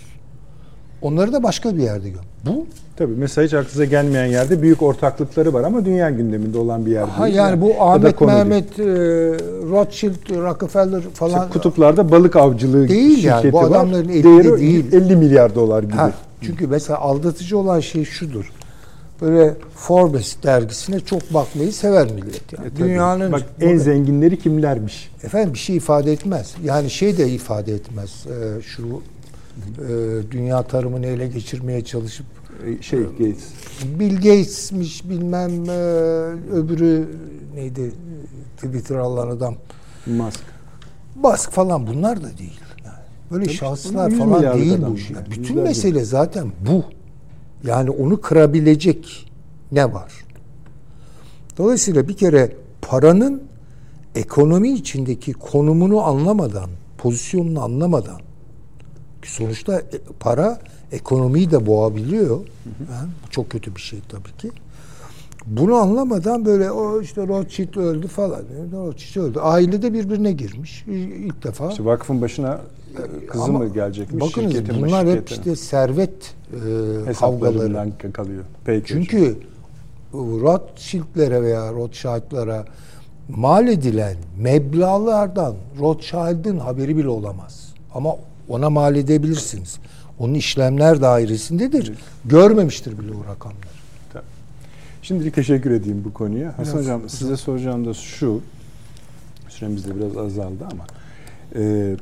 Onları da başka bir yerde gör. Bu Tabii mesela hiç aklınıza gelmeyen yerde büyük ortaklıkları var ama dünya gündeminde olan bir yer ha değil. yani bu Ahmet. Mehmet e, Rothschild Rockefeller falan İşte kutuplarda balık avcılığı Değil yani, şirketi bu var. adamların elinde Değeri değil. 50 milyar dolar gibi. Ha, çünkü mesela aldatıcı olan şey şudur. böyle Forbes dergisine çok bakmayı sever millet. Yani. E, tabii. Dünyanın Bak en zenginleri kimlermiş? efendim bir şey ifade etmez. Yani şey de ifade etmez. Ee, şu e, dünya tarımını ele geçirmeye çalışıp Şey Gates. Bill Gates'miş bilmem e, öbürü neydi Twitter alan adam Musk. Musk falan bunlar da değil. Yani böyle Tabii şahıslar falan değil bu. işte. Yani bütün mesele zaten bu. Yani onu kırabilecek ne var? Dolayısıyla bir kere paranın ekonomi içindeki konumunu anlamadan, pozisyonunu anlamadan sonuçta e, para ekonomiyi de boğabiliyor. Yani bu çok kötü bir şey tabii ki. Bunu anlamadan böyle o işte Rothschild öldü falan. Rothschild öldü. Aile de birbirine girmiş. İlk defa. İşte vakfın başına e, kızı Ama mı gelecekmiş? Bakınız şirketi mi, bunlar hep işte servet e, kavgaları. kalıyor. Peki. Çünkü Rothschild'lere veya Rothschild'lara mal edilen meblağlardan Rothschild'in haberi bile olamaz. Ama ona mal edebilirsiniz. Onun işlemler dairesindedir. Görmemiştir bile o rakamları. Tabii. Şimdilik teşekkür edeyim bu konuya. Hasan Hocam size soracağım da şu. Süremiz de biraz azaldı ama. e,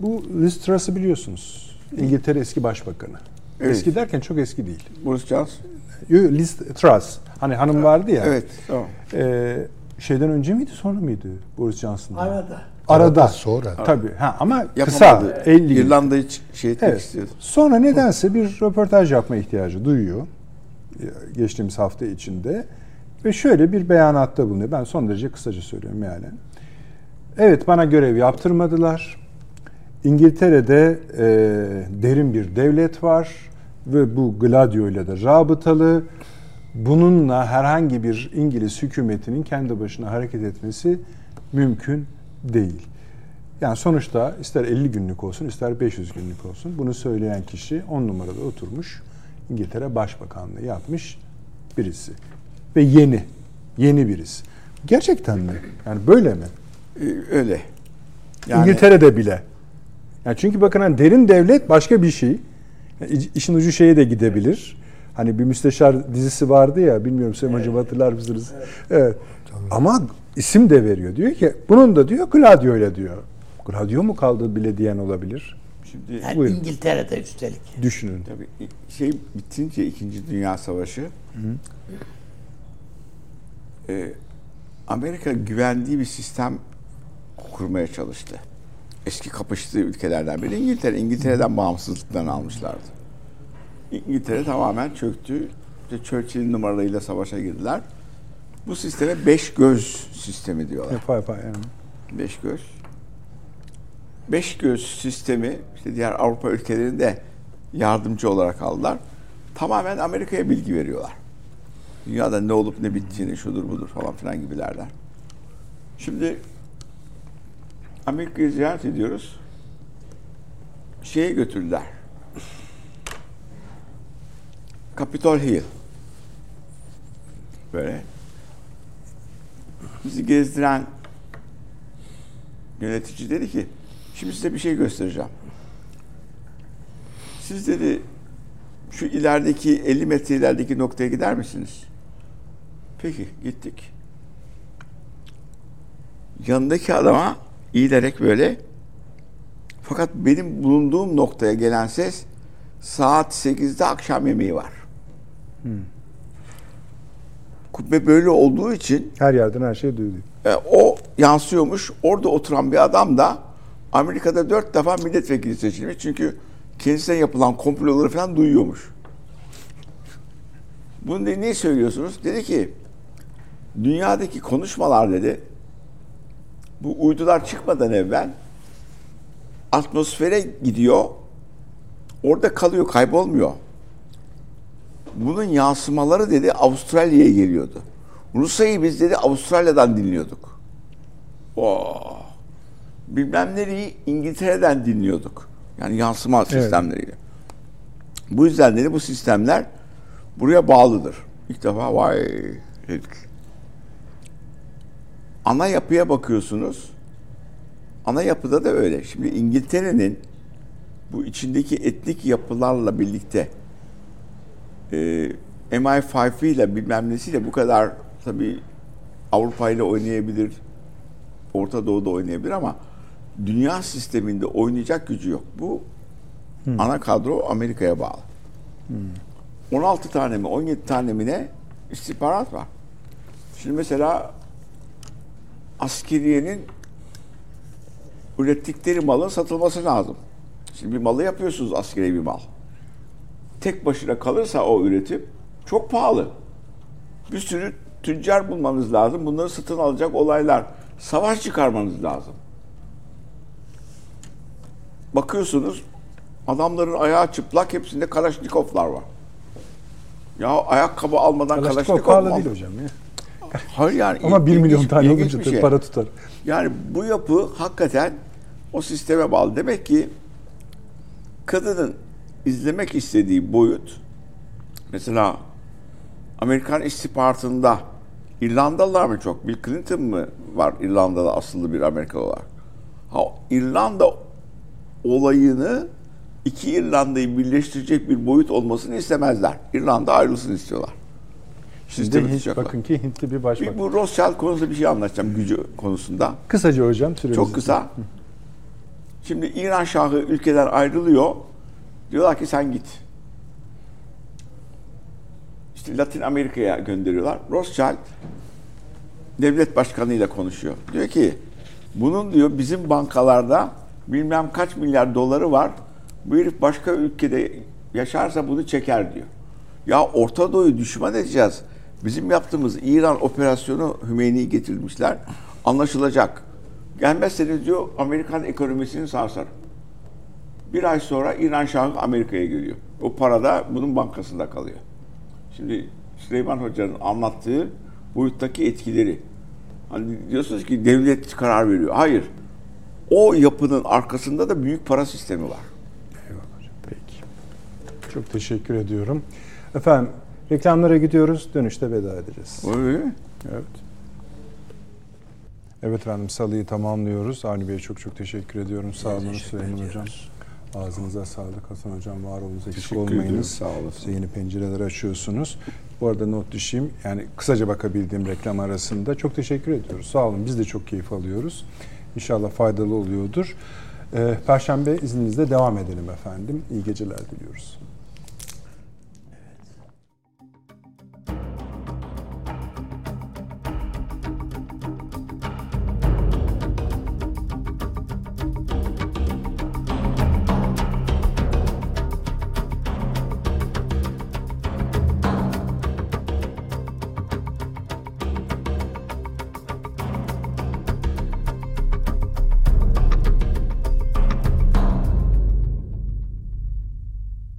bu Liz Truss'ı biliyorsunuz. İngiltere eski başbakanı. Evet. Eski derken çok eski değil. Boris Johnson. Liz Truss. Hani hanım vardı ya. Evet. Tamam. E, şeyden önce miydi sonra mıydı Boris Johnson'dan? Arada. Arada. Sonra. Tabii. Ha, ama kısa. Yapamadı. 50 yıl. İrlanda'yı ç- şey etmek Evet. istiyordu. Sonra nedense bir röportaj yapma ihtiyacı duyuyor. Geçtiğimiz hafta içinde. Ve şöyle bir beyanatta bulunuyor. Ben son derece kısaca söylüyorum yani. Evet bana görev yaptırmadılar. İngiltere'de e, derin bir devlet var ve bu Gladio ile de rabıtalı. Bununla herhangi bir İngiliz hükümetinin kendi başına hareket etmesi mümkün değil. Yani sonuçta ister 50 günlük olsun ister 500 günlük olsun bunu söyleyen kişi 10 numarada oturmuş İngiltere Başbakanlığı yapmış birisi. Ve yeni, yeni birisi. Gerçekten mi? Yani böyle mi? Ee, öyle. Yani İngiltere'de bile. Yani çünkü bakın hani derin devlet başka bir şey. Yani iş- işin ucu şeye de gidebilir. Hani bir müsteşar dizisi vardı ya bilmiyorum Sayın Hocam hatırlar mısınız? Evet. Ama isim de veriyor. Diyor ki bunun da diyor Gladio ile diyor. Gladio mu kaldı bile diyen olabilir. şimdi Yani Buyurun. İngiltere'de üstelik. Düşünün. tabii şey bitince İkinci Dünya Savaşı e, Amerika güvendiği bir sistem kurmaya çalıştı. Eski kapıştığı ülkelerden biri İngiltere. İngiltere'den bağımsızlıklarını almışlardı. İngiltere tamamen çöktü. İşte Churchill'in numaralarıyla savaşa girdiler. Bu sisteme beş göz sistemi diyorlar. Yapay yapay yani. Beş göz. Beş göz sistemi işte diğer Avrupa ülkelerinde yardımcı olarak aldılar. Tamamen Amerika'ya bilgi veriyorlar. Dünyada ne olup ne bittiğini şudur budur falan filan gibilerden. Şimdi Amerika'yı ziyaret ediyoruz. Şeye götürdüler. Capitol Hill. Böyle. Bizi gezdiren yönetici dedi ki şimdi size bir şey göstereceğim. Siz dedi şu ilerideki 50 metre ilerideki noktaya gider misiniz? Peki gittik. Yanındaki adama eğilerek böyle fakat benim bulunduğum noktaya gelen ses saat 8'de akşam yemeği var. Kubbe böyle olduğu için Her yerden her şey duyuluyor. e, o yansıyormuş. Orada oturan bir adam da Amerika'da dört defa milletvekili seçilmiş. Çünkü kendisine yapılan komploları falan duyuyormuş. Bunu dedi, niye söylüyorsunuz? Dedi ki dünyadaki konuşmalar dedi bu uydular çıkmadan evvel atmosfere gidiyor. Orada kalıyor, kaybolmuyor. Bunun yansımaları dedi Avustralya'ya geliyordu. Rusya'yı biz dedi Avustralya'dan dinliyorduk. Oh. Bilmem nereyi İngiltere'den dinliyorduk. Yani yansıma sistemleriyle. Bu yüzden dedi bu sistemler buraya bağlıdır. İlk defa vay dedik. Ana yapıya bakıyorsunuz. Ana yapıda da öyle. Şimdi İngiltere'nin bu içindeki etnik yapılarla birlikte e, MI5 ile bilmem nesiyle bu kadar tabii Avrupa ile oynayabilir, Orta Doğu'da oynayabilir ama dünya sisteminde oynayacak gücü yok. Bu ana kadro Amerika'ya bağlı. 16 tane mi 17 tane mi ne istihbarat var. Şimdi mesela askeriyenin ürettikleri malın satılması lazım. Şimdi bir malı yapıyorsunuz askeri bir mal. Tek başına kalırsa o üretim çok pahalı. Bir sürü tüccar bulmanız lazım. Bunları satın alacak olaylar. Savaş çıkarmanız lazım. Bakıyorsunuz adamların ayağı çıplak hepsinde Kalaşnikovlar var. Ya ayakkabı almadan Kalaşnikov Kalaşnikov pahalı değil hocam ya. Hayır yani Ama 1 ilginç- milyon tane olunca şey. para tutar. Yani bu yapı hakikaten o sisteme bağlı. Demek ki kadının izlemek istediği boyut mesela Amerikan istihbaratında İrlandalılar mı çok? Bill Clinton mı var İrlanda'da asıllı bir Amerikalı olarak? Ha, İrlanda olayını iki İrlanda'yı birleştirecek bir boyut olmasını istemezler. İrlanda ayrılsın istiyorlar. Sistemi Hint, tutacaklar. bakın ki Hintli bir başbakan. Bir bu Rothschild konusunda bir şey anlatacağım gücü konusunda. Kısaca hocam süremiz. Çok kısa. Şimdi İran Şahı ülkeden ayrılıyor. Diyorlar ki sen git. İşte Latin Amerika'ya gönderiyorlar. Rothschild devlet başkanıyla konuşuyor. Diyor ki bunun diyor bizim bankalarda bilmem kaç milyar doları var. Bu herif başka ülkede yaşarsa bunu çeker diyor. Ya Orta Doğu'yu düşman edeceğiz. Bizim yaptığımız İran operasyonu Hümeyni'yi getirmişler. Anlaşılacak. Gelmezseniz diyor Amerikan ekonomisini sarsar. Bir ay sonra İran Şahı Amerika'ya geliyor. O para da bunun bankasında kalıyor. Şimdi Süleyman Hoca'nın anlattığı boyuttaki etkileri. Hani diyorsunuz ki devlet karar veriyor. Hayır. O yapının arkasında da büyük para sistemi var. Eyvallah hocam. Peki. Çok teşekkür ediyorum. Efendim reklamlara gidiyoruz. Dönüşte veda edeceğiz. Öyle mi? Evet. Evet efendim salıyı tamamlıyoruz. Avni Bey'e çok çok teşekkür ediyorum. Sağ olun Süleyman ediyoruz. Hocam. Ağzınıza sağlık Hasan Hocam. Var olunuz eksik Teşekkür olmayınız. ediyorum, sağ olasın. Yeni pencereler açıyorsunuz. Bu arada not düşeyim. Yani kısaca bakabildiğim reklam arasında. Çok teşekkür ediyoruz. Sağ olun. Biz de çok keyif alıyoruz. İnşallah faydalı oluyordur. Ee, Perşembe izninizle devam edelim efendim. İyi geceler diliyoruz.